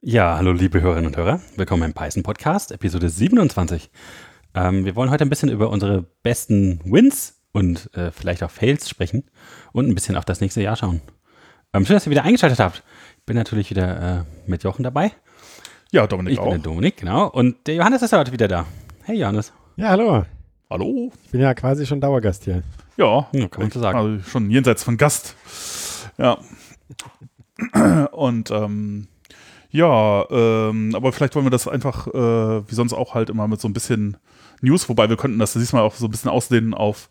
Ja, hallo liebe Hörerinnen und Hörer. Willkommen im Python Podcast, Episode 27. Ähm, wir wollen heute ein bisschen über unsere besten Wins und äh, vielleicht auch Fails sprechen und ein bisschen auf das nächste Jahr schauen. Ähm, schön, dass ihr wieder eingeschaltet habt. Ich bin natürlich wieder äh, mit Jochen dabei. Ja, Dominik ich auch. bin der Dominik, genau. Und der Johannes ist heute wieder da. Hey Johannes. Ja, hallo. Hallo. Ich bin ja quasi schon Dauergast hier. Ja, Ja, kann man so sagen. Also schon jenseits von Gast. Ja. Und ähm, ja, ähm, aber vielleicht wollen wir das einfach, äh, wie sonst auch halt immer mit so ein bisschen News, wobei wir könnten das diesmal auch so ein bisschen ausdehnen auf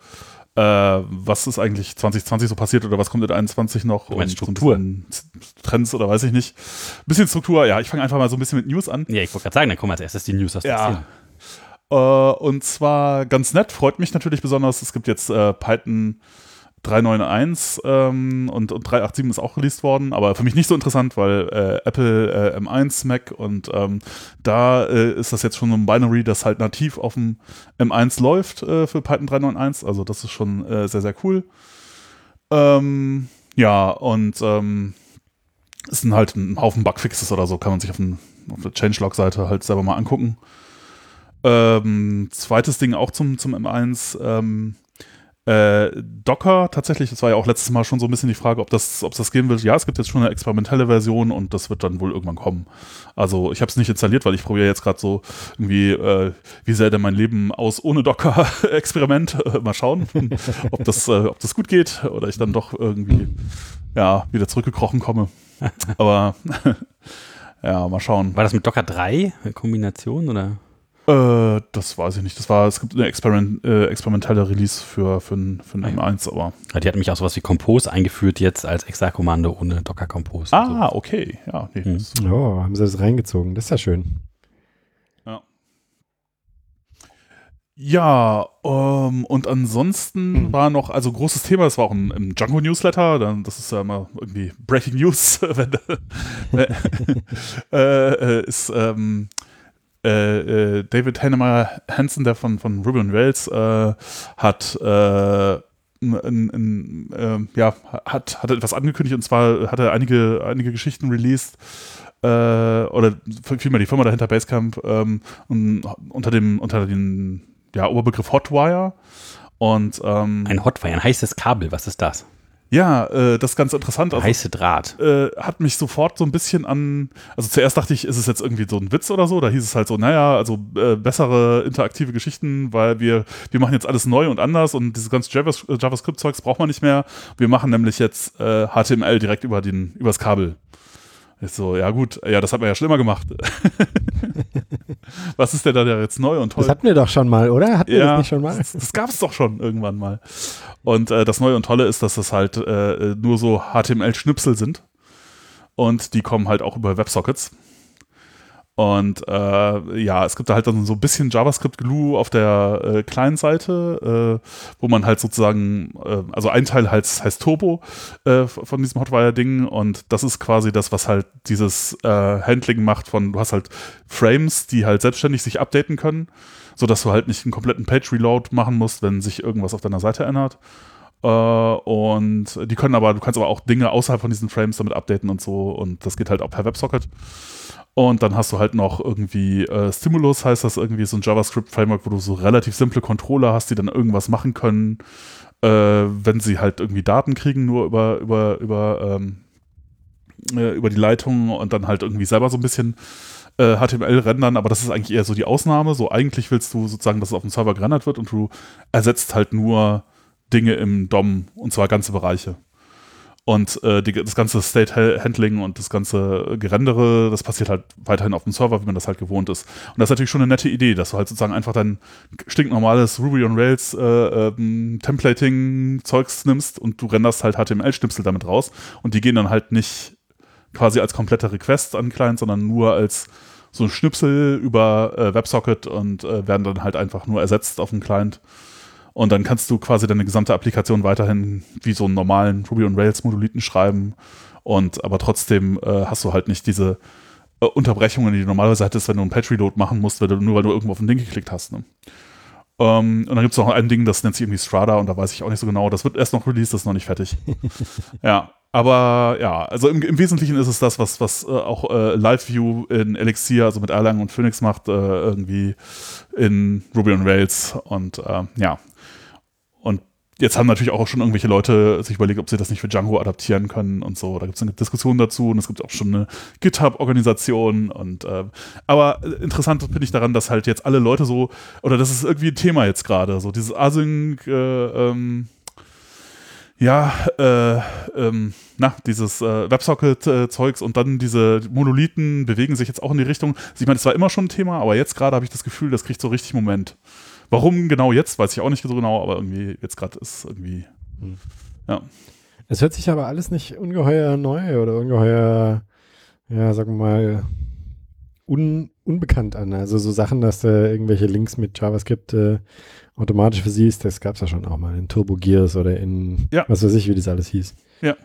äh, was ist eigentlich 2020 so passiert oder was kommt in 21 noch Du meinst so ein Trends oder weiß ich nicht. Bisschen Struktur, ja, ich fange einfach mal so ein bisschen mit News an. Ja, ich wollte gerade sagen, dann kommen als erstes die News aus der Ja. Äh, und zwar ganz nett, freut mich natürlich besonders. Es gibt jetzt äh, Python 391 ähm, und, und 387 ist auch released worden, aber für mich nicht so interessant, weil äh, Apple äh, M1 Mac und ähm, da äh, ist das jetzt schon so ein Binary, das halt nativ auf dem M1 läuft äh, für Python 391. Also das ist schon äh, sehr, sehr cool. Ähm, ja, und ähm, es sind halt ein Haufen Bugfixes oder so, kann man sich auf, den, auf der Changelog-Seite halt selber mal angucken. Ähm, zweites Ding auch zum, zum M1. Äh, Docker tatsächlich, das war ja auch letztes Mal schon so ein bisschen die Frage, ob das, ob das geben wird. Ja, es gibt jetzt schon eine experimentelle Version und das wird dann wohl irgendwann kommen. Also ich habe es nicht installiert, weil ich probiere jetzt gerade so irgendwie, äh, wie sähe denn mein Leben aus ohne Docker-Experiment. Äh, mal schauen, ob das, äh, ob das gut geht oder ich dann doch irgendwie ja, wieder zurückgekrochen komme. Aber ja, mal schauen. War das mit Docker 3 eine Kombination oder? Äh, das weiß ich nicht. Das war, es gibt eine Experiment, äh, experimentelle Release für, für ein, für ein Ah, ja. M1, aber. Ja, Die hat nämlich auch sowas wie Compose eingeführt jetzt als Extra-Kommando ohne Docker Compose. Ah, okay. Ja, nee. Das- Oh, haben sie das reingezogen. Das ist ja schön. Ja, ähm, und ansonsten Mhm. war noch, also großes Thema, das war auch im, im Django Newsletter, dann, das ist ja immer irgendwie Breaking News, wenn, äh, äh, ist ähm, äh, äh, David Hannemer Hansen, der von, von Ruby on Rails, äh, hat äh, n- n- n- ähm, ja, hat, hat etwas angekündigt und zwar hat er einige, einige Geschichten released, äh, oder vielmehr die Firma dahinter, Basecamp, ähm, und unter dem, unter den ja, Oberbegriff Hotwire. Und ähm, Ein Hotwire, ein heißes Kabel, was ist das? Ja, äh, das ist ganz interessant. Also, Heiße Draht. äh, hat mich sofort so ein bisschen an, also zuerst dachte ich, ist es jetzt irgendwie so ein Witz oder so, da hieß es halt so, naja, also äh, bessere interaktive Geschichten, weil wir, wir machen jetzt alles neu und anders und dieses ganze Javas äh, JavaScript-Zeugs braucht man nicht mehr. Wir machen nämlich jetzt äh, HTML direkt über den, übers Kabel. Ich so, ja gut, ja, das hat man ja schon immer gemacht. Was ist denn da jetzt neu und toll? Das hatten wir doch schon mal, oder? Hatten wir das nicht schon mal? Das, das gab es doch schon irgendwann mal. Und äh, das Neue und Tolle ist, dass das halt äh, nur so HTML-Schnipsel sind. Und die kommen halt auch über WebSockets. Und äh, ja, es gibt da halt dann so ein bisschen JavaScript-Glue auf der äh, kleinen Seite, äh, wo man halt sozusagen, äh, also ein Teil heißt, heißt Turbo äh, von diesem Hotwire-Ding und das ist quasi das, was halt dieses äh, Handling macht von, du hast halt Frames, die halt selbstständig sich updaten können, sodass du halt nicht einen kompletten Page-Reload machen musst, wenn sich irgendwas auf deiner Seite ändert. Äh, und die können aber, du kannst aber auch Dinge außerhalb von diesen Frames damit updaten und so und das geht halt auch per WebSocket. Und dann hast du halt noch irgendwie äh, Stimulus, heißt das irgendwie so ein JavaScript-Framework, wo du so relativ simple Controller hast, die dann irgendwas machen können, äh, wenn sie halt irgendwie Daten kriegen, nur über, über, über, ähm, äh, über die Leitung und dann halt irgendwie selber so ein bisschen äh, HTML rendern, aber das ist eigentlich eher so die Ausnahme. So eigentlich willst du sozusagen, dass es auf dem Server gerendert wird und du ersetzt halt nur Dinge im DOM und zwar ganze Bereiche. Und äh, die, das ganze State-Handling und das ganze Gerendere, das passiert halt weiterhin auf dem Server, wie man das halt gewohnt ist. Und das ist natürlich schon eine nette Idee, dass du halt sozusagen einfach dein stinknormales Ruby on Rails äh, ähm, Templating-Zeugs nimmst und du renderst halt HTML-Schnipsel damit raus. Und die gehen dann halt nicht quasi als kompletter Request an den Client, sondern nur als so ein Schnipsel über äh, WebSocket und äh, werden dann halt einfach nur ersetzt auf dem Client. Und dann kannst du quasi deine gesamte Applikation weiterhin wie so einen normalen Ruby on Rails Monolithen schreiben. Und aber trotzdem äh, hast du halt nicht diese äh, Unterbrechungen, die du normalerweise hättest, wenn du einen Patch Reload machen musst, weil du, nur weil du irgendwo auf ein Ding geklickt hast. Ne? Ähm, und dann gibt es noch ein Ding, das nennt sich irgendwie Strada und da weiß ich auch nicht so genau. Das wird erst noch released, das ist noch nicht fertig. ja. Aber ja, also im, im, Wesentlichen ist es das, was, was äh, auch äh, LiveView in Elixir, also mit Erlang und Phoenix macht, äh, irgendwie in Ruby on Rails. Und äh, ja. Und jetzt haben natürlich auch schon irgendwelche Leute sich überlegt, ob sie das nicht für Django adaptieren können und so. Da gibt es eine Diskussion dazu und es gibt auch schon eine GitHub-Organisation. Und äh, aber interessant finde ich daran, dass halt jetzt alle Leute so, oder das ist irgendwie ein Thema jetzt gerade, so dieses Async, äh, ähm, ja, äh, ähm, na, dieses äh, WebSocket-Zeugs und dann diese Monolithen bewegen sich jetzt auch in die Richtung. Ich meine, es war immer schon ein Thema, aber jetzt gerade habe ich das Gefühl, das kriegt so richtig Moment. Warum genau jetzt, weiß ich auch nicht so genau, aber irgendwie jetzt gerade ist irgendwie, hm. ja. Es hört sich aber alles nicht ungeheuer neu oder ungeheuer, ja, sagen wir mal, un, unbekannt an. Also so Sachen, dass du irgendwelche Links mit JavaScript äh, automatisch versiehst, das gab es ja schon auch mal in Turbo Gears oder in ja. was weiß ich, wie das alles hieß. Ja.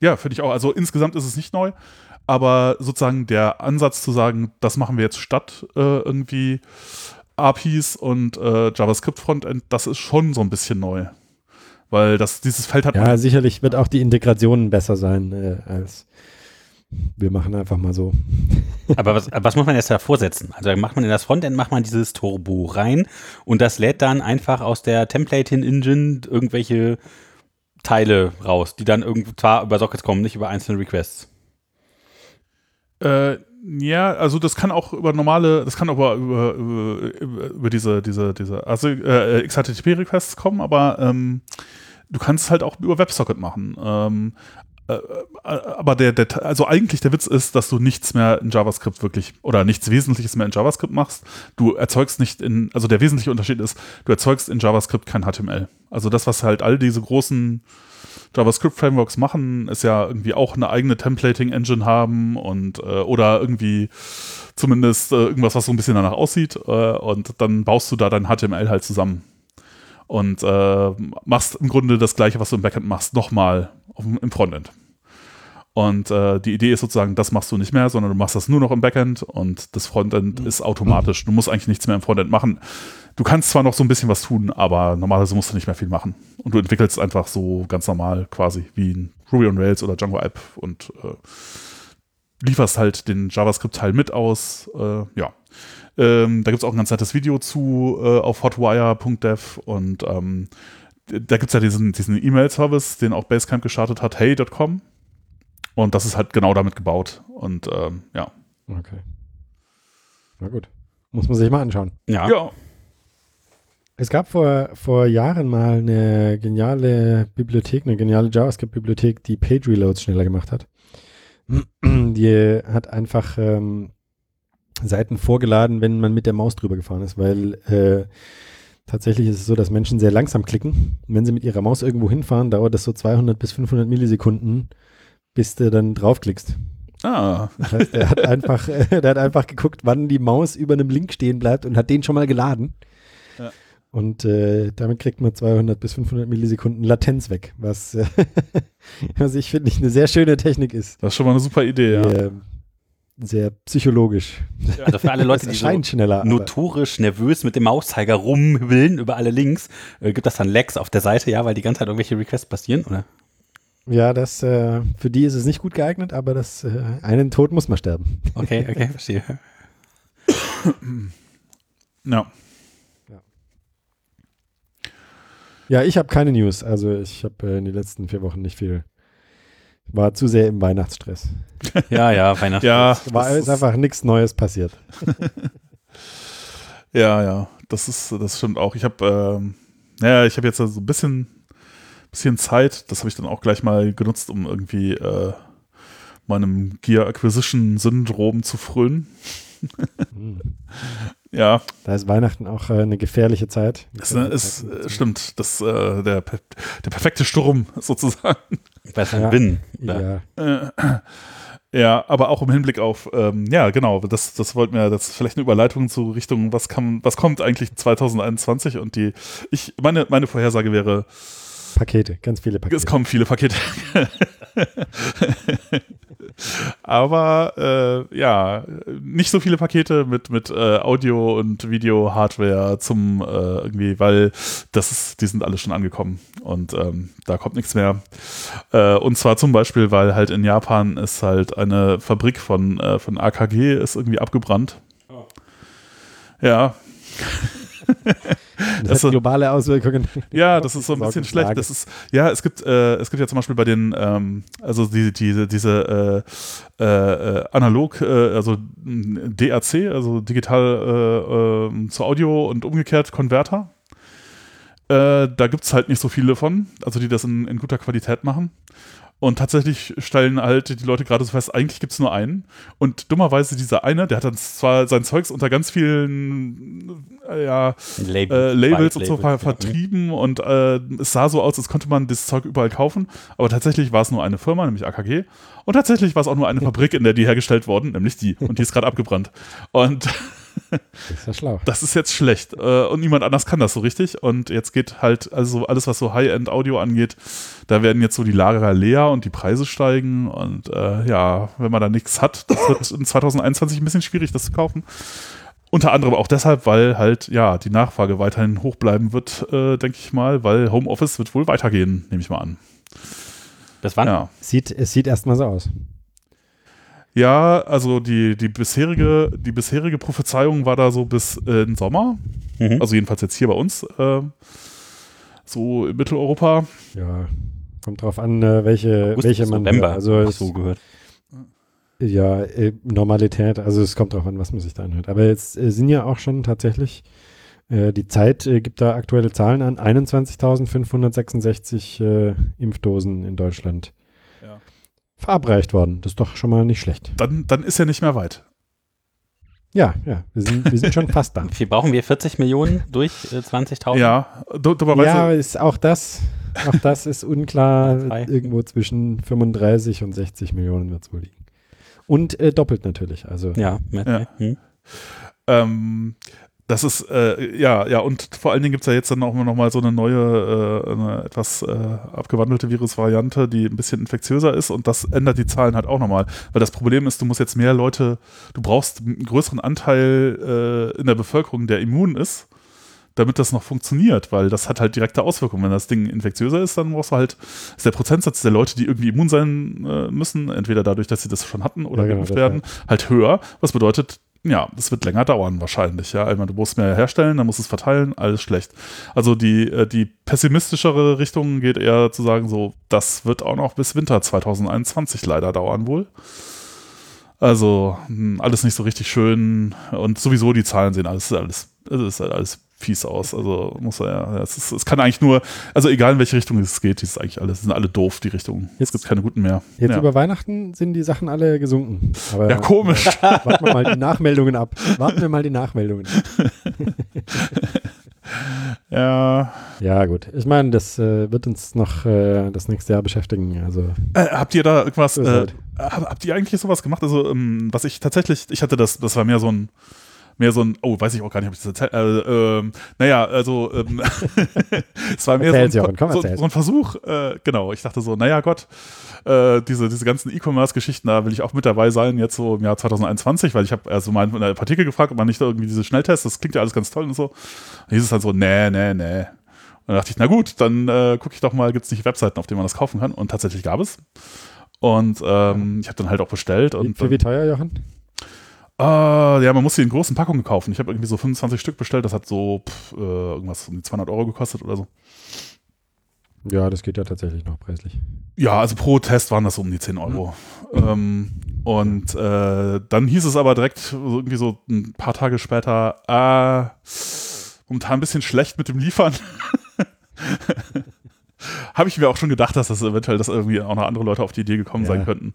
Ja, finde ich auch. Also insgesamt ist es nicht neu, aber sozusagen der Ansatz zu sagen, das machen wir jetzt statt äh, irgendwie APIs und äh, JavaScript Frontend, das ist schon so ein bisschen neu. Weil das, dieses Feld hat. Ja, sicherlich wird auch die Integration besser sein äh, als wir machen einfach mal so. Aber was, was muss man jetzt da vorsetzen? Also macht man in das Frontend, macht man dieses Turbo rein und das lädt dann einfach aus der Templating-Engine irgendwelche Teile raus, die dann zwar über Sockets kommen, nicht über einzelne Requests. Äh, ja, also das kann auch über normale, das kann auch über, über, über, über diese, diese, diese also, äh, XHTTP-Requests kommen, aber ähm, du kannst es halt auch über WebSocket machen. Ähm, äh, äh, aber der, der, also eigentlich der Witz ist, dass du nichts mehr in JavaScript wirklich oder nichts Wesentliches mehr in JavaScript machst. Du erzeugst nicht in, also der wesentliche Unterschied ist, du erzeugst in JavaScript kein HTML. Also das, was halt all diese großen JavaScript-Frameworks machen, ist ja irgendwie auch eine eigene Templating-Engine haben und äh, oder irgendwie zumindest äh, irgendwas, was so ein bisschen danach aussieht äh, und dann baust du da dein HTML halt zusammen und äh, machst im Grunde das gleiche, was du im Backend machst, nochmal im Frontend. Und äh, die Idee ist sozusagen, das machst du nicht mehr, sondern du machst das nur noch im Backend und das Frontend mhm. ist automatisch. Du musst eigentlich nichts mehr im Frontend machen. Du kannst zwar noch so ein bisschen was tun, aber normalerweise musst du nicht mehr viel machen. Und du entwickelst einfach so ganz normal quasi wie ein Ruby on Rails oder Django App und äh, lieferst halt den JavaScript-Teil mit aus. Äh, ja. Ähm, da gibt es auch ein ganz nettes Video zu äh, auf hotwire.dev und ähm, da gibt es ja diesen, diesen E-Mail-Service, den auch Basecamp gestartet hat, hey.com. Und das ist halt genau damit gebaut. Und ähm, ja. Okay. Na gut. Muss man sich mal anschauen. Ja. ja. Es gab vor, vor Jahren mal eine geniale Bibliothek, eine geniale JavaScript-Bibliothek, die Page-Reloads schneller gemacht hat. Die hat einfach ähm, Seiten vorgeladen, wenn man mit der Maus drüber gefahren ist, weil äh, tatsächlich ist es so, dass Menschen sehr langsam klicken. Und wenn sie mit ihrer Maus irgendwo hinfahren, dauert das so 200 bis 500 Millisekunden, bis du dann draufklickst. Ah. Das heißt, er hat einfach, der hat einfach geguckt, wann die Maus über einem Link stehen bleibt und hat den schon mal geladen. Ja. Und äh, damit kriegt man 200 bis 500 Millisekunden Latenz weg, was, äh, was ich finde, eine sehr schöne Technik ist. Das ist schon mal eine super Idee, ja. Die, ähm, sehr psychologisch. Also für alle Leute, die so schneller, notorisch nervös mit dem Mauszeiger rumwillen über alle Links, äh, gibt das dann Lags auf der Seite, ja, weil die ganze Zeit irgendwelche Requests passieren, oder? Ja, das, äh, für die ist es nicht gut geeignet, aber das, äh, einen Tod muss man sterben. Okay, okay, verstehe. ja. Ja, ich habe keine News. Also ich habe äh, in den letzten vier Wochen nicht viel war zu sehr im Weihnachtsstress. Ja, ja, Weihnachtsstress. Ja, war ist einfach nichts Neues passiert. ja, ja, das ist, das stimmt auch. Ich habe, ähm, naja, ich habe jetzt so ein bisschen, bisschen Zeit. Das habe ich dann auch gleich mal genutzt, um irgendwie äh, meinem Gear Acquisition Syndrom zu frönen. Hm. Ja. Da ist Weihnachten auch äh, eine gefährliche Zeit. Es ist, äh, stimmt, das, äh, der, der perfekte Sturm sozusagen. Besser ja. Bin. Ja. Äh, ja, aber auch im Hinblick auf, ähm, ja, genau, das, das wollten wir, das ist vielleicht eine Überleitung zu Richtung, was kann, was kommt eigentlich 2021 und die, ich, meine, meine Vorhersage wäre, Pakete, ganz viele Pakete. Es kommen viele Pakete. Aber äh, ja, nicht so viele Pakete mit, mit äh, Audio- und Video-Hardware zum äh, irgendwie, weil das ist, die sind alle schon angekommen und ähm, da kommt nichts mehr. Äh, und zwar zum Beispiel, weil halt in Japan ist halt eine Fabrik von, äh, von AKG ist irgendwie abgebrannt. Oh. Ja. Das, das hat globale Auswirkungen. Ja, das ist so ein bisschen schlecht. Das ist, ja, es gibt, äh, es gibt ja zum Beispiel bei den, ähm, also die, die, diese äh, äh, analog, äh, also DAC, also digital äh, äh, zu Audio und umgekehrt Konverter. da gibt es halt nicht so viele von, also die das in, in guter Qualität machen. Und tatsächlich stellen halt die Leute gerade so fest, eigentlich gibt es nur einen. Und dummerweise dieser eine, der hat dann zwar sein Zeugs unter ganz vielen äh, ja, Label, äh, Labels und so ver vertrieben und äh, es sah so aus, als könnte man das Zeug überall kaufen. Aber tatsächlich war es nur eine Firma, nämlich AKG. Und tatsächlich war es auch nur eine Fabrik, in der die hergestellt wurden, nämlich die. Und die ist gerade abgebrannt. Und das ist ja schlau. Das ist jetzt schlecht. Äh, und niemand anders kann das so richtig. Und jetzt geht halt, also alles, was so High-End-Audio angeht, da werden jetzt so die Lager leer und die Preise steigen. Und äh, ja, wenn man da nichts hat, das wird in 2021 ein bisschen schwierig, das zu kaufen. Unter anderem auch deshalb, weil halt, ja, die Nachfrage weiterhin hoch bleiben wird, äh, denke ich mal, weil Homeoffice wird wohl weitergehen, nehme ich mal an. Das war ja. Sieht, es sieht erstmal so aus. Ja, also die, die, bisherige, die bisherige Prophezeiung war da so bis äh, in Sommer. Mhm. Also jedenfalls jetzt hier bei uns. Äh, so in Mitteleuropa. Ja, kommt drauf an, äh, welche, August welche man. November, also so gehört. Ja, äh, Normalität, also es kommt drauf an, was man sich da anhört. Aber jetzt äh, sind ja auch schon tatsächlich, äh, die Zeit äh, gibt da aktuelle Zahlen an, 21.566 Impfdosen in Deutschland verabreicht worden. Das ist doch schon mal nicht schlecht. Dann, dann ist er nicht mehr weit. Ja, ja, wir sind, wir sind schon fast da. Wie brauchen wir 40 Millionen durch äh, 20.000? Ja, du, du, ja, ist auch das, auch das ist unklar. Irgendwo zwischen 35 und 60 Millionen wird es wohl liegen. Und äh, doppelt natürlich. Also ja, ja. Hm. Ähm, das ist, äh, ja, ja, und vor allen Dingen gibt es ja jetzt dann auch noch mal so eine neue, äh, eine etwas äh, abgewandelte Virusvariante, die ein bisschen infektiöser ist und das ändert die Zahlen halt auch nochmal. Weil das Problem ist, du musst jetzt mehr Leute, du brauchst einen größeren Anteil äh, in der Bevölkerung, der immun ist, damit das noch funktioniert, weil das hat halt direkte Auswirkungen. Wenn das Ding infektiöser ist, dann brauchst du halt, ist der Prozentsatz der Leute, die irgendwie immun sein äh, müssen, entweder dadurch, dass sie das schon hatten oder ja, genau, geimpft werden, halt höher. Was bedeutet, ja, das wird länger dauern wahrscheinlich. Ja, einmal du musst mehr herstellen, dann musst du es verteilen, alles schlecht. Also die, äh, die pessimistischere Richtung geht eher zu sagen, so, das wird auch noch bis Winter 2021 leider dauern wohl. Also hm, alles nicht so richtig schön und sowieso die Zahlen sehen alles, alles, es ist alles fies aus. Also muss er ja, es, ist, es kann eigentlich nur, also egal in welche Richtung es geht, die ist eigentlich alles, sind alle doof, die Richtungen. Jetzt gibt es keine guten mehr. Jetzt ja. über Weihnachten sind die Sachen alle gesunken. Aber, ja, komisch. warten wir mal die Nachmeldungen ab. Warten wir mal die Nachmeldungen. ja. Ja, gut. Ich meine, das äh, wird uns noch äh, das nächste Jahr beschäftigen. Also, äh, habt ihr da irgendwas, äh, halt. habt ihr eigentlich sowas gemacht? Also, ähm, was ich tatsächlich, ich hatte das, das war mehr so ein mehr so ein, oh, weiß ich auch gar nicht, ob ich das erzählt äh, ähm, Naja, also ähm, es war mehr so ein, Komm, so, so ein, Versuch, äh, genau, ich dachte so, naja Gott, äh, diese, diese ganzen E-Commerce-Geschichten, da will ich auch mit dabei sein, jetzt so im Jahr 2021, weil ich habe also mal in der Partikel gefragt, ob man nicht irgendwie diese Schnelltests, das klingt ja alles ganz toll und so. Und hieß es dann so, nee, nee, nee. Und dann dachte ich, na gut, dann äh, gucke ich doch mal, gibt es nicht Webseiten, auf denen man das kaufen kann? Und tatsächlich gab es. Und ähm, ich habe dann halt auch bestellt. Und, Für wie teuer, Jochen? Uh, ja, man muss sie in großen Packungen kaufen. Ich habe irgendwie so 25 Stück bestellt. Das hat so pff, äh, irgendwas um die 200 Euro gekostet oder so. Ja, das geht ja tatsächlich noch preislich. Ja, also pro Test waren das so um die 10 Euro. Mhm. Ähm, und äh, dann hieß es aber direkt irgendwie so ein paar Tage später, äh, momentan ein bisschen schlecht mit dem Liefern. Habe ich mir auch schon gedacht, dass das eventuell, dass irgendwie auch noch andere Leute auf die Idee gekommen ja. sein könnten.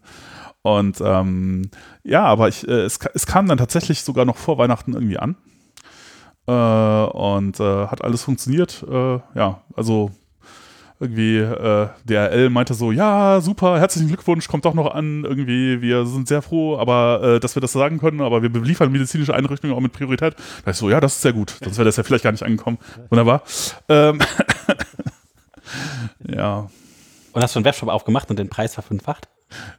Und ähm, ja, aber ich, äh, es, es, kam dann tatsächlich sogar noch vor Weihnachten irgendwie an. Äh, und äh, hat alles funktioniert. Äh, ja, also irgendwie äh, DRL meinte so, ja, super, herzlichen Glückwunsch, kommt doch noch an, irgendwie, wir sind sehr froh, aber äh, dass wir das sagen können, aber wir beliefern medizinische Einrichtungen auch mit Priorität. Da ich so, ja, das ist sehr gut, sonst wäre das ja vielleicht gar nicht angekommen. Wunderbar. Ähm, ja. Und hast du einen Webshop aufgemacht und den Preis verfünffacht?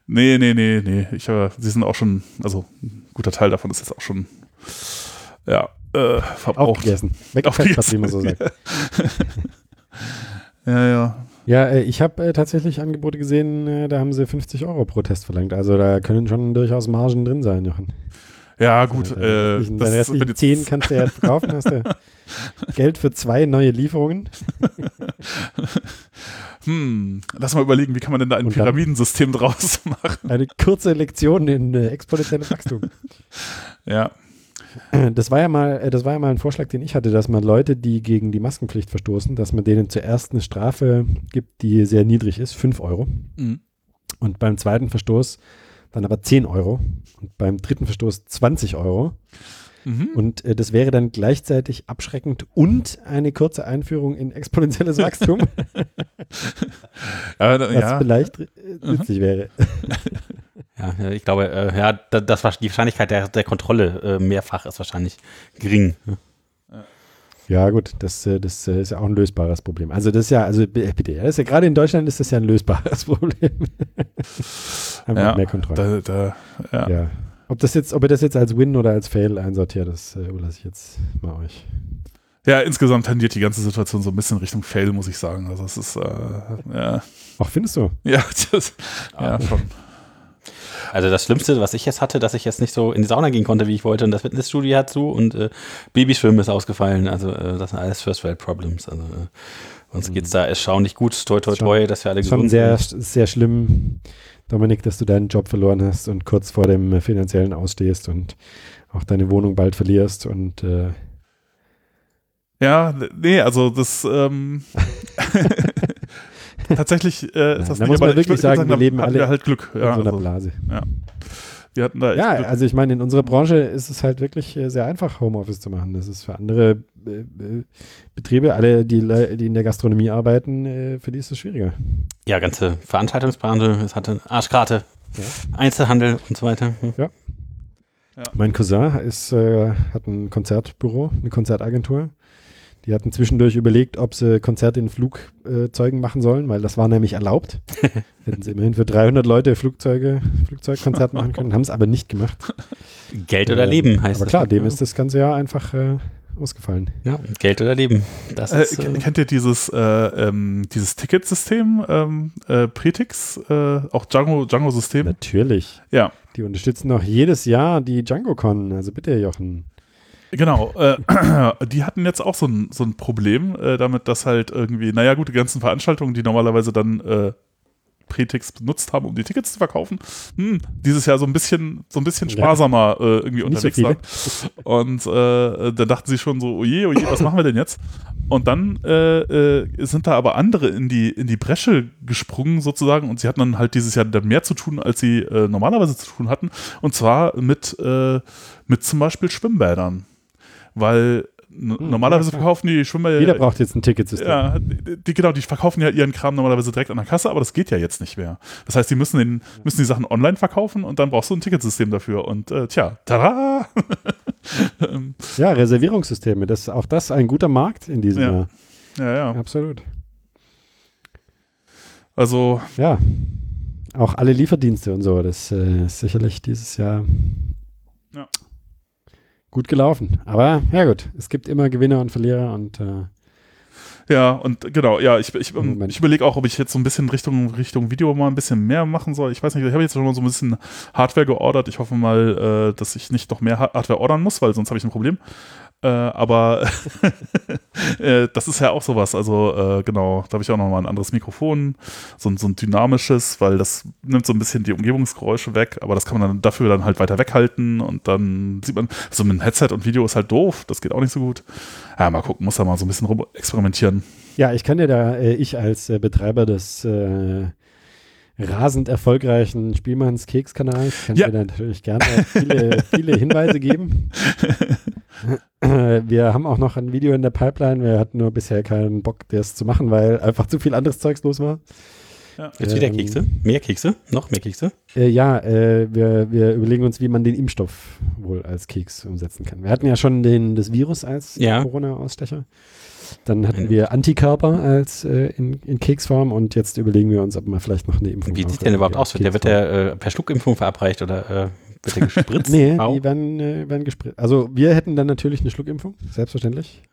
Nee, nee, nee, nee. Ich, äh, sie sind auch schon, also ein guter Teil davon ist jetzt auch schon, ja, äh, verbraucht. Aufgegessen. Weggefetzt, wie man so sagt. ja, ja. Ja, äh, ich habe äh, tatsächlich Angebote gesehen, äh, da haben sie 50 Euro pro Test verlangt. Also da können schon durchaus Margen drin sein, Jochen. Ja, gut. Äh, Äh, Deine das, wenn 10 kannst du ja verkaufen, hast du Geld für zwei neue Lieferungen. hm, lass mal überlegen, wie kann man denn da ein Pyramidensystem draus machen? Eine kurze Lektion in äh, exponentielles Wachstum. Ja. Das war ja mal, äh, das war ja mal ein Vorschlag, den ich hatte, dass man Leute, die gegen die Maskenpflicht verstoßen, dass man denen zuerst eine Strafe gibt, die sehr niedrig ist, 5 Euro. Mhm. Und beim zweiten Verstoß dann aber 10 Euro. Und beim dritten Verstoß 20 Euro. Mhm. Und äh, das wäre dann gleichzeitig abschreckend und eine kurze Einführung in exponentielles Wachstum, ja, was ja. vielleicht äh, nützlich wäre. Ja, ich glaube, äh, ja, da- das war die Wahrscheinlichkeit der, der Kontrolle äh, mehrfach ist wahrscheinlich gering. Ja, gut, das, äh, das äh, ist ja auch ein lösbares Problem. Also das ist ja, also bitte, das ist ja gerade in Deutschland ist das ja ein lösbares Problem. Einfach Ja, mehr Kontrolle. Da, da, ja. Ja. Ob das jetzt, ob ihr das jetzt als Win oder als Fail einsortiert, das äh, überlasse ich jetzt mal euch. ja, insgesamt tendiert die ganze Situation so ein bisschen Richtung Fail, muss ich sagen. Also es ist, äh, ja, Ach, findest du? ja, das, ja, schon. Also das Schlimmste, was ich jetzt hatte, dass ich jetzt nicht so in die Sauna gehen konnte, wie ich wollte und das Fitnessstudio hat zu und äh, Babyschwimmen ist ausgefallen. Also äh, das sind alles First World Problems. Also äh, uns geht's da erstaunlich gut. Toi, toi, Schon- toi, dass wir alle Schon gesund sehr, sind. sehr schlimm, Dominik, dass du deinen Job verloren hast und kurz vor dem äh, finanziellen ausstehst und auch deine Wohnung bald verlierst und äh, Ja, nee, also das ähm, tatsächlich äh, ist das Da nicht, muss man wirklich sagen, da wir leben alle halt Glück. in Ja, so einer also, Blase. wir hatten da Ja, Glück. also ich meine, in unserer Branche ist es halt wirklich äh, sehr einfach, Homeoffice zu machen. Das ist für andere Betriebe, alle, die, die in der Gastronomie arbeiten, äh, für die ist es schwieriger. Ja, ganze Veranstaltungsbranche, es hatte Arschkarte, Ja. Einzelhandel und so weiter. Hm. Mein Cousin ist, äh, hat ein Konzertbüro, eine Konzertagentur. Die hatten zwischendurch überlegt, ob sie Konzerte in Flugzeugen machen sollen, weil das war nämlich erlaubt. Hätten sie immerhin für 300 Leute Flugzeuge, Flugzeugkonzert machen können, haben es aber nicht gemacht. Geld oder Ähm, Leben heißt Aber das. klar, dem ist das ganze Jahr einfach äh, ausgefallen. Ja, Geld oder Leben. Das Äh, ist, äh, kennt ihr dieses, äh, ähm, dieses Ticketsystem, ähm, äh, Pretix, äh, auch Django, Django-System? Natürlich. Ja, Die unterstützen auch jedes Jahr die DjangoCon. Also bitte, Jochen. genau. Äh, die hatten jetzt auch so ein, so ein Problem äh, damit, dass halt irgendwie, naja gut, die ganzen Veranstaltungen, die normalerweise dann äh, Pretix benutzt haben, um die Tickets zu verkaufen, hm, dieses Jahr so ein bisschen, so ein bisschen sparsamer äh, irgendwie Nicht so unterwegs viele. waren. Und äh, dann dachten sie schon so, oje, oje, was machen wir denn jetzt? Und dann äh, äh, sind da aber andere in die, in die Bresche gesprungen sozusagen und sie hatten dann halt dieses Jahr mehr zu tun, als sie äh, normalerweise zu tun hatten. Und zwar mit, äh, mit zum Beispiel Schwimmbädern. Weil n- normalerweise verkaufen die Schwimmbäder Jeder braucht jetzt ein Ticketsystem. ja, die, die, genau, die verkaufen ja ihren Kram normalerweise direkt an der Kasse, aber das geht ja jetzt nicht mehr. Das heißt, die müssen, den, müssen die Sachen online verkaufen und dann brauchst du ein Ticketsystem dafür. Und äh, tja, tada! Ähm, Ja, Reservierungssysteme. Das, auch das ein guter Markt in diesem Ja. Jahr. ja, ja. Absolut. Also, Ja. Auch alle Lieferdienste und so. Das äh, ist sicherlich dieses Jahr Ja. Gut gelaufen. Aber ja gut, es gibt immer Gewinner und Verlierer und äh, ja, und genau, ja, ich, ich, ähm, ich überlege auch, ob ich jetzt so ein bisschen Richtung, Richtung Video mal ein bisschen mehr machen soll. Ich weiß nicht, ich habe jetzt schon mal so ein bisschen Hardware geordert. Ich hoffe mal, äh, dass ich nicht noch mehr Ha- Hardware ordern muss, weil sonst habe ich ein Problem. Äh, aber äh, das ist ja auch sowas. Also äh, genau, da habe ich auch noch mal ein anderes Mikrofon, so, ein- so ein dynamisches, weil das nimmt so ein bisschen die Umgebungsgeräusche weg, aber das kann man dann dafür dann halt weiter weghalten und dann sieht man, so mit einem Headset und Video ist halt doof, das geht auch nicht so gut. Ja, mal gucken, muss da mal so ein bisschen rum experimentieren. ja, ich kann dir da, äh, ich als äh, Betreiber des rasend erfolgreichen Spielmanns Keks-Kanals, kann Ja. dir natürlich gerne viele, viele Hinweise geben. Äh, Wir haben auch noch ein Video in der Pipeline. Wir hatten nur bisher keinen Bock, das zu machen, weil einfach zu viel anderes Zeugs los war. Ja. Jetzt wieder Ähm, Kekse? Mehr Kekse? Noch mehr Kekse? Äh, ja, äh, wir, wir überlegen uns, wie man den Impfstoff wohl als Keks umsetzen kann. Wir hatten ja schon den, das Virus als Ja. Corona-Ausstecher. Dann hatten wir Antikörper als äh, in, in Keksform und jetzt überlegen wir uns, ob man vielleicht noch eine Impfung Wie sieht denn überhaupt aus? als Der wird Keksform- der äh, per Schluckimpfung verabreicht oder äh, wird der gespritzt? Nee, Au. die werden, äh, werden gespritzt. Also wir hätten dann natürlich eine Schluckimpfung, selbstverständlich.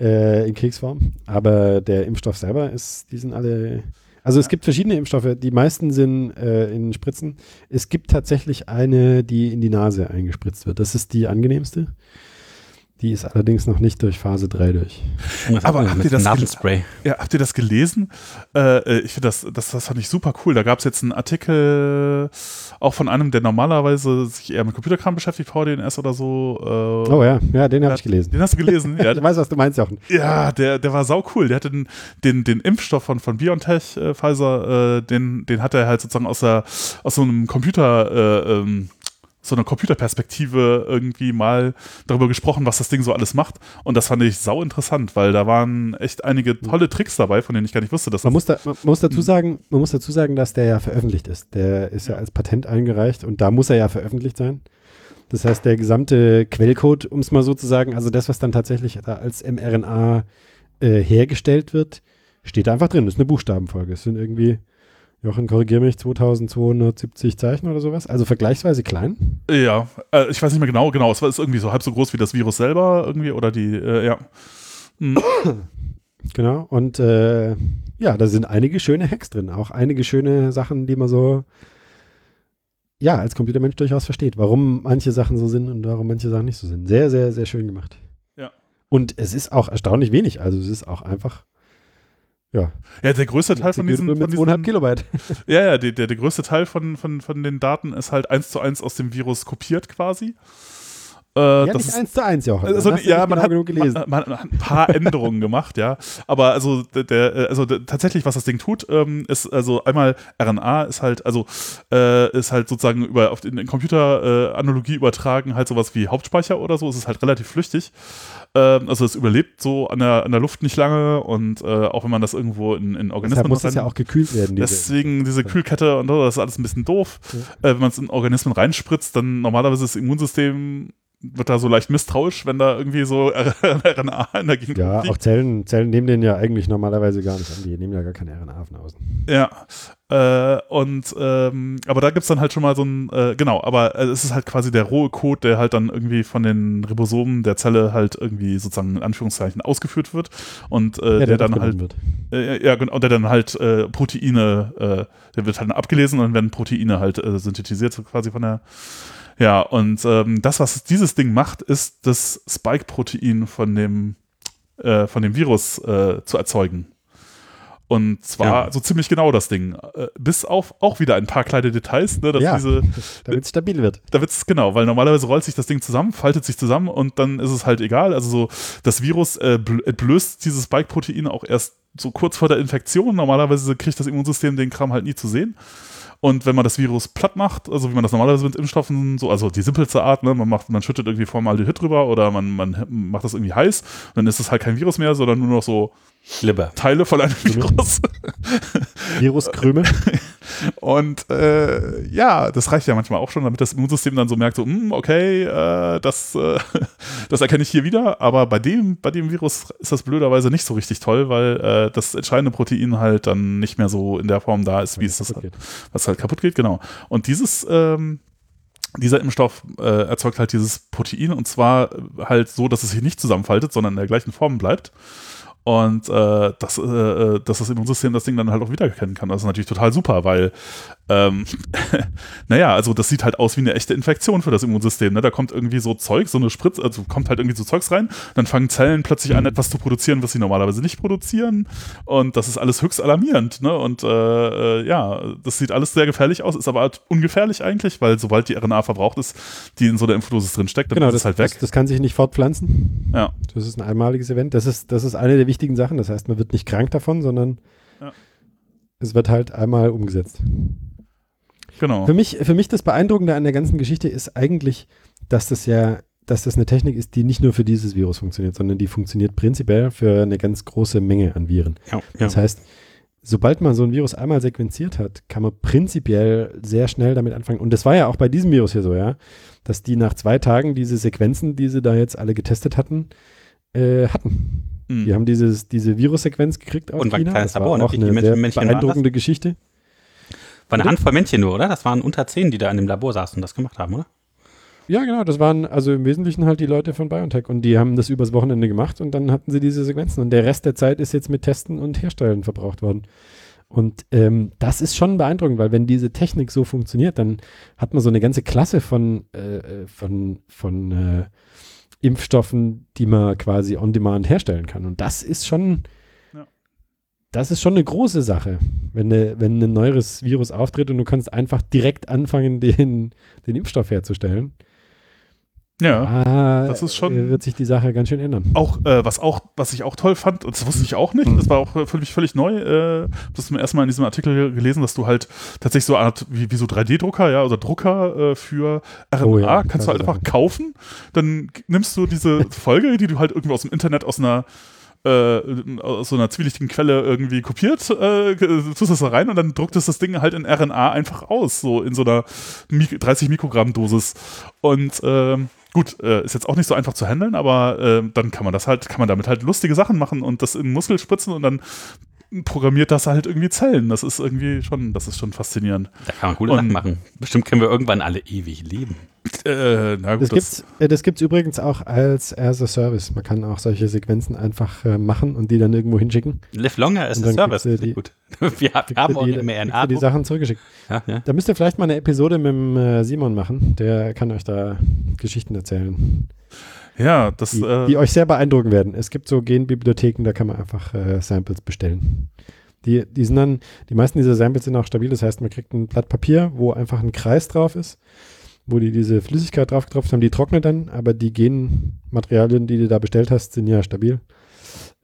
Äh, in Keksform. Aber der Impfstoff selber ist, die sind alle. Also es gibt verschiedene Impfstoffe. Die meisten sind äh, in Spritzen. Es gibt tatsächlich eine, die in die Nase eingespritzt wird. Das ist die angenehmste. Die ist allerdings noch nicht durch Phase 3 durch. Aber habt ihr das? Ja, habt ihr das gelesen? Äh, äh, ich finde das, das, das fand ich super cool. Da gab es jetzt einen Artikel auch von einem, der normalerweise sich eher mit Computerkram beschäftigt, VDNS oder so. Äh, Oh ja, ja, den habe ich gelesen. Den hast du gelesen? ja, Ich weiß, was du meinst, Jochen. ja der, der war sau cool. Der hatte den, den, den Impfstoff von, von BioNTech, äh, Pfizer, äh, den, den hat er halt sozusagen aus, der, aus so einem Computer, äh, ähm, so einer Computerperspektive irgendwie mal darüber gesprochen, was das Ding so alles macht. Und das fand ich sau interessant, weil da waren echt einige tolle Tricks dabei, von denen ich gar nicht wusste, dass Man das muss, da, man muss dazu sagen, man muss dazu sagen, dass der ja veröffentlicht ist. Der ist ja als Patent eingereicht und da muss er ja veröffentlicht sein. Das heißt, der gesamte Quellcode, um es mal so zu sagen, also das, was dann tatsächlich da als mRNA äh, hergestellt wird, steht da einfach drin. Das ist eine Buchstabenfolge. Es sind irgendwie, Jochen, korrigier mich, 2270 Zeichen oder sowas. Also vergleichsweise klein. Ja, äh, ich weiß nicht mehr genau, genau, es war ist irgendwie so halb so groß wie das Virus selber irgendwie oder die, äh, ja. Hm. Genau. Und äh, ja, da sind einige schöne Hacks drin. Auch einige schöne Sachen, die man so ja, als Computermensch durchaus versteht, warum manche Sachen so sind und warum manche Sachen nicht so sind. Sehr, sehr, sehr schön gemacht. Ja. Und es ist auch erstaunlich wenig. Also es ist auch einfach, ja, Ja, der größte Teil von diesen, mit von 2,5 diesen Kilobyte. Ja, ja, der, der, der größte Teil von, von, von den Daten ist halt eins zu eins aus dem Virus kopiert quasi. Äh, Ja, das nicht ist, eins zu eins, Jochen. Also, ja, nicht man genau hat, genug gelesen. man, man hat ein paar Änderungen gemacht, ja. Aber also der, also der, tatsächlich, was das Ding tut, ähm, ist also einmal RNA ist halt, also äh, ist halt sozusagen über auf den, den Computeranalogie äh, übertragen, halt sowas wie Hauptspeicher oder so. Es ist halt relativ flüchtig. Ähm, also es überlebt so an der, an der Luft nicht lange und äh, auch wenn man das irgendwo in, in Deshalb Organismen muss das ja auch gekühlt werden. diese- Deswegen diese Kühlkette und so, das ist alles ein bisschen doof. Äh, wenn man es in Organismen reinspritzt, dann normalerweise das Immunsystem wird da so leicht misstrauisch, wenn da irgendwie so RNA in der Gegend ja, auch liegt. Zellen, Zellen nehmen den ja eigentlich normalerweise gar nicht an. Die nehmen ja gar keine RNA von außen. Ja. Äh, und ähm, aber da gibt's dann halt schon mal so ein, äh, genau, aber äh, es ist halt quasi der rohe Code, der halt dann irgendwie von den Ribosomen der Zelle halt irgendwie sozusagen in Anführungszeichen ausgeführt wird und äh, Ja, der, dann aufgenommen halt wird. Äh, ja, genau, und der dann halt äh, Proteine, äh, der wird halt abgelesen und dann werden Proteine halt synthetisiert, so quasi von der. Ja, und ähm, das, was dieses Ding macht, ist das Spike-Protein von dem, äh, von dem Virus äh, zu erzeugen. Und zwar Ja. so ziemlich genau das Ding. Äh, bis auf auch wieder ein paar kleine Details, ne, dass Ja. diese, Damit es stabil wird. da wird's genau, weil normalerweise rollt sich das Ding zusammen, faltet sich zusammen und dann ist es halt egal. Also so, das Virus äh, bl- entblößt dieses Spike-Protein auch erst so kurz vor der Infektion. Normalerweise kriegt das Immunsystem den Kram halt nie zu sehen. Und wenn man das Virus platt macht, also wie man das normalerweise mit Impfstoffen, so, also die simpelste Art, ne, man macht, man schüttet irgendwie Formaldehyd drüber oder man, man macht das irgendwie heiß, dann ist es halt kein Virus mehr, sondern nur noch so Liber. Teile von einem Virus. Viruskrümel. Und äh, ja, das reicht ja manchmal auch schon, damit das Immunsystem dann so merkt, so, hm, okay, äh, das, äh, das erkenne ich hier wieder. Aber bei dem, bei dem Virus ist das blöderweise nicht so richtig toll, weil äh, das entscheidende Protein halt dann nicht mehr so in der Form da ist, wie es das geht. was halt kaputt geht, genau. Und dieses, ähm, dieser Impfstoff äh, erzeugt halt dieses Protein und zwar halt so, dass es sich nicht zusammenfaltet, sondern in der gleichen Form bleibt. Und äh, dass, äh, äh, dass das Immunsystem das Ding dann halt auch wiedererkennen kann. Das ist natürlich total super, weil, ähm, naja, also das sieht halt aus wie eine echte Infektion für das Immunsystem. Ne? Da kommt irgendwie so Zeug, so eine Spritze, also kommt halt irgendwie so Zeugs rein, dann fangen Zellen plötzlich an, etwas zu produzieren, was sie normalerweise nicht produzieren. Und das ist alles höchst alarmierend. Ne? Und äh, äh, ja, das sieht alles sehr gefährlich aus, ist aber halt ungefährlich eigentlich, weil sobald die RNA verbraucht ist, die in so der Impfdosis drinsteckt, dann Genau, ist das, es halt weg. Das, das kann sich nicht fortpflanzen. ja. Das ist ein einmaliges Event. Das ist, das ist eine der wichtigen Sachen. Das heißt, man wird nicht krank davon, sondern Ja. es wird halt einmal umgesetzt. Genau. Für mich, für mich das Beeindruckende an der ganzen Geschichte ist eigentlich, dass das ja, dass das eine Technik ist, die nicht nur für dieses Virus funktioniert, sondern die funktioniert prinzipiell für eine ganz große Menge an Viren. Ja, ja. Das heißt, sobald man so ein Virus einmal sequenziert hat, kann man prinzipiell sehr schnell damit anfangen. Und das war ja auch bei diesem Virus hier so, ja, dass die nach zwei Tagen diese Sequenzen, die sie da jetzt alle getestet hatten, äh, hatten. Mhm. Die haben dieses, diese Virussequenz gekriegt aus Und war ein China. kleines Labor, ne? auch eine sehr Männchen beeindruckende Geschichte. War eine? Handvoll Männchen nur, oder? Das waren unter zehn, die da in dem Labor saßen und das gemacht haben, oder? Ja, genau, das waren also im Wesentlichen halt die Leute von BioNTech und die haben das übers Wochenende gemacht und dann hatten sie diese Sequenzen und der Rest der Zeit ist jetzt mit Testen und Herstellen verbraucht worden. Und ähm, das ist schon beeindruckend, weil wenn diese Technik so funktioniert, dann hat man so eine ganze Klasse von, äh, äh, von, von äh, Impfstoffen, die man quasi on demand herstellen kann. Und das ist schon, Ja. das ist schon eine große Sache, wenn, ne, wenn ein neues Virus auftritt und du kannst einfach direkt anfangen, den, den Impfstoff herzustellen. Ja. Ah, das ist schon- äh, wird sich die Sache ganz schön ändern. Auch, äh, was auch, was ich auch toll fand, und das wusste ich auch nicht, Mhm. das war auch für mich völlig neu, äh, das zum ersten Mal in diesem Artikel gelesen, dass du halt tatsächlich so eine Art, wie, wie so 3D-Drucker, ja, oder Drucker äh, für RNA, Oh ja, kannst du halt einfach kaufen, dann nimmst du diese Folge, die du halt irgendwie aus dem Internet aus einer äh, aus so einer zwielichtigen Quelle irgendwie kopiert, äh, tust das da rein und dann druckt es das Ding halt in RNA einfach aus, so in so einer Mik 30 Mikrogramm Dosis. Und ähm, gut, äh, ist jetzt auch nicht so einfach zu handeln, aber äh, dann kann man das halt, kann man damit halt lustige Sachen machen und das in Muskel spritzen und dann programmiert das halt irgendwie Zellen. Das ist irgendwie schon, das ist schon faszinierend. Da kann man coole Und- Sachen machen. Bestimmt können wir irgendwann alle ewig leben. Äh, na Das gut, das, gibt's, äh, das gibt's übrigens auch als as a Service. Man kann auch solche Sequenzen einfach äh, machen und die dann irgendwo hinschicken. Live longer as a Service. die- Gut. Wir, wir haben auch die, du die. Sachen zurückgeschickt. Ja, ja. Da müsst ihr vielleicht mal eine Episode mit dem äh, Simon machen. Der kann euch da Geschichten erzählen, ja, das, die, äh, die euch sehr beeindrucken werden. Es gibt so Genbibliotheken, da kann man einfach äh, Samples bestellen. Die, die sind dann, die meisten dieser Samples sind auch stabil. Das heißt, man kriegt ein Blatt Papier, wo einfach ein Kreis drauf ist, wo die diese Flüssigkeit drauf getropft haben. Die trocknet dann, aber die Genmaterialien, die du da bestellt hast, sind ja stabil.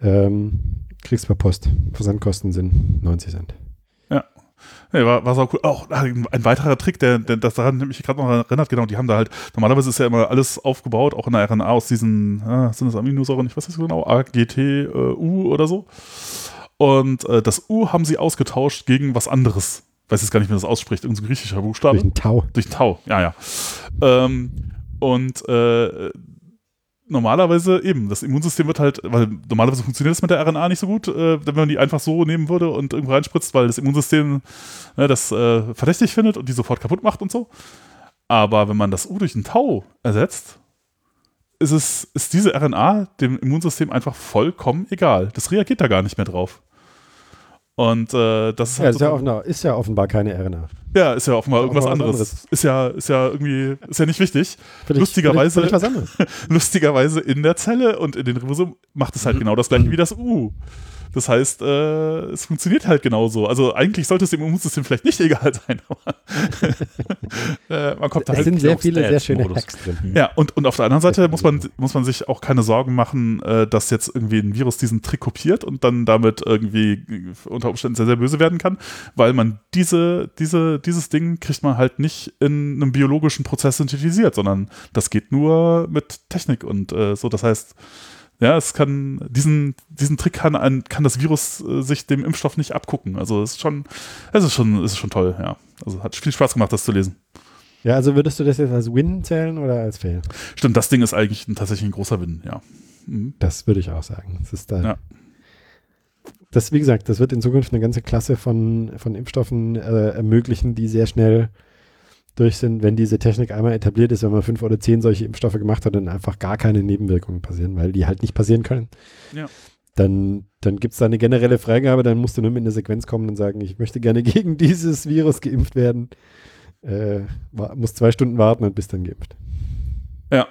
Ähm, kriegst per Post. Versandkosten sind 90 Cent. Nee, war, war sau cool. Auch ein, weiterer Trick, der, der das daran mich gerade noch erinnert, genau, die haben da halt, normalerweise ist ja immer alles aufgebaut, auch in der RNA aus diesen, ah, sind das Aminosäuren, ich weiß nicht so genau, A, G, T, äh, U oder so. Und äh, das U haben sie ausgetauscht gegen was anderes. Weiß jetzt gar nicht, wie man das ausspricht, irgendein so griechischer Buchstabe. Durch ein Tau. Durch Tau, ja, ja. Ähm, und äh, normalerweise eben, das Immunsystem wird halt, weil normalerweise funktioniert das mit der RNA nicht so gut, äh, wenn man die einfach so nehmen würde und irgendwo reinspritzt, weil das Immunsystem äh, das äh, verdächtig findet und die sofort kaputt macht und so. Aber wenn man das U durch ein Tau ersetzt, ist es, ist diese RNA dem Immunsystem einfach vollkommen egal. Das reagiert da gar nicht mehr drauf. Und äh, das ist Ja, halt ist ja, offenbar, ist ja offenbar keine RNA. ja, ist ja offenbar irgendwas offenbar anderes. anderes. Ist ja, ist ja irgendwie, ist ja nicht wichtig. Völlig- Lustigerweise- was anderes. Lustigerweise in der Zelle und in den Ribosomen macht es halt genau das gleiche wie das U. Das heißt, äh, es funktioniert halt genauso. Also eigentlich sollte es dem Immunsystem vielleicht nicht egal sein, aber äh, man kommt da Es halt sind sehr viele sehr schöne. Hacks drin. ja, und, und auf der anderen Seite muss man, muss man sich auch keine Sorgen machen, äh, dass jetzt irgendwie ein Virus diesen Trick kopiert und dann damit irgendwie unter Umständen sehr, sehr böse werden kann, weil man diese, diese, dieses Ding kriegt man halt nicht in einem biologischen Prozess synthetisiert, sondern das geht nur mit Technik und äh, so. Das heißt, ja, es kann, diesen, diesen Trick kann, ein, kann das Virus äh, sich dem Impfstoff nicht abgucken. Also es ist schon, es ist schon, es ist schon toll, ja. Also hat viel Spaß gemacht, das zu lesen. Ja, also würdest du das jetzt als Win zählen oder als Fail? Stimmt, das Ding ist eigentlich ein, tatsächlich ein großer Win, ja. Mhm. Das würde ich auch sagen. Das ist da. Ja. Das, wie gesagt, das wird in Zukunft eine ganze Klasse von, von Impfstoffen äh, ermöglichen, die sehr schnell durch sind, wenn diese Technik einmal etabliert ist, wenn man fünf oder zehn solche Impfstoffe gemacht hat, dann einfach gar keine Nebenwirkungen passieren, weil die halt nicht passieren können. Ja. Dann, dann gibt es da eine generelle Freigabe, dann musst du nur mit einer Sequenz kommen und sagen, ich möchte gerne gegen dieses Virus geimpft werden. Äh, muss zwei Stunden warten und bist dann geimpft. Ja.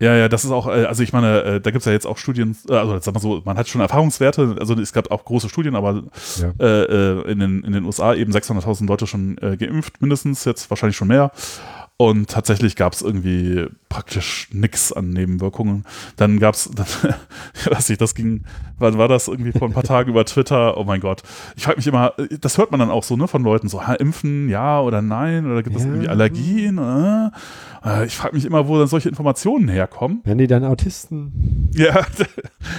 Ja, ja, das ist auch, äh, also ich meine, äh, da gibt es ja jetzt auch Studien, äh, also sag mal so, man hat schon Erfahrungswerte, also es gab auch große Studien, aber Ja. äh, äh, in, den, in den USA eben 600.000 Leute schon äh, geimpft, mindestens, jetzt wahrscheinlich schon mehr. Und tatsächlich gab es irgendwie praktisch nichts an Nebenwirkungen. Dann gab's, dann, ich weiß nicht, das ging, wann war das irgendwie vor ein paar Tagen über Twitter? Oh mein Gott. Ich frage mich immer, das hört man dann auch so, ne, von Leuten, so, ha, impfen, ja oder nein, oder gibt es Ja. irgendwie Allergien? Äh? Äh, Ich frage mich immer, wo dann solche Informationen herkommen. Werden die dann Autisten? Ja.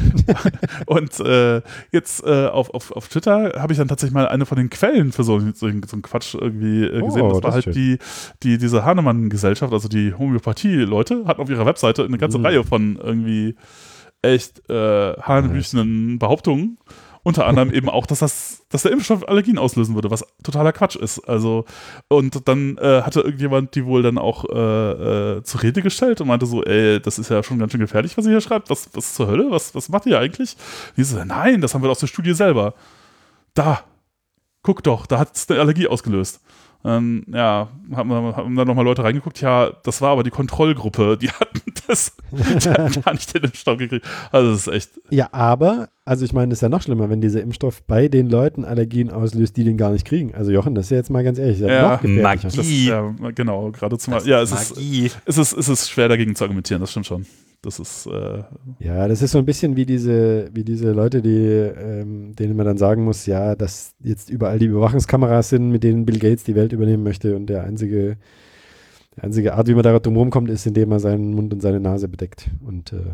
und äh, jetzt äh, auf, auf, auf Twitter habe ich dann tatsächlich mal eine von den Quellen für so, so, so einen Quatsch irgendwie äh, gesehen. Oh, das war das halt schön. die, die, diese Hahnemann-Gesellschaft, also die Homöopathie-Leute, hatten auf ihrer Webseite eine ganze Mhm. Reihe von irgendwie echt äh, hanebüchenen Behauptungen. Unter anderem eben auch, dass das, dass der Impfstoff Allergien auslösen würde, was totaler Quatsch ist. Also, und dann äh, hatte irgendjemand die wohl dann auch äh, äh, zur Rede gestellt und meinte so, ey, das ist ja schon ganz schön gefährlich, was ihr hier schreibt. Was, was zur Hölle? Was, was macht ihr eigentlich? Und die so, nein, das haben wir aus der Studie selber. Da, guck doch, da hat es eine Allergie ausgelöst. Ähm, ja, haben, haben dann nochmal Leute reingeguckt, ja, das war aber die Kontrollgruppe, die hatten das, die hatten gar nicht den Impfstoff gekriegt. Also das ist echt, Ja, aber, also ich meine, das ist ja noch schlimmer, wenn dieser Impfstoff bei den Leuten Allergien auslöst, die den gar nicht kriegen. Also Jochen, das ist ja jetzt mal ganz ehrlich, das ja noch. Magie. das ja, genau, gerade zum Ja, es ist, Magie. es, ist, es ist schwer dagegen zu argumentieren, das stimmt schon. Das ist, äh, Ja, das ist so ein bisschen wie diese, wie diese Leute, die, ähm, denen man dann sagen muss, ja, dass jetzt überall die Überwachungskameras sind, mit denen Bill Gates die Welt übernehmen möchte und der einzige, die einzige Art, wie man da drum rumkommt, ist, indem er seinen Mund und seine Nase bedeckt. Und äh,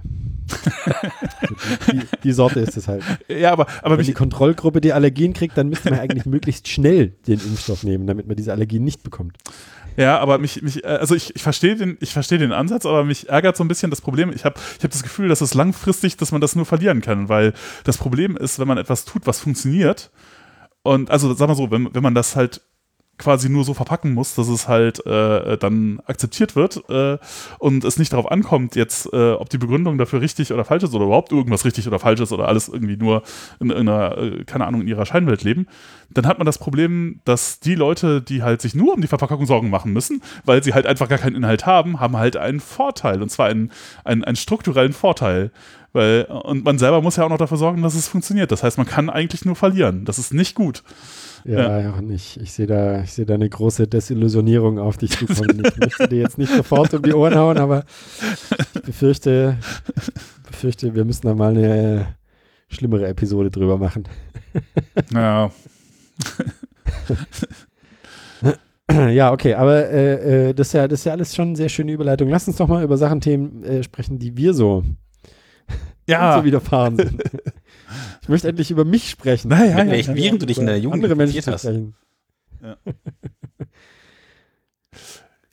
die, die Sorte ist es halt. ja, aber, aber Wenn die Kontrollgruppe die Allergien kriegt, dann müsste man eigentlich möglichst schnell den Impfstoff nehmen, damit man diese Allergien nicht bekommt. Ja, aber mich, mich äh, also ich, ich verstehe den, ich den Ansatz, aber mich ärgert so ein bisschen das Problem. Ich habe ich hab das Gefühl, dass es langfristig, dass man das nur verlieren kann, weil das Problem ist, wenn man etwas tut, was funktioniert, und also sag mal so, wenn, wenn man das halt quasi nur so verpacken muss, dass es halt äh, dann akzeptiert wird äh, und es nicht darauf ankommt, jetzt, äh, ob die Begründung dafür richtig oder falsch ist oder überhaupt irgendwas richtig oder falsch ist oder alles irgendwie nur in, in einer, äh, keine Ahnung, in ihrer Scheinwelt leben, dann hat man das Problem, dass die Leute, die halt sich nur um die Verpackung Sorgen machen müssen, weil sie halt einfach gar keinen Inhalt haben, haben halt einen Vorteil und zwar einen, einen, einen strukturellen Vorteil. Weil, und man selber muss ja auch noch dafür sorgen, dass es funktioniert. Das heißt, man kann eigentlich nur verlieren. Das ist nicht gut. Ja, ja. und ich, ich sehe da, ich sehe da eine große Desillusionierung auf dich zukommen. Ich möchte dir jetzt nicht sofort um die Ohren hauen, aber ich befürchte, befürchte, wir müssen da mal eine schlimmere Episode drüber machen. Ja. Ja, okay, aber äh, äh, das, ist ja, das ist ja alles schon eine sehr schöne Überleitung. Lass uns doch mal über Sachen, Themen äh, sprechen, die wir so, Ja. so widerfahren sind. Ich möchte endlich über mich sprechen. Naja, Wenn- wenn- während du dich in der Jugend andere Menschen hast. sprechen.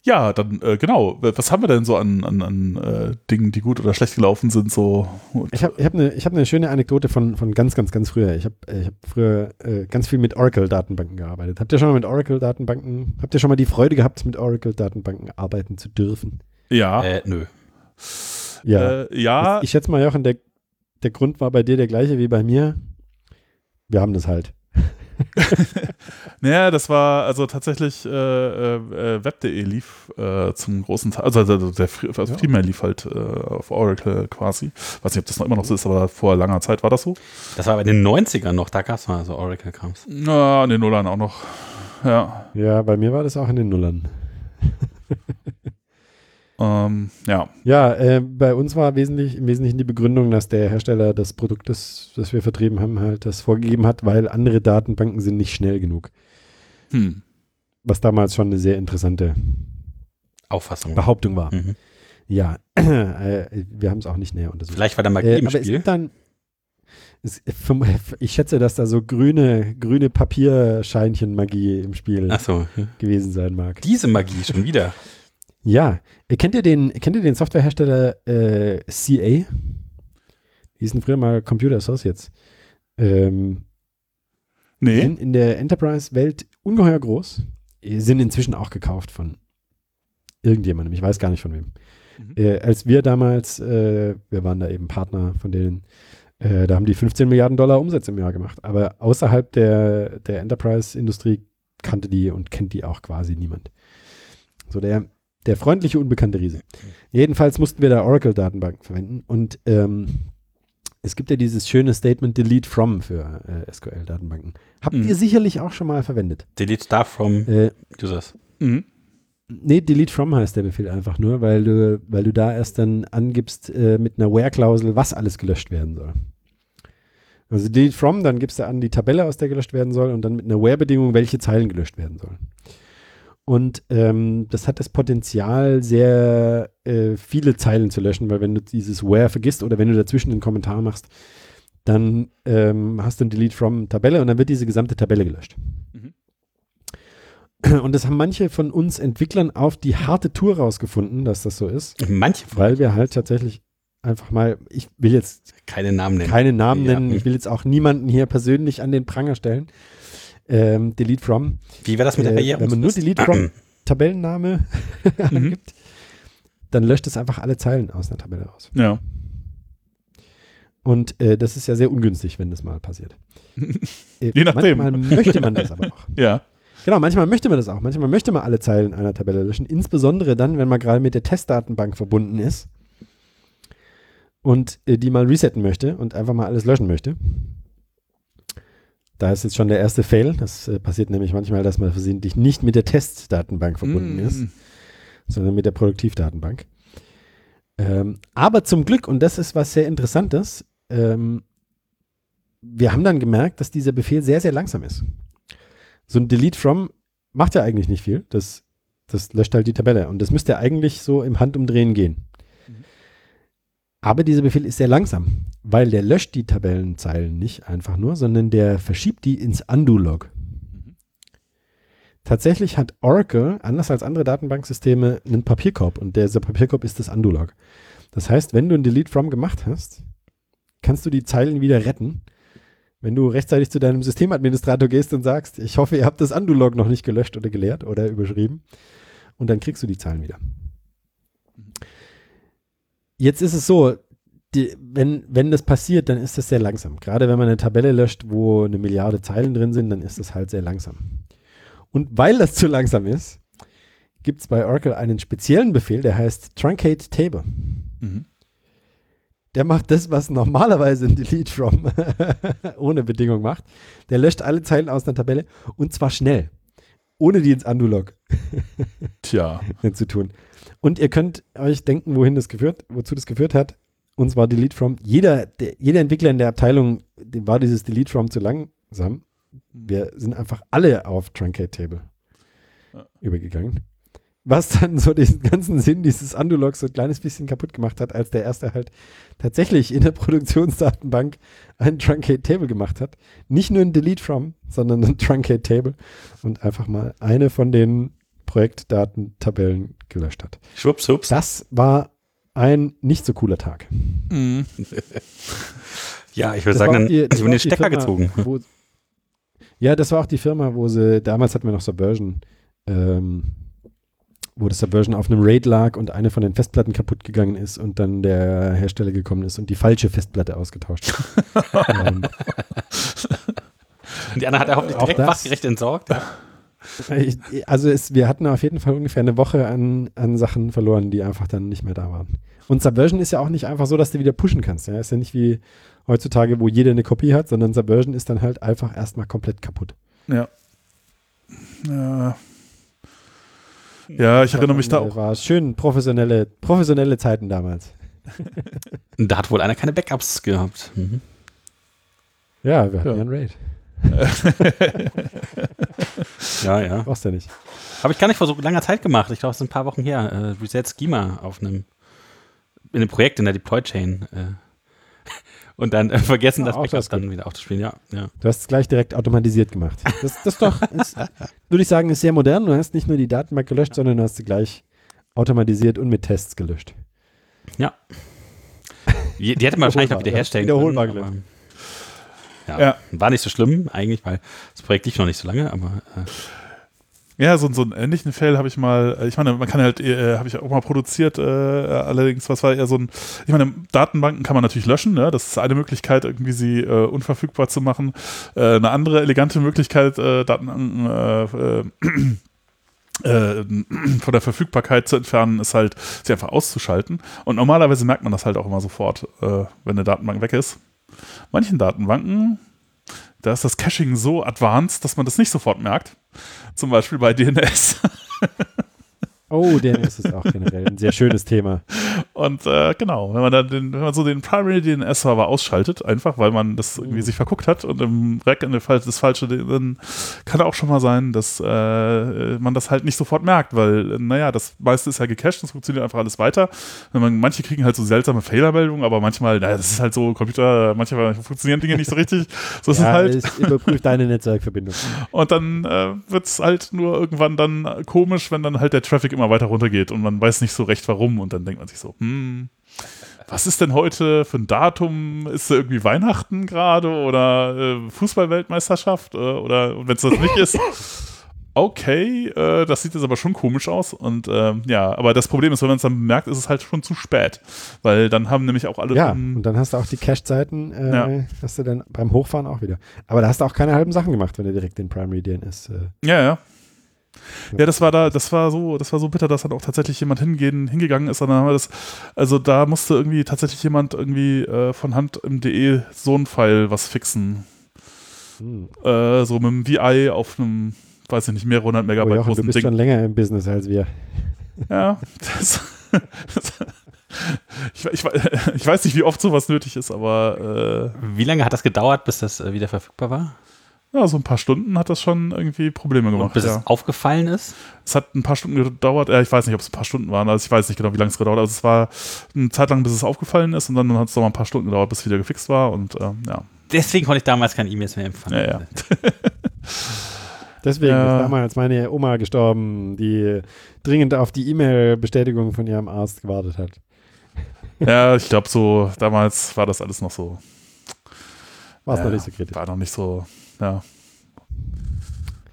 Ja, dann äh, genau. Was haben wir denn so an, an, an äh, Dingen, die gut oder schlecht gelaufen sind? So Ich habe ich hab eine ich hab ne schöne Anekdote von, von ganz, ganz, ganz früher. Ich habe ich hab früher äh, ganz viel mit Oracle-Datenbanken gearbeitet. Habt ihr schon mal mit Oracle-Datenbanken, habt ihr schon mal die Freude gehabt, mit Oracle-Datenbanken arbeiten zu dürfen? ja, Äh, nö. Ja. äh, ja, Ich schätze mal, Jochen, der, der Grund war bei dir der gleiche wie bei mir. Wir haben das halt. Naja, das war also tatsächlich äh, äh, äh, web.de lief äh, zum großen Teil, also der, der also primär lief halt äh, auf Oracle quasi. Weiß nicht, ob das noch immer noch so ist, aber vor langer Zeit war das so. Das war bei den 90ern noch, da gab es mal so Oracle-Krams. Na, an den Nullern auch noch. Ja, Ja, bei mir war das auch in den Nullern. ähm, ja. Ja, äh, bei uns war wesentlich, im Wesentlichen die Begründung, dass der Hersteller des Produktes, das wir vertrieben haben, halt das vorgegeben hat, weil andere Datenbanken sind nicht schnell genug. Hm. Was damals schon eine sehr interessante Auffassung. Behauptung war. Mhm. Ja, äh, wir haben es auch nicht näher untersucht. Vielleicht war da Magie Äh, im aber es Spiel. gibt dann, es, ich schätze, dass da so grüne, grüne Papierscheinchen-Magie im Spiel Achso, gewesen sein mag. diese Magie schon wieder. Ja, Äh, kennt ihr den, kennt ihr den Softwarehersteller äh, CA? Die hießen früher mal Computer Associates. Ähm, Nee. sind in der Enterprise-Welt ungeheuer groß, äh, sind inzwischen auch gekauft von irgendjemandem, ich weiß gar nicht von wem. Mhm. Äh, als wir damals, äh, wir waren da eben Partner von denen, äh, da haben die 15 Milliarden Dollar Umsatz im Jahr gemacht, aber außerhalb der, der Enterprise-Industrie kannte die und kennt die auch quasi niemand. So der, der freundliche, unbekannte Riese. Jedenfalls mussten wir da Oracle-Datenbanken verwenden und ähm, es gibt ja dieses schöne Statement Delete from für äh, SQL-Datenbanken. Habt Mhm. ihr sicherlich auch schon mal verwendet. Delete Star from Äh, Users. Mhm. Nee, delete from heißt der Befehl einfach nur, weil du, weil du da erst dann angibst äh, mit einer Where-Klausel, was alles gelöscht werden soll. Also delete from, dann gibst du an die Tabelle, aus der gelöscht werden soll, und dann mit einer Where-Bedingung, welche Zeilen gelöscht werden sollen. Und ähm, das hat das Potenzial, sehr äh, viele Zeilen zu löschen, weil wenn du dieses Where vergisst oder wenn du dazwischen einen Kommentar machst, dann ähm, hast du ein Delete from Tabelle und dann wird diese gesamte Tabelle gelöscht. Mhm. Und das haben manche von uns Entwicklern auf die harte Tour rausgefunden, dass das so ist, Manche, weil wir halt tatsächlich einfach mal, ich will jetzt keine Namen nennen. keine Namen Ja. nennen, ich will jetzt auch niemanden hier persönlich an den Pranger stellen. Ähm, delete from. Wie war das mit der Äh, Barriere? wenn man nur Delete from Tabellenname Mhm. angibt, dann löscht es einfach alle Zeilen aus einer Tabelle raus. Ja. Und äh, das ist ja sehr ungünstig, wenn das mal passiert. Äh, Je nachdem. Manchmal möchte man das aber auch. Ja. Genau, manchmal möchte man das auch. Manchmal möchte man alle Zeilen einer Tabelle löschen. Insbesondere dann, wenn man gerade mit der Testdatenbank verbunden ist und äh, die mal resetten möchte und einfach mal alles löschen möchte. Da ist jetzt schon der erste Fail. Das äh, passiert nämlich manchmal, dass man versehentlich nicht mit der Testdatenbank verbunden ist Mhm. sondern mit der Produktivdatenbank. Ähm, aber zum Glück, und das ist was sehr Interessantes, ähm, wir haben dann gemerkt, dass dieser Befehl sehr, sehr langsam ist. So ein Delete from macht ja eigentlich nicht viel. Das, das löscht halt die Tabelle. Und das müsste eigentlich so im Handumdrehen gehen. Mhm. Aber dieser Befehl ist sehr langsam, weil der löscht die Tabellenzeilen nicht einfach nur, sondern der verschiebt die ins Undo-Log. Mhm. Tatsächlich hat Oracle, anders als andere Datenbanksysteme, einen Papierkorb und dieser Papierkorb ist das Undo-Log. Das heißt, wenn du ein Delete from gemacht hast, kannst du die Zeilen wieder retten, wenn du rechtzeitig zu deinem Systemadministrator gehst und sagst, ich hoffe, ihr habt das Undo-Log noch nicht gelöscht oder geleert oder überschrieben und dann kriegst du die Zeilen wieder. Jetzt ist es so, die, wenn, wenn das passiert, dann ist das sehr langsam. Gerade wenn man eine Tabelle löscht, wo eine Milliarde Zeilen drin sind, dann ist das halt sehr langsam. Und weil das zu langsam ist, gibt es bei Oracle einen speziellen Befehl, der heißt Truncate Table. Mhm. Der macht das, was normalerweise ein Delete from ohne Bedingung macht. Der löscht alle Zeilen aus einer Tabelle und zwar schnell, ohne die ins Undo-Log Tja. zu tun. Und ihr könnt euch denken, wohin das geführt, wozu das geführt hat. Und zwar Delete from. Jeder, der, jeder Entwickler in der Abteilung, dem war dieses Delete from zu langsam. Wir sind einfach alle auf Truncate Table Ja. übergegangen. Was dann so den ganzen Sinn dieses Undo-Logs so ein kleines bisschen kaputt gemacht hat, als der erste halt tatsächlich in der Produktionsdatenbank ein Truncate Table gemacht hat. Nicht nur ein Delete from, sondern ein Truncate Table und einfach mal eine von den Projektdatentabellen gelöscht hat. Schwupps, hups. Das war ein nicht so cooler Tag. Mhm. Ja, ich würde sagen, dann die- das ich war bin den auch die Stecker Firma, gezogen. Wo, ja, das war auch die Firma, wo sie, damals hatten wir noch Subversion, ähm, wo das Subversion auf einem RAID lag und eine von den Festplatten kaputt gegangen ist und dann der Hersteller gekommen ist und die falsche Festplatte ausgetauscht hat. ähm, Und die andere hat er hoffentlich direkt fachgerecht entsorgt. Ja. Ich, also es, wir hatten auf jeden Fall ungefähr eine Woche an, an Sachen verloren, die einfach dann nicht mehr da waren. Und Subversion ist ja auch nicht einfach so, dass du wieder pushen kannst. Ja, ist ja nicht wie heutzutage, wo jeder eine Kopie hat, sondern Subversion ist dann halt einfach erstmal komplett kaputt. Ja. Ja. Ja, ich erinnere mich da auch. War schön professionelle, professionelle Zeiten damals. Da hat wohl einer keine Backups gehabt. Mhm. Ja, wir hatten Ja. ja, einen Raid. Ja, ja. Brauchst du ja nicht. Habe ich gar nicht vor so langer Zeit gemacht. Ich glaube, es ist ein paar Wochen her. Äh, Reset Schema auf einem, in einem Projekt in der Deploy Chain. Äh, und dann äh, vergessen, Ja, das Backup das dann wieder aufzuspielen. Ja, ja. Du hast es gleich direkt automatisiert gemacht. Das, das doch, ist, würde ich sagen, ist sehr modern. Du hast nicht nur die Datenbank gelöscht, sondern du hast sie gleich automatisiert und mit Tests gelöscht. Die, die hätte man wahrscheinlich noch Wiederholbar, wiederherstellen wiederholbar können. gelöst. aber- Ja, Ja. war nicht so schlimm eigentlich, weil das Projekt lief noch nicht so lange, aber äh, Ja, so, so einen ähnlichen Fall habe ich mal, äh, ich meine, man kann halt, äh, habe ich auch mal produziert, äh, allerdings, was war eher so ein, ich meine, Datenbanken kann man natürlich löschen, ne? das ist eine Möglichkeit, irgendwie sie äh, unverfügbar zu machen. Äh, eine andere elegante Möglichkeit, äh, Datenbanken von der Verfügbarkeit zu entfernen, ist halt, sie einfach auszuschalten. Und normalerweise merkt man das halt auch immer sofort, wenn eine Datenbank weg ist. Manchen Datenbanken, da ist das Caching so advanced, dass man das nicht sofort merkt. Zum Beispiel bei DNS. Oh, DNS ist auch generell ein sehr schönes Thema. Und äh, genau, wenn man dann den, wenn man so den Primary DNS-Server ausschaltet, einfach weil man das irgendwie sich verguckt hat und im Rack in der Fall das falsche, dann kann auch schon mal sein, dass äh, man das halt nicht sofort merkt, weil, naja, das meiste ist ja gecached, das funktioniert einfach alles weiter. Wenn man, manche kriegen halt so seltsame Fehlermeldungen, aber manchmal, naja, das ist halt so, Computer, manchmal funktionieren Dinge nicht so richtig. So ist ja, es halt. Es überprüft deine Netzwerkverbindung. Und dann äh, wird es halt nur irgendwann dann komisch, wenn dann halt der Traffic immer weiter runtergeht und man weiß nicht so recht warum und dann denkt man sich so, hm, was ist denn heute für ein Datum? Ist da irgendwie Weihnachten gerade oder äh, Fußballweltmeisterschaft? Äh, oder wenn es das nicht ist, okay, äh, das sieht jetzt aber schon komisch aus. Und äh, ja, aber das Problem ist, wenn man es dann bemerkt, ist es halt schon zu spät. Weil dann haben nämlich auch alle Ja, und dann hast du auch die Cache-Zeiten, äh, Ja. hast du dann beim Hochfahren auch wieder. Aber da hast du auch keine halben Sachen gemacht, wenn du direkt den Primary DNS. Ja, ja. Ja, das war da, das war so, das war so bitter, dass dann auch tatsächlich jemand hingehen, hingegangen ist. Und dann haben wir das, also da musste irgendwie tatsächlich jemand irgendwie äh, von Hand im DE so ein File was fixen. hm. Äh, so mit einem VI auf einem, weiß ich nicht, mehrere hundert Oh, Megabyte Jochen, du großen bist Ding. schon länger im Business als wir. Ja, das, das, ich, ich, ich weiß nicht, wie oft sowas nötig ist, aber Wie lange hat das gedauert, bis das äh, wieder verfügbar war? Äh, ja, so ein paar Stunden hat das schon irgendwie Probleme Und gemacht. bis ja. es aufgefallen ist? Es hat ein paar Stunden gedauert, ja, ich weiß nicht, ob es ein paar Stunden waren, also ich weiß nicht genau, wie lange es gedauert hat. Also es war eine Zeit lang, bis es aufgefallen ist und dann hat es noch mal ein paar Stunden gedauert, bis es wieder gefixt war und ähm, ja. Deswegen konnte ich damals keine E-Mails mehr empfangen. Ja, ja. Deswegen Ja. ist damals meine Oma gestorben, die dringend auf die E-Mail-Bestätigung von ihrem Arzt gewartet hat. Ja, ich glaube so, damals war das alles noch so. War es ja, noch nicht so kritisch. War noch nicht so, ja.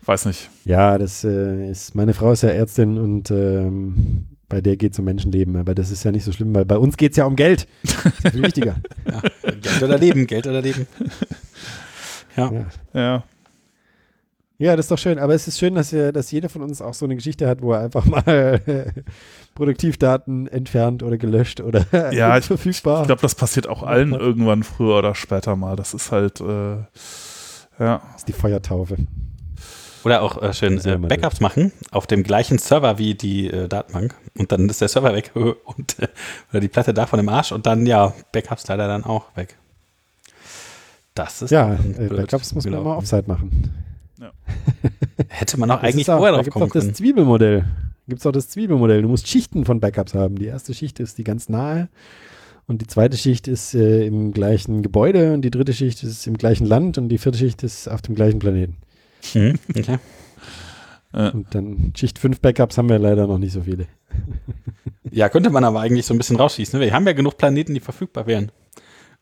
Weiß nicht. Ja, das äh, ist, meine Frau ist ja Ärztin und ähm, bei der geht es um Menschenleben, aber das ist ja nicht so schlimm, weil bei uns geht es ja um Geld. Das ist viel wichtiger. Ja. Geld oder Leben, Geld oder Leben. Ja. Ja. Ja. Ja, das ist doch schön. Aber es ist schön, dass, wir, dass jeder von uns auch so eine Geschichte hat, wo er einfach mal Produktivdaten entfernt oder gelöscht oder Ja, ich- verfügbar. Ich glaube, das passiert auch allen irgendwann früher oder später mal. Das ist halt, äh, ja. das ist die Feuertaufe. Oder auch äh, schön äh, Backups machen auf dem gleichen Server wie die äh, Datenbank und dann ist der Server weg und äh, oder die Platte da von dem Arsch und dann ja Backups leider dann auch weg. Das ist Ja, äh, blöd Backups muss man gelaufen. immer Offside machen. Hätte man auch eigentlich auch, vorher da drauf gibt es kommen auch das können. Zwiebelmodell. Gibt es auch das Zwiebelmodell. Du musst Schichten von Backups haben. Die erste Schicht ist die ganz nahe und die zweite Schicht ist äh, im gleichen Gebäude und die dritte Schicht ist im gleichen Land und die vierte Schicht ist auf dem gleichen Planeten. Mhm, okay. Und dann Schicht 5 Backups haben wir leider noch nicht so viele. Ja, könnte man aber eigentlich so ein bisschen rausschießen. Ne? Wir haben ja genug Planeten, die verfügbar wären.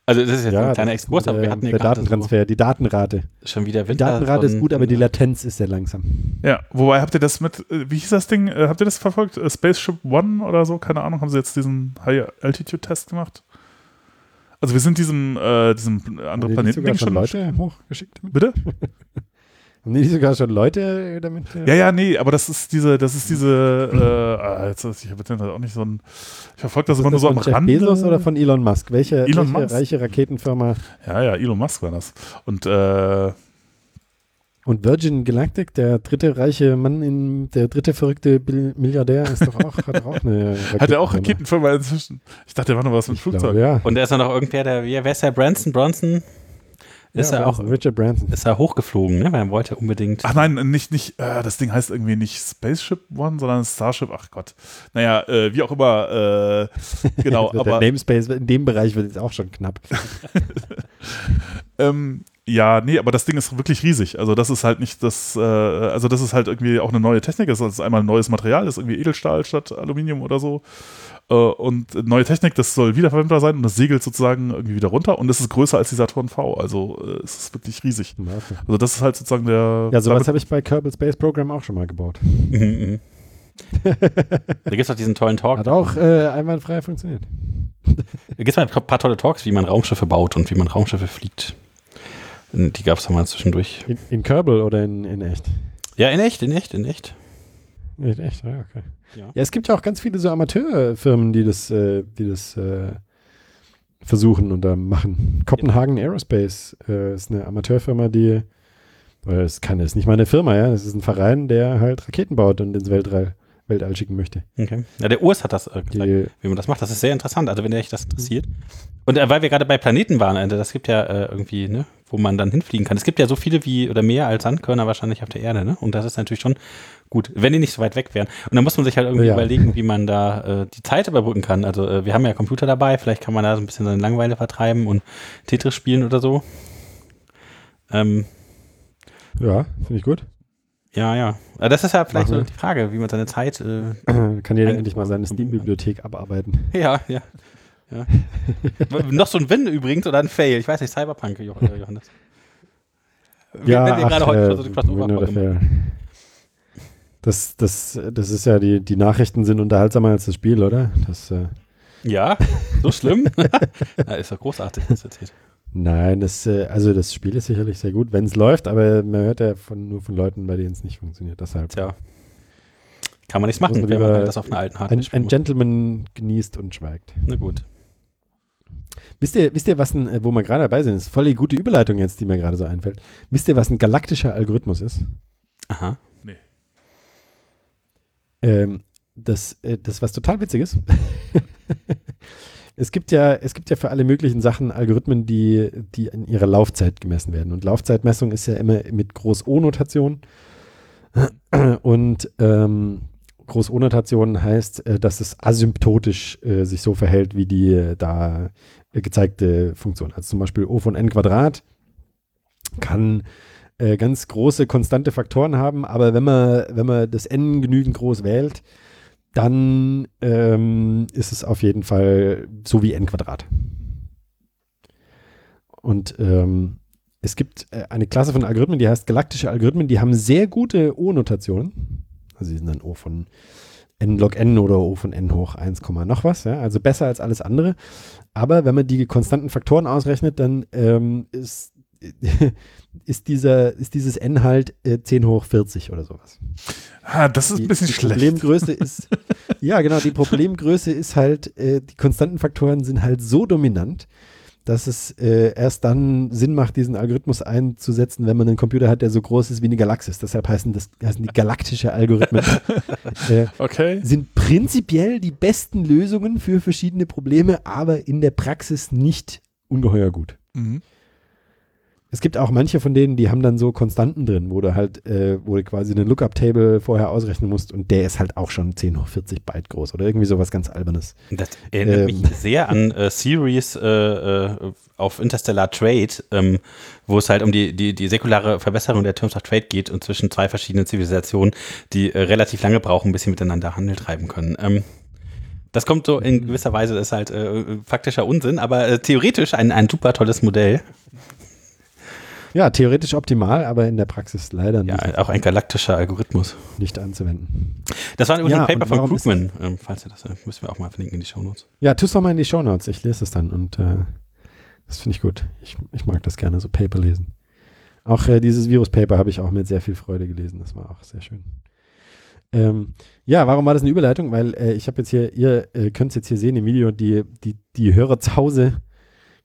Also das ist jetzt ein kleiner Exkurs, aber der, wir hatten ja der Datentransfer, die Datenrate. so schon wieder Die Winter. Datenrate ist gut, aber die Latenz ist sehr langsam. Ja, wobei habt ihr das mit, äh, wie hieß das Ding, äh, habt ihr das verfolgt? Äh, Spaceship One oder so? Keine Ahnung, haben sie jetzt diesen High-Altitude-Test gemacht? Also wir sind diesem, äh, diesem anderen die Planeten schon. schon Leute hochgeschickt? Bitte? Haben die nicht sogar schon Leute damit? äh, Ja, ja, nee, aber das ist diese, das ist diese, äh, ah, jetzt, ich habe jetzt auch nicht so ein, ich verfolge das Ist immer nur das so am von Jeff Rande. Bezos oder von Elon Musk? Welche, Elon welche Musk. reiche Raketenfirma? Ja, ja, Elon Musk war das. Und, äh, Und Virgin Galactic, der dritte reiche Mann, in, der dritte verrückte Milliardär, ist doch auch, hat auch eine Raketenfirma. hat er auch Raketenfirma inzwischen? Ich dachte, der war noch was mit Ich Flugzeug. glaube, ja. Und da ist noch irgendwer, der, wie, wer ist der Branson? Bronson? Ist ja, er auch, Branson, Richard Branson. ist er hochgeflogen, ne? Weil er wollte unbedingt. Ach nein, nicht, nicht, äh, das Ding heißt irgendwie nicht Spaceship One, sondern Starship, ach Gott. Naja, äh, wie auch immer, äh, genau, der aber Namespace in dem Bereich wird jetzt auch schon knapp. ähm, ja, nee, aber das Ding ist wirklich riesig. Also das ist halt nicht das, äh, also das ist halt irgendwie auch eine neue Technik. Das ist einmal ein neues Material, das ist irgendwie Edelstahl statt Aluminium oder so. Äh, und neue Technik, das soll wiederverwendbar sein und das segelt sozusagen irgendwie wieder runter und es ist größer als die Saturn V. Also äh, es ist wirklich riesig. Also das ist halt sozusagen der. Ja, sowas habe ich bei Kerbal Space Program auch schon mal gebaut. Da gibt es auch diesen tollen Talk. Hat auch äh, einwandfrei funktioniert. Da gibt es mal ein paar tolle Talks, wie man Raumschiffe baut und wie man Raumschiffe fliegt. Die gab es da mal zwischendurch. In, in Kerbal oder in, in echt? Ja, in echt, in echt, in echt. In echt, ja, okay. Ja. Ja, es gibt ja auch ganz viele so Amateurfirmen, die das, äh, die das äh, versuchen und da machen. Copenhagen Aerospace äh, ist eine Amateurfirma, die, oder es kann ist nicht mal eine Firma, ja, es ist ein Verein, der halt Raketen baut und ins Weltall, Weltall schicken möchte. Okay. Ja, der Urs hat das äh, gezeigt, Die, wie man das macht. Das ist sehr interessant, also wenn euch das interessiert. Und äh, weil wir gerade bei Planeten waren, äh, das gibt ja äh, irgendwie, ne, wo man dann hinfliegen kann. Es gibt ja so viele wie oder mehr als Sandkörner wahrscheinlich auf der Erde, ne? Und das ist natürlich schon gut, wenn die nicht so weit weg wären. Und dann muss man sich halt irgendwie Ja. überlegen, wie man da äh, die Zeit überbrücken kann. Also äh, wir haben ja Computer dabei, vielleicht kann man da so ein bisschen seine Langeweile vertreiben und Tetris spielen oder so. Ähm, ja, finde ich gut. Ja, ja. Das ist ja vielleicht Machen so die Frage, wie man seine Zeit äh, Kann jeder endlich mal seine Steam-Bibliothek abarbeiten. Ja, ja. ja. Noch so ein Win übrigens oder ein Fail. Ich weiß nicht, Cyberpunk, äh, Johannes. Wir Ja, gerade heute äh, so. Fail. Das, das, das ist ja, die, die Nachrichten sind unterhaltsamer als das Spiel, oder? Das, äh, Ja, so schlimm. ja, ist doch großartig, was erzählt. Nein, das, äh, also das Spiel ist sicherlich sehr gut, wenn es läuft, aber man hört ja von, nur von Leuten, bei denen es nicht funktioniert. Deshalb. Tja. Kann man nichts machen, man wenn man das auf einer alten Hardware Ein, ein. Gentleman genießt und schweigt. Na gut. Wisst ihr, wisst ihr, was ein, äh, wo wir gerade dabei sind, ist voll die gute Überleitung jetzt, die mir gerade so einfällt. Wisst ihr, was ein galaktischer Algorithmus ist? Aha. Ähm, das, äh, das was total witzig ist. es gibt ja, es gibt ja für alle möglichen Sachen Algorithmen, die, die in ihrer Laufzeit gemessen werden. Und Laufzeitmessung ist ja immer mit Groß-O-Notation. Und ähm, Groß-O-Notation heißt, äh, dass es asymptotisch äh, sich so verhält, wie die äh, da äh, gezeigte Funktion. Also zum Beispiel O von n Quadrat kann ganz große konstante Faktoren haben, aber wenn man, wenn man das n genügend groß wählt, dann ähm, ist es auf jeden Fall so wie n Quadrat. Und ähm, es gibt äh, eine Klasse von Algorithmen, die heißt galaktische Algorithmen, die haben sehr gute O-Notationen. Also die sind dann O von n log n oder O von n hoch 1, noch was, ja? also besser als alles andere. Aber wenn man die konstanten Faktoren ausrechnet, dann ähm, ist, ist, dieser, ist dieses n halt äh, 10 hoch 40 oder sowas. Ah, das ist Die, ein bisschen die schlecht. Problemgröße ist, ja genau, die Problemgröße ist halt, äh, die konstanten Faktoren sind halt so dominant, dass es äh, erst dann Sinn macht, diesen Algorithmus einzusetzen, wenn man einen Computer hat, der so groß ist wie eine Galaxis. Deshalb heißen das heißen die galaktische Algorithmen. äh, Okay. sind prinzipiell die besten Lösungen für verschiedene Probleme, aber in der Praxis nicht ungeheuer gut. Mhm. Es gibt auch manche von denen, die haben dann so Konstanten drin, wo du halt, äh, wo du quasi einen Lookup-Table vorher ausrechnen musst und der ist halt auch schon 10 hoch 40 Byte groß oder irgendwie sowas ganz Albernes. Das erinnert Ähm. mich sehr an äh, Series äh, äh, auf Interstellar Trade, ähm, wo es halt um die, die, die säkulare Verbesserung der Terms of Trade geht und zwischen zwei verschiedenen Zivilisationen, die äh, relativ lange brauchen, bis sie miteinander Handel treiben können. Ähm, das kommt so in gewisser Weise, ist halt äh, faktischer Unsinn, aber theoretisch ein, ein super tolles Modell. Ja, theoretisch optimal, aber in der Praxis leider Ja, nicht, auch ein galaktischer Algorithmus. nicht anzuwenden. Das war übrigens Ja, ein Paper von Krugman, ähm, falls ihr das, äh, müssen wir auch mal verlinken in die Shownotes. Ja, tu's doch mal in die Shownotes, ich lese es dann und äh, das finde ich gut. Ich, ich mag das gerne, so Paper lesen. Auch äh, dieses Virus-Paper habe ich auch mit sehr viel Freude gelesen, das war auch sehr schön. Ähm, ja, warum war das eine Überleitung? Weil äh, ich habe jetzt hier, ihr äh, könnt es jetzt hier sehen im Video, die, die, die Hörer zu Hause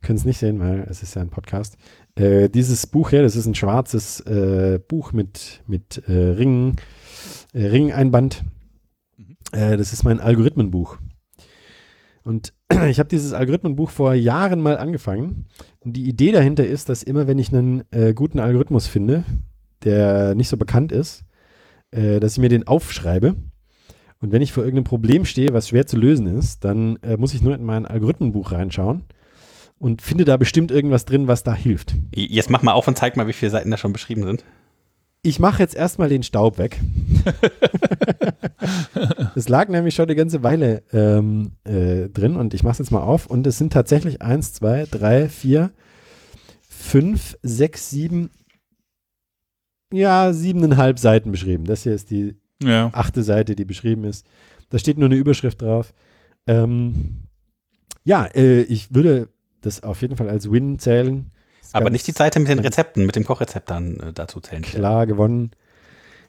können es nicht sehen, weil es ist ja ein Podcast. Äh, dieses Buch hier, das ist ein schwarzes äh, Buch mit, mit äh, Ringen, äh, Ringeinband. Äh, das ist mein Algorithmenbuch. Und ich habe dieses Algorithmenbuch vor Jahren mal angefangen. Und die Idee dahinter ist, dass immer, wenn ich einen guten Algorithmus finde, der nicht so bekannt ist, dass ich mir den aufschreibe. Und wenn ich vor irgendeinem Problem stehe, was schwer zu lösen ist, dann muss ich nur in mein Algorithmenbuch reinschauen und finde da bestimmt irgendwas drin, was da hilft. Jetzt mach mal auf und zeig mal, wie viele Seiten da schon beschrieben sind. Ich mache jetzt erstmal den Staub weg. Es lag nämlich schon eine ganze Weile ähm, äh, drin und ich mache es jetzt mal auf und es sind tatsächlich eins, zwei, drei, vier, fünf, sechs, sieben, ja, siebeneinhalb Seiten beschrieben. Das hier ist die Ja. achte Seite, die beschrieben ist. Da steht nur eine Überschrift drauf. Ähm, ja, äh, ich würde das auf jeden Fall als Win zählen. Aber nicht die Seite mit den Rezepten, mit dem Kochrezept dann äh, dazu zählen. Klar gewonnen.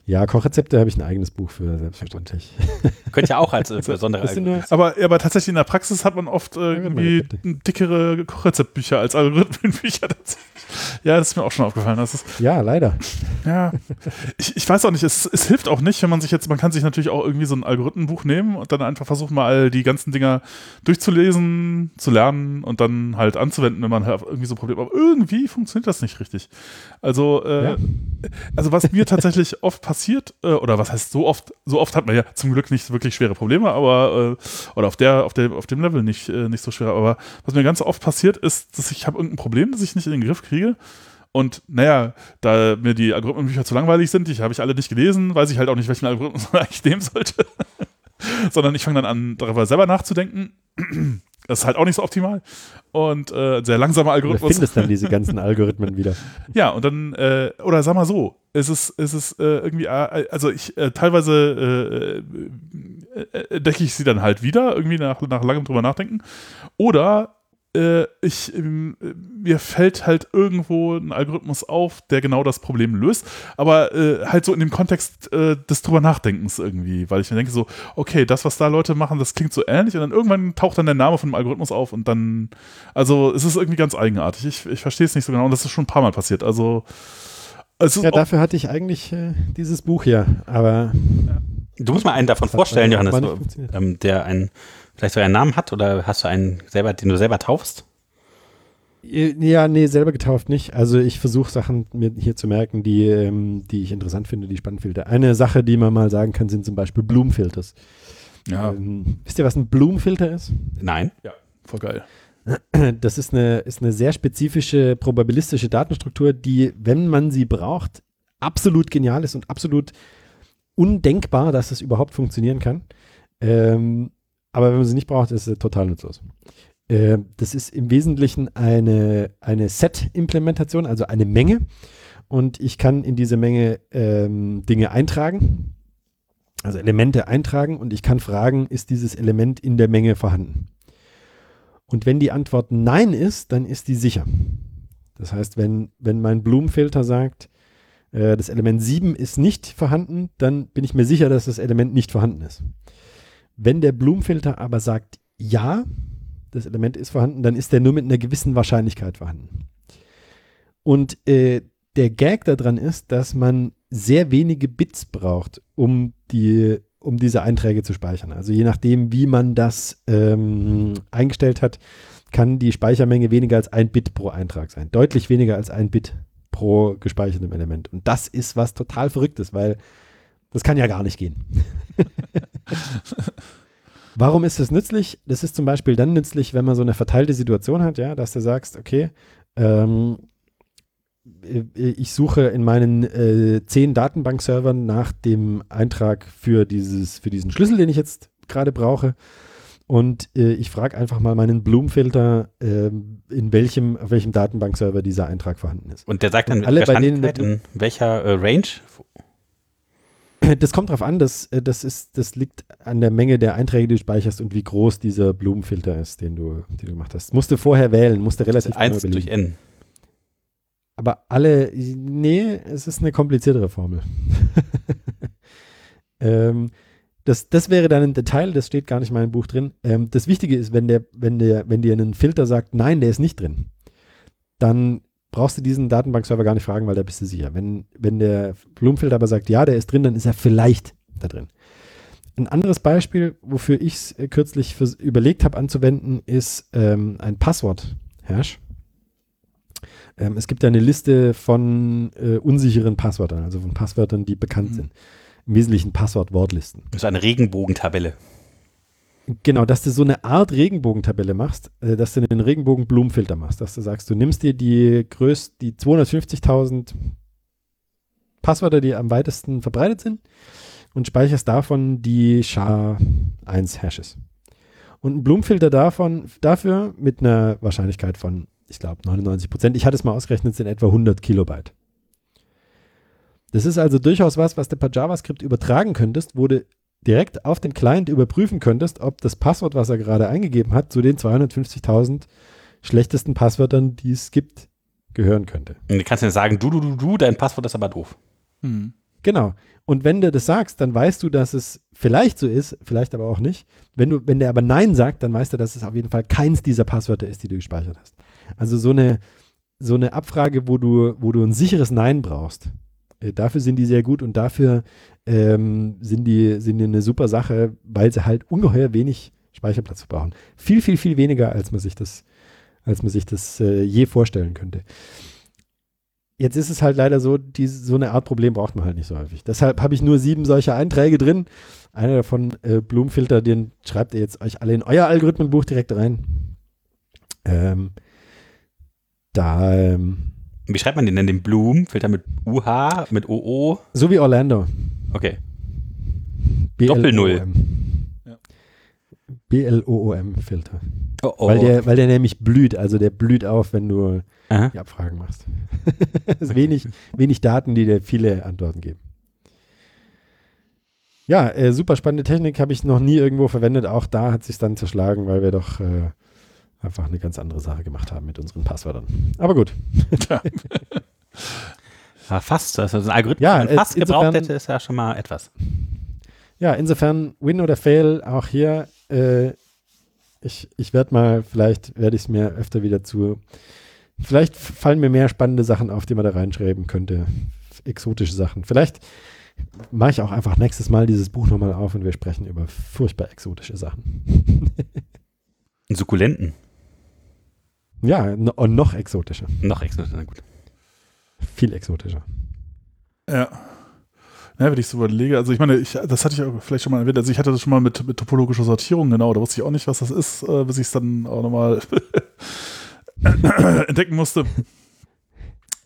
Ja, Kochrezepte habe ich ein eigenes Buch für, selbstverständlich. Könnt ihr auch als äh, besondere Aber, aber tatsächlich in der Praxis hat man oft äh, irgendwie dickere Kochrezeptbücher als Algorithmenbücher. tatsächlich. Ja, das ist mir auch schon aufgefallen. Das ist, Ja, leider. ja, ich, ich weiß auch nicht, es, es hilft auch nicht, wenn man sich jetzt, man kann sich natürlich auch irgendwie so ein Algorithmenbuch nehmen und dann einfach versuchen, mal all die ganzen Dinger durchzulesen, zu lernen und dann halt anzuwenden, wenn man halt irgendwie so Probleme hat. Aber irgendwie funktioniert das nicht richtig. Also, äh, Ja. also was mir tatsächlich oft passiert, äh, oder was heißt so oft, so oft hat man ja zum Glück nicht wirklich schwere Probleme, aber äh, oder auf der, auf der, auf dem Level nicht, äh, nicht so schwer. Aber was mir ganz oft passiert, ist, dass ich habe irgendein Problem, das ich nicht in den Griff kriege. Und naja, da mir die Algorithmenbücher zu langweilig sind, die habe ich alle nicht gelesen, weiß ich halt auch nicht, welchen Algorithmus man eigentlich nehmen sollte. Sondern ich fange dann an, darüber selber nachzudenken. Das ist halt auch nicht so optimal. Und äh, ein sehr langsamer Du Algorithmus. findest dann diese ganzen Algorithmen wieder. Ja, und dann, äh, oder sag mal so, es ist, es ist äh, irgendwie, äh, also ich äh, teilweise äh, äh, decke ich sie dann halt wieder, irgendwie nach, nach langem drüber nachdenken. Oder äh, ich, ähm, äh, mir fällt halt irgendwo ein Algorithmus auf, der genau das Problem löst, aber äh, halt so in dem Kontext äh, des drüber Nachdenkens irgendwie, weil ich mir denke so, okay, das, was da Leute machen, das klingt so ähnlich und dann irgendwann taucht dann der Name von dem Algorithmus auf und dann, also es ist irgendwie ganz eigenartig. Ich, ich verstehe es nicht so genau und das ist schon ein paar Mal passiert. Also ist Ja, dafür hatte ich eigentlich äh, dieses Buch hier, aber Du musst mal einen davon vorstellen, Johannes, ähm, der einen, vielleicht so einen Namen hat oder hast du einen selber, den du selber taufst? Äh, Ja, nee, selber getauft nicht. Also ich versuche Sachen mir hier zu merken, die, ähm, die ich interessant finde, die ich spannend finde. Eine Sache, die man mal sagen kann, sind zum Beispiel Bloom-Filters. ja, Ähm, wisst ihr, was ein Bloom-Filter ist? Nein. voll geil. Das ist eine, ist eine sehr spezifische probabilistische Datenstruktur, die, wenn man sie braucht, absolut genial ist und absolut undenkbar, dass es überhaupt funktionieren kann. Ähm, aber wenn man sie nicht braucht, ist sie total nutzlos. Äh, das ist im Wesentlichen eine, eine Set-Implementation, also eine Menge. Und ich kann in diese Menge ähm, Dinge eintragen, also Elemente eintragen und ich kann fragen, ist dieses Element in der Menge vorhanden? Und wenn die Antwort Nein ist, dann ist die sicher. Das heißt, wenn, wenn mein Blumenfilter sagt, äh, das Element 7 ist nicht vorhanden, dann bin ich mir sicher, dass das Element nicht vorhanden ist. Wenn der Blumenfilter aber sagt, ja, das Element ist vorhanden, dann ist der nur mit einer gewissen Wahrscheinlichkeit vorhanden. Und äh, der Gag daran ist, dass man sehr wenige Bits braucht, um die um diese Einträge zu speichern. Also je nachdem, wie man das ähm, eingestellt hat, kann die Speichermenge weniger als ein Bit pro Eintrag sein. Deutlich weniger als ein Bit pro gespeichertem Element. Und das ist was total Verrücktes, weil das kann ja gar nicht gehen. Warum ist das nützlich? Das ist zum Beispiel dann nützlich, wenn man so eine verteilte Situation hat, ja, dass du sagst, okay, ähm, ich suche in meinen äh, zehn Datenbankservern nach dem Eintrag für, dieses, für diesen Schlüssel, den ich jetzt gerade brauche. Und äh, ich frage einfach mal meinen Bloom-Filter, äh, in welchem, auf welchem Datenbankserver dieser Eintrag vorhanden ist. Und der sagt dann Und alle, bei denen in welcher äh, Range? Das kommt drauf an, das, äh, das, ist, das liegt an der Menge der Einträge, die du speicherst und wie groß dieser Blumenfilter ist, den du, den du gemacht hast. Musst du vorher wählen, musst du relativ 1 genau durch. N. Aber alle, nee, es ist eine kompliziertere Formel. ähm, das, das wäre dann ein Detail, das steht gar nicht in meinem Buch drin. Ähm, das Wichtige ist, wenn der, wenn der, wenn dir ein Filter sagt, nein, der ist nicht drin, dann brauchst du diesen Datenbankserver gar nicht fragen, weil da bist du sicher. Wenn, wenn der Blumenfilter aber sagt, ja, der ist drin, dann ist er vielleicht da drin. Ein anderes Beispiel, wofür ich es äh, kürzlich fürs- überlegt habe anzuwenden, ist ähm, ein Passwort-Hash. Ähm, es gibt ja eine Liste von äh, unsicheren Passwörtern, also von Passwörtern, die bekannt Mhm. sind. Im Wesentlichen Passwortwortlisten. Das ist eine Regenbogentabelle. Genau, dass du so eine Art Regenbogentabelle machst, äh, dass du einen Regenbogen-Blumenfilter machst, dass du sagst, du nimmst dir die größten, die 250.000 Passwörter, die am weitesten verbreitet sind und speicherst davon die SHA-1-Hashes. Und ein Blumenfilter davon, dafür mit einer Wahrscheinlichkeit von, ich glaube, 99 Prozent. Ich hatte es mal ausgerechnet, sind etwa 100 Kilobyte. Das ist also durchaus was, was du per JavaScript übertragen könntest, wo du direkt auf den Client überprüfen könntest, ob das Passwort, was er gerade eingegeben hat, zu den 250.000 schlechtesten Passwörtern, die es gibt, gehören könnte. Und du kannst ja sagen, du, du, du, du, dein Passwort ist aber doof. Hm. Genau. Und wenn du das sagst, dann weißt du, dass es vielleicht so ist, vielleicht aber auch nicht. Wenn du, wenn der aber Nein sagt, dann weißt du, dass es auf jeden Fall keins dieser Passwörter ist, die du gespeichert hast. Also so eine, so eine Abfrage, wo du, wo du ein sicheres Nein brauchst. Äh, dafür sind die sehr gut und dafür ähm, sind, die, sind die eine super Sache, weil sie halt ungeheuer wenig Speicherplatz brauchen. Viel, viel, viel weniger, als man sich das, als man sich das äh, je vorstellen könnte. Jetzt ist es halt leider so, die, so eine Art Problem braucht man halt nicht so häufig. Deshalb habe ich nur sieben solcher Einträge drin. Einer davon, äh, Blumenfilter, den schreibt ihr jetzt euch alle in euer Algorithmenbuch direkt rein. Ähm, da. Ähm, Wie schreibt man den denn, den Blumenfilter mit UH, mit OO? so wie Orlando. Okay. Doppel-Null. BLOOM-Filter. Oh, oh. Weil, der, weil der nämlich blüht. Also der blüht auf, wenn du Aha. die Abfragen machst. Es ist wenig, wenig Daten, die dir viele Antworten geben. Ja, äh, super spannende Technik habe ich noch nie irgendwo verwendet. Auch da hat sich dann zerschlagen, weil wir doch äh, einfach eine ganz andere Sache gemacht haben mit unseren Passwörtern. Aber gut. Ja, fast. Also ein Algorithmus, Ja, den man äh, fast gebraucht insofern- hätte, ist ja schon mal etwas. Ja, insofern Win oder Fail auch hier. Äh, ich ich werde mal, vielleicht werde ich es mir öfter wieder zu. Vielleicht fallen mir mehr spannende Sachen auf, die man da reinschreiben könnte. Exotische Sachen. Vielleicht mache ich auch einfach nächstes Mal dieses Buch nochmal auf und wir sprechen über furchtbar exotische Sachen. Sukkulenten. ja, und noch exotischer. Noch extra. Na gut. Viel exotischer. Ja. Ja, wenn ich so überlege, also ich meine, ich, das hatte ich auch vielleicht schon mal erwähnt, also ich hatte das schon mal mit, mit topologischer Sortierung, genau, da wusste ich auch nicht, was das ist, äh, bis ich es dann auch nochmal entdecken musste.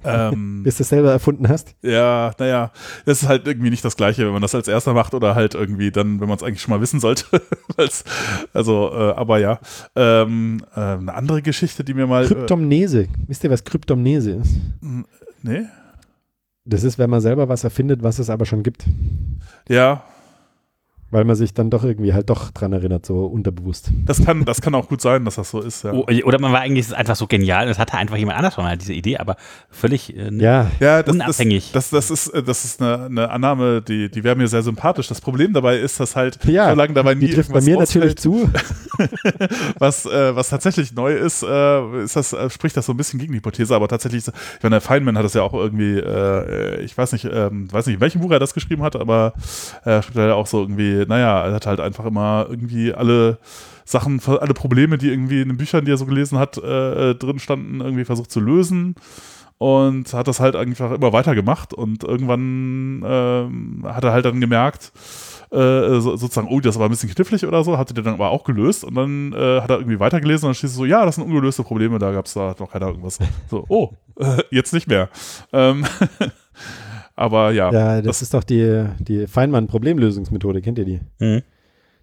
ähm, Bis du es selber erfunden hast? ja, naja, das ist halt irgendwie nicht das Gleiche, wenn man das als erster macht oder halt irgendwie dann, wenn man es eigentlich schon mal wissen sollte. Also, äh, aber ja. Ähm, äh, eine andere Geschichte, die mir mal. Kryptomnese. Wisst ihr, was Kryptomnese ist? Nee? Das ist, wenn man selber was erfindet, was es aber schon gibt. Ja, Weil man sich dann doch irgendwie halt doch dran erinnert, so unterbewusst. das kann, das kann auch gut sein, dass das so ist, ja. Oh, oder man war eigentlich einfach so genial, das hatte einfach jemand anders schon mal diese Idee, aber völlig äh, Ja, Ja, das, Unabhängig. Das, das, das ist, äh, das ist eine, eine Annahme, die, die wäre mir sehr sympathisch. Das Problem dabei ist, dass halt, ja solange dabei nie die trifft bei mir natürlich zu. was, äh, was tatsächlich neu ist, äh, ist das, äh, spricht das so ein bisschen gegen die Hypothese, aber tatsächlich, ist- ich meine, der Feynman hat das ja auch irgendwie, äh, ich weiß nicht, ähm, weiß nicht, in welchem Buch er das geschrieben hat, aber er schreibt ja auch so irgendwie, naja, er hat halt einfach immer irgendwie alle Sachen, alle Probleme, die irgendwie in den Büchern, die er so gelesen hat, äh, äh, drin standen, irgendwie versucht zu lösen und hat das halt einfach immer weiter gemacht und irgendwann ähm, hat er halt dann gemerkt, äh, so, sozusagen, oh, das war ein bisschen knifflig oder so, hatte der dann aber auch gelöst und dann äh, hat er irgendwie weitergelesen und dann steht so, ja, das sind ungelöste Probleme, da gab es da hat noch keiner irgendwas. So, oh, äh, jetzt nicht mehr. Ähm, aber ja, Ja, das, das- ist doch die, die Feynman-Problemlösungsmethode. Kennt ihr die? Mhm.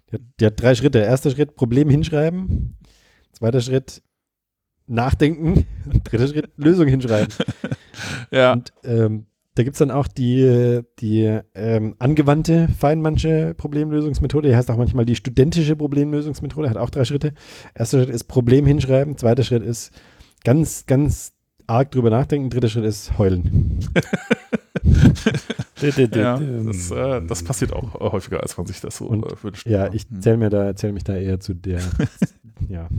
Die hat, die hat drei Schritte. Erster Schritt, Problem hinschreiben. Zweiter Schritt, nachdenken. Und dritter Schritt, Lösung hinschreiben. ja, Und ähm, da gibt es dann auch die, die ähm, angewandte Feynmannsche Problemlösungsmethode. Die heißt auch manchmal die studentische Problemlösungsmethode. Hat auch drei Schritte. Erster Schritt ist Problem hinschreiben. Zweiter Schritt ist ganz, ganz arg drüber nachdenken. Dritter Schritt ist heulen. ja das, äh, das passiert auch äh, häufiger, als man sich das so Und- äh, wünscht. Ja, ich zähle mir da, zähl mich da eher zu der. ja.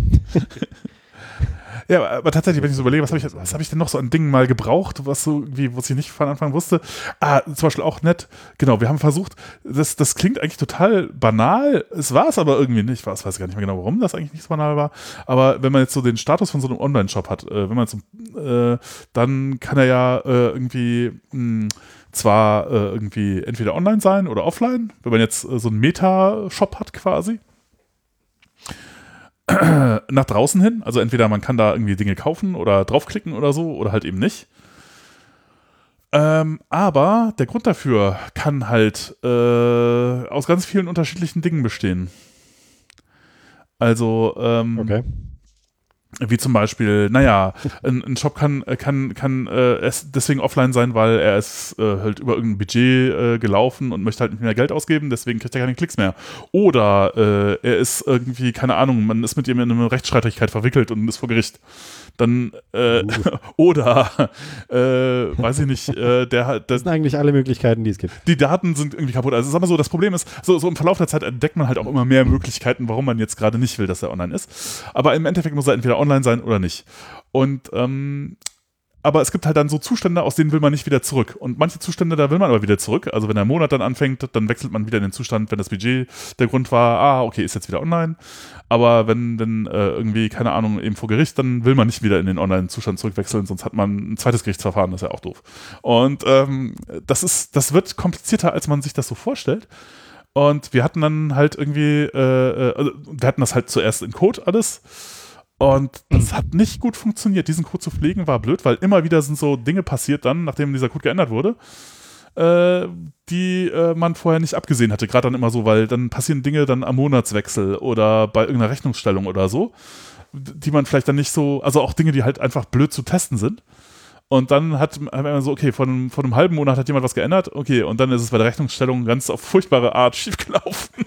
Ja, aber tatsächlich, wenn ich so überlege, was habe ich, hab ich denn noch so an Dingen mal gebraucht, was so was ich nicht von Anfang wusste? Ah, zum Beispiel auch nett, genau, wir haben versucht, das, das klingt eigentlich total banal, es war es aber irgendwie nicht, ich weiß, gar nicht mehr genau, warum das eigentlich nicht so banal war, aber wenn man jetzt so den Status von so einem Online-Shop hat, äh, wenn man so, äh, dann kann er ja äh, irgendwie mh, zwar äh, irgendwie entweder online sein oder offline, wenn man jetzt äh, so einen Meta-Shop hat quasi, nach draußen hin. Also entweder man kann da irgendwie Dinge kaufen oder draufklicken oder so oder halt eben nicht. Ähm, aber der Grund dafür kann halt äh, aus ganz vielen unterschiedlichen Dingen bestehen. Also ähm, Okay. Wie zum Beispiel, naja, ein, ein Shop kann, kann, kann äh, es deswegen offline sein, weil er ist äh, halt über irgendein Budget äh, gelaufen und möchte halt nicht mehr Geld ausgeben, deswegen kriegt er keine Klicks mehr. Oder äh, er ist irgendwie, keine Ahnung, man ist mit ihm in eine Rechtsstreitigkeit verwickelt und ist vor Gericht. Dann, äh, oder, äh, weiß ich nicht, der hat, Das das, sind eigentlich alle Möglichkeiten, die es gibt. die Daten sind irgendwie kaputt. Also sag mal so, das Problem ist, so, so im Verlauf der Zeit entdeckt man halt auch immer mehr Möglichkeiten, warum man jetzt gerade nicht will, dass er online ist. Aber im Endeffekt muss er entweder online sein oder nicht. Und ähm, aber es gibt halt dann so Zustände, aus denen will man nicht wieder zurück. Und manche Zustände, da will man aber wieder zurück. Also wenn der Monat dann anfängt, dann wechselt man wieder in den Zustand, wenn das Budget der Grund war, ah, okay, ist jetzt wieder online. Aber wenn wenn äh, irgendwie, keine Ahnung, eben vor Gericht, dann will man nicht wieder in den Online-Zustand zurückwechseln, sonst hat man ein zweites Gerichtsverfahren, das ist ja auch doof. Und ähm, das ist, das wird komplizierter, als man sich das so vorstellt. Und wir hatten dann halt irgendwie, äh, äh also wir hatten das halt zuerst in Code alles und das hat nicht gut funktioniert. Diesen Code zu pflegen war blöd, weil immer wieder sind so Dinge passiert dann, nachdem dieser Code geändert wurde, äh, die äh, man vorher nicht abgesehen hatte. Gerade dann immer so, weil dann passieren Dinge dann am Monatswechsel oder bei irgendeiner Rechnungsstellung oder so, die man vielleicht dann nicht so, also auch Dinge, die halt einfach blöd zu testen sind. Und dann hat man so, okay, von, von einem halben Monat hat jemand was geändert, okay, und dann ist es bei der Rechnungsstellung ganz auf furchtbare Art schiefgelaufen.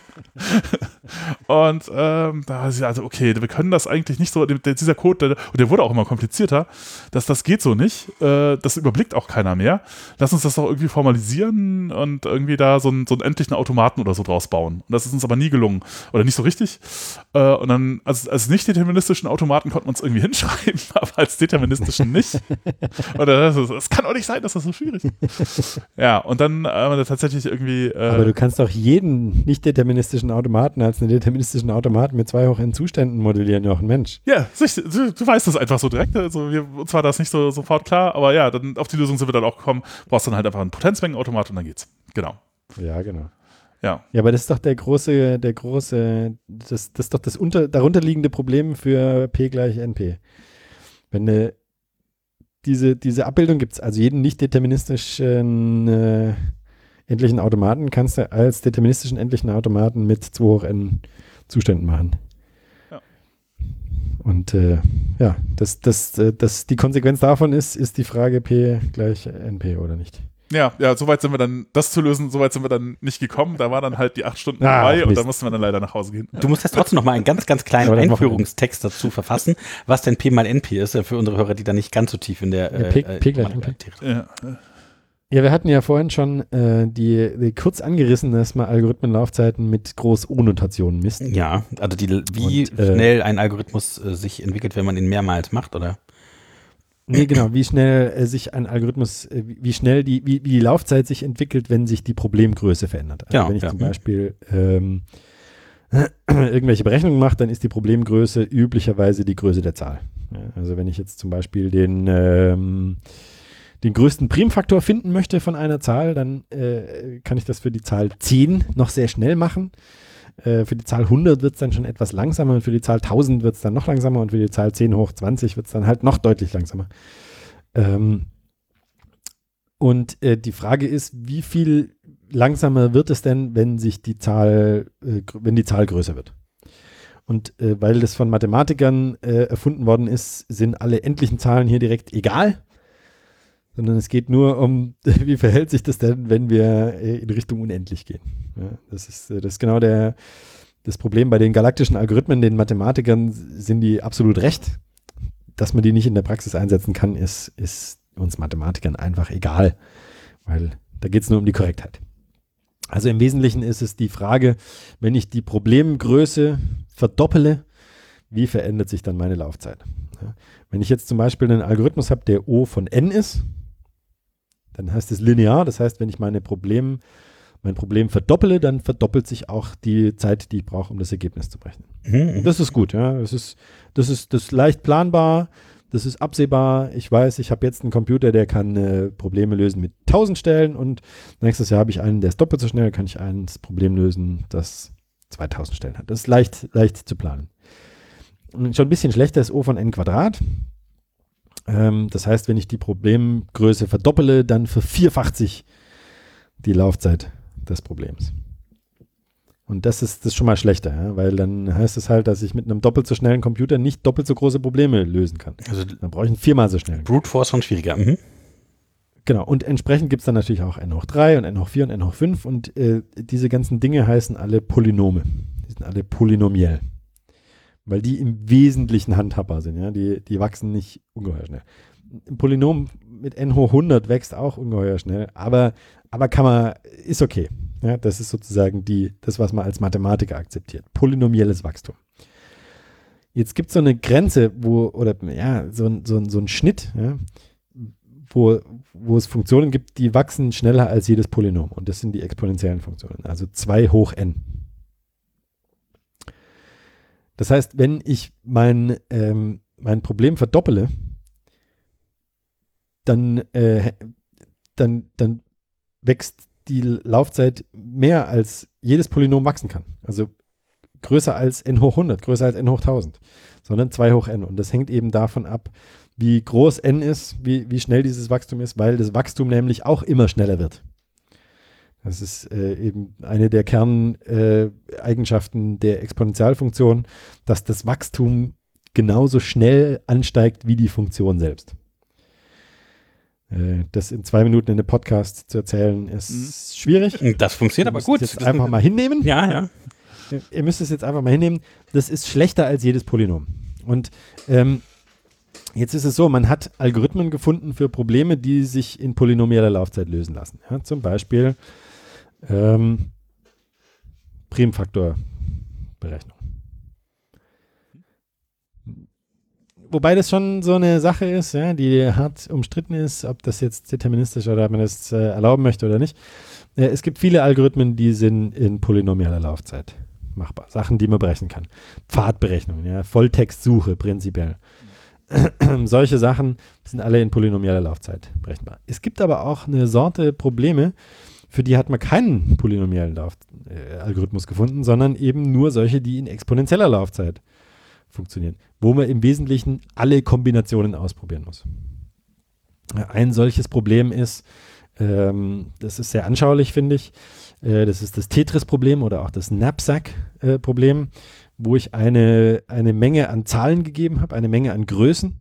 Und ähm, da ist ja also, okay, wir können das eigentlich nicht so, dieser Code, der, und der wurde auch immer komplizierter, dass das geht so nicht. Äh, das überblickt auch keiner mehr. Lass uns das doch irgendwie formalisieren und irgendwie da so einen, so einen endlichen Automaten oder so draus bauen. Und das ist uns aber nie gelungen. Oder nicht so richtig. Äh, und dann, als, als nicht deterministischen Automaten konnten wir uns irgendwie hinschreiben, aber als deterministischen nicht. Oder es kann auch nicht sein, dass das so schwierig ist. ja, und dann äh, tatsächlich irgendwie. Äh, aber du kannst auch jeden nicht deterministischen Automaten als einen deterministischen Automaten mit zwei hoch n Zuständen modellieren, Jochen, Mensch. Ja, du, du weißt das einfach so direkt. Also wir, uns war das nicht so sofort klar, aber ja, dann auf die Lösung sind wir dann auch gekommen. Brauchst dann halt einfach einen Potenzmengenautomat und dann geht's. Genau. Ja, genau. Ja. Ja, aber das ist doch der große, der große, das, das ist doch das unter, darunterliegende Problem für P gleich NP. Wenn eine, diese, diese Abbildung gibt es also jeden nicht deterministischen äh, endlichen Automaten kannst du als deterministischen endlichen Automaten mit 2 hoch n Zuständen machen. Ja. Und äh, ja, das, das, äh, das, die Konsequenz davon ist, ist die Frage P gleich NP oder nicht. Ja, ja, soweit sind wir dann, das zu lösen, soweit sind wir dann nicht gekommen. Da war dann halt die acht Stunden ah, vorbei und da mussten wir dann leider nach Hause gehen. Du musst jetzt trotzdem noch mal einen ganz, ganz kleinen Einführungstext dazu verfassen, was denn P mal NP ist, für unsere Hörer, die da nicht ganz so tief in der ja, P, äh, P gleich NP. Ja. Ja, wir hatten ja vorhin schon äh, die, die, kurz angerissen, dass man Algorithmenlaufzeiten mit Groß-O-Notationen misst. Ja, also die, wie Und, äh, schnell ein Algorithmus äh, sich entwickelt, wenn man ihn mehrmals macht, oder? Nee, genau, wie schnell äh, sich ein Algorithmus, äh, wie schnell die, wie, wie, die Laufzeit sich entwickelt, wenn sich die Problemgröße verändert. Also ja, wenn ich ja. zum Beispiel ähm, irgendwelche Berechnungen mache, dann ist die Problemgröße üblicherweise die Größe der Zahl. Also wenn ich jetzt zum Beispiel den ähm, den größten Primfaktor finden möchte von einer Zahl, dann äh, kann ich das für die Zahl 10 noch sehr schnell machen. Äh, für die Zahl 100 wird es dann schon etwas langsamer und für die Zahl 1000 wird es dann noch langsamer und für die Zahl 10 hoch 20 wird es dann halt noch deutlich langsamer. Ähm, und äh, die Frage ist, wie viel langsamer wird es denn, wenn sich die Zahl, äh, wenn die Zahl größer wird? Und äh, weil das von Mathematikern äh, erfunden worden ist, sind alle endlichen Zahlen hier direkt egal sondern es geht nur um, wie verhält sich das denn, wenn wir äh, in Richtung unendlich gehen. Ja, das, ist, äh, das ist genau der, das Problem bei den galaktischen Algorithmen, den Mathematikern sind die absolut recht. Dass man die nicht in der Praxis einsetzen kann, ist, ist uns Mathematikern einfach egal, weil da geht es nur um die Korrektheit. Also im Wesentlichen ist es die Frage, wenn ich die Problemgröße verdoppele, wie verändert sich dann meine Laufzeit? Wenn ich jetzt zum Beispiel einen Algorithmus habe, der O von n ist, dann heißt es linear. Das heißt, wenn ich meine Problem, mein Problem verdoppele, dann verdoppelt sich auch die Zeit, die ich brauche, um das Ergebnis zu berechnen. Mhm. Das ist gut, ja. Das ist, das ist, das ist leicht planbar. Das ist absehbar. Ich weiß, ich habe jetzt einen Computer, der kann äh, Probleme lösen mit 1000 Stellen und nächstes Jahr habe ich einen, der ist doppelt so schnell, kann ich ein Problem lösen, das 2000 Stellen hat. Das ist leicht, leicht zu planen. Und schon ein bisschen schlechter ist O von n Quadrat. Ähm, das heißt, wenn ich die Problemgröße verdoppele, dann vervierfacht sich die Laufzeit des Problems. Und das ist, das ist schon mal schlechter, ja? weil dann heißt es halt, dass ich mit einem doppelt so schnellen Computer nicht doppelt so große Probleme lösen kann. Also dann brauche ich einen viermal so schnell. Brute Force schon schwieriger. Mhm. Genau, und entsprechend gibt es dann natürlich auch n hoch 3 und n hoch 4 und n hoch 5 und äh, diese ganzen Dinge heißen alle Polynome. Die sind alle polynomiell weil die im Wesentlichen handhabbar sind. Ja? Die, die wachsen nicht ungeheuer schnell. Ein Polynom mit n hoch 100 wächst auch ungeheuer schnell, aber, aber kann man, ist okay. Ja? Das ist sozusagen die, das, was man als Mathematiker akzeptiert. Polynomielles Wachstum. Jetzt gibt es so eine Grenze, wo, oder ja, so, so, so ein Schnitt, ja? wo, wo es Funktionen gibt, die wachsen schneller als jedes Polynom. Und das sind die exponentiellen Funktionen, also 2 hoch n. Das heißt, wenn ich mein, ähm, mein Problem verdoppele, dann, äh, dann, dann wächst die Laufzeit mehr als jedes Polynom wachsen kann. Also größer als n hoch 100, größer als n hoch 1000, sondern 2 hoch n. Und das hängt eben davon ab, wie groß n ist, wie, wie schnell dieses Wachstum ist, weil das Wachstum nämlich auch immer schneller wird. Das ist äh, eben eine der Kerneigenschaften äh, der Exponentialfunktion, dass das Wachstum genauso schnell ansteigt wie die Funktion selbst. Äh, das in zwei Minuten in einem Podcast zu erzählen, ist mhm. schwierig. Das funktioniert aber gut. Jetzt einfach mal hinnehmen. Ja, ja. Ihr müsst es jetzt einfach mal hinnehmen. Das ist schlechter als jedes Polynom. Und ähm, jetzt ist es so, man hat Algorithmen gefunden für Probleme, die sich in polynomieller Laufzeit lösen lassen. Ja, zum Beispiel ähm, Primfaktorberechnung. wobei das schon so eine Sache ist, ja, die hart umstritten ist, ob das jetzt deterministisch oder ob man das äh, erlauben möchte oder nicht. Äh, es gibt viele Algorithmen, die sind in polynomialer Laufzeit machbar. Sachen, die man berechnen kann. Pfadberechnungen, ja, Volltextsuche prinzipiell. Solche Sachen sind alle in polynomialer Laufzeit berechenbar. Es gibt aber auch eine Sorte Probleme, für die hat man keinen polynomialen Lauf äh, Algorithmus gefunden, sondern eben nur solche, die in exponentieller Laufzeit funktionieren, wo man im Wesentlichen alle Kombinationen ausprobieren muss. Ein solches Problem ist, ähm, das ist sehr anschaulich, finde ich, äh, das ist das Tetris-Problem oder auch das Knapsack-Problem, wo ich eine, eine Menge an Zahlen gegeben habe, eine Menge an Größen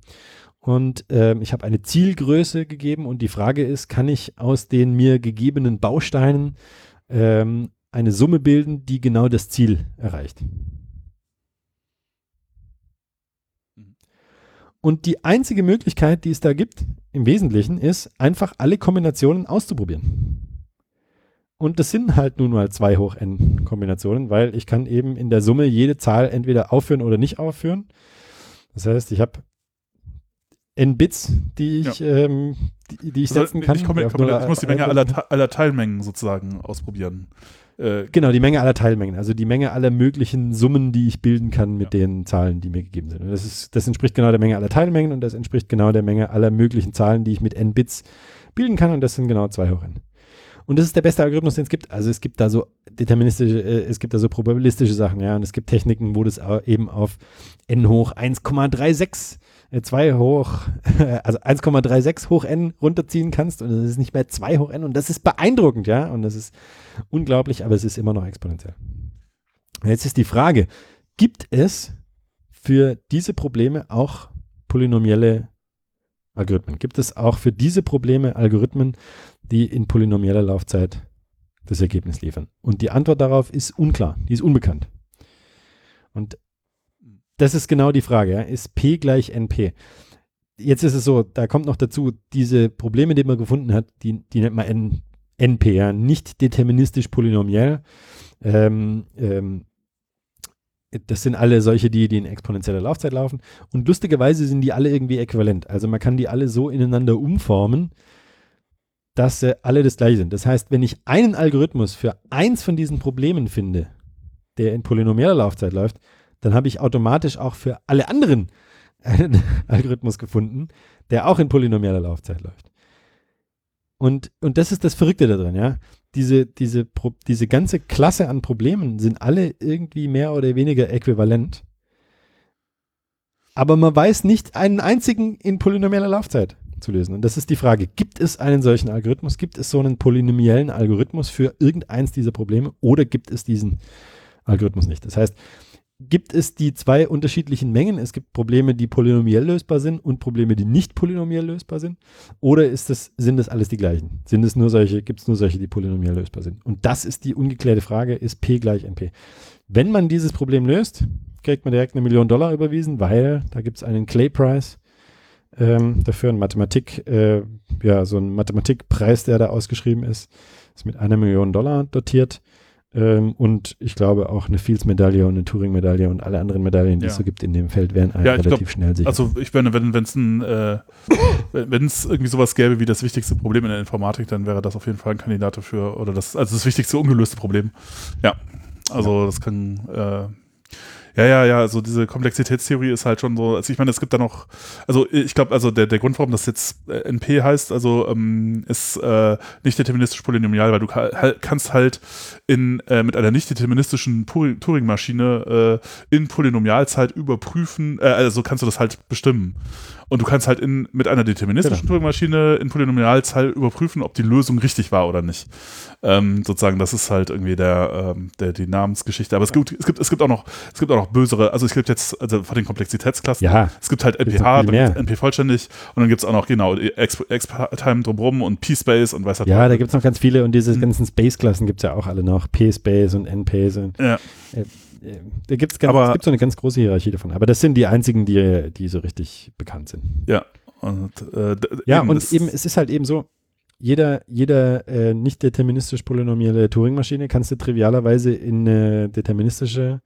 und ähm, ich habe eine Zielgröße gegeben und die Frage ist, kann ich aus den mir gegebenen Bausteinen ähm, eine Summe bilden, die genau das Ziel erreicht? Und die einzige Möglichkeit, die es da gibt, im Wesentlichen, ist einfach alle Kombinationen auszuprobieren. Und das sind halt nun mal zwei hoch n Kombinationen, weil ich kann eben in der Summe jede Zahl entweder aufführen oder nicht aufführen. Das heißt, ich habe n Bits, die ich, ja. ähm, die, die, ich also setzen kann. Ich, komme, komme, ich muss die Menge aller, aller Teilmengen sozusagen ausprobieren. Äh, genau, die Menge aller Teilmengen, also die Menge aller möglichen Summen, die ich bilden kann mit ja. den Zahlen, die mir gegeben sind. Und das, ist, das entspricht genau der Menge aller Teilmengen und das entspricht genau der Menge aller möglichen Zahlen, die ich mit n Bits bilden kann und das sind genau 2 hoch n. Und das ist der beste Algorithmus, den es gibt. Also es gibt da so deterministische, äh, es gibt da so probabilistische Sachen, ja, und es gibt Techniken, wo du es eben auf n hoch 1,36 2 äh, hoch, also 1,36 hoch n runterziehen kannst und es ist nicht mehr 2 hoch n und das ist beeindruckend, ja, und das ist unglaublich, aber es ist immer noch exponentiell. Jetzt ist die Frage, gibt es für diese Probleme auch polynomielle Algorithmen? Gibt es auch für diese Probleme Algorithmen, die in polynomieller Laufzeit das Ergebnis liefern? Und die Antwort darauf ist unklar, die ist unbekannt. Und das ist genau die Frage. Ja? Ist P gleich NP? Jetzt ist es so, da kommt noch dazu, diese Probleme, die man gefunden hat, die, die nennt man N, NP, ja? nicht deterministisch polynomiell. Ähm, ähm, das sind alle solche, die, die in exponentieller Laufzeit laufen. Und lustigerweise sind die alle irgendwie äquivalent. Also man kann die alle so ineinander umformen, dass sie alle das gleiche sind. Das heißt, wenn ich einen Algorithmus für eins von diesen Problemen finde, der in polynomieller Laufzeit läuft, dann habe ich automatisch auch für alle anderen einen Algorithmus gefunden, der auch in polynomieller Laufzeit läuft. Und, und das ist das Verrückte daran, ja. Diese, diese, diese ganze Klasse an Problemen sind alle irgendwie mehr oder weniger äquivalent. Aber man weiß nicht einen einzigen in polynomieller Laufzeit zu lösen. Und das ist die Frage, gibt es einen solchen Algorithmus? Gibt es so einen polynomiellen Algorithmus für irgendeins dieser Probleme oder gibt es diesen Algorithmus nicht? Das heißt, gibt es die zwei unterschiedlichen Mengen. Es gibt Probleme, die polynomiell lösbar sind und Probleme, die nicht polynomiell lösbar sind. Oder ist das, sind das alles die gleichen? Sind es nur solche, gibt es nur solche, die polynomiell lösbar sind? Und das ist die ungeklärte Frage, ist P gleich NP? Wenn man dieses Problem löst, kriegt man direkt eine Million Dollar überwiesen, weil da gibt es einen Clay Prize ähm, dafür, ein Mathematik, äh, ja, so ein Mathematikpreis, der da ausgeschrieben ist, ist mit einer Million Dollar dotiert. Ähm, und ich glaube auch eine Fields-Medaille und eine Turing-Medaille und alle anderen Medaillen, die Ja. es so gibt in dem Feld, wären Ja, relativ glaub, schnell sicher. Also ich meine, wenn es ein äh, wenn es irgendwie sowas gäbe wie das wichtigste Problem in der Informatik, dann wäre das auf jeden Fall ein Kandidat dafür oder das also das wichtigste ungelöste Problem. Ja, also das kann äh, ja, ja, ja, also diese Komplexitätstheorie ist halt schon so, also ich meine, es gibt da noch, also ich glaube, also der, der Grund, warum das jetzt äh, NP heißt, also ähm, ist äh, nicht deterministisch polynomial, weil du ka kannst halt in, äh, mit einer nicht deterministischen Turing-Maschine äh, in Polynomialzeit überprüfen, äh, also kannst du das halt bestimmen. Und du kannst halt in, mit einer deterministischen Genau. Turing-Maschine in Polynomialzeit überprüfen, ob die Lösung richtig war oder nicht. Ähm, sozusagen, das ist halt irgendwie der, ähm, der die Namensgeschichte. Aber es gibt, es gibt, es gibt auch noch, es gibt auch noch bösere, also es gibt jetzt, also von den Komplexitätsklassen, ja, es gibt halt NPH, NP vollständig und dann gibt es auch noch, genau, X-Time drumrum und P-Space und weiß halt ja, da gibt es noch ganz viele und diese Mhm. ganzen Space-Klassen gibt es ja auch alle noch. P-Space und N-Pace und Ja. äh, da gibt's ganz, Aber- es gibt so eine ganz große Hierarchie davon. Aber das sind die einzigen, die, die so richtig bekannt sind. Und, äh, Ja, eben, und eben, es ist halt eben so, jeder, jeder äh, nicht deterministisch polynomiale Turing-Maschine kannst du trivialerweise in eine deterministische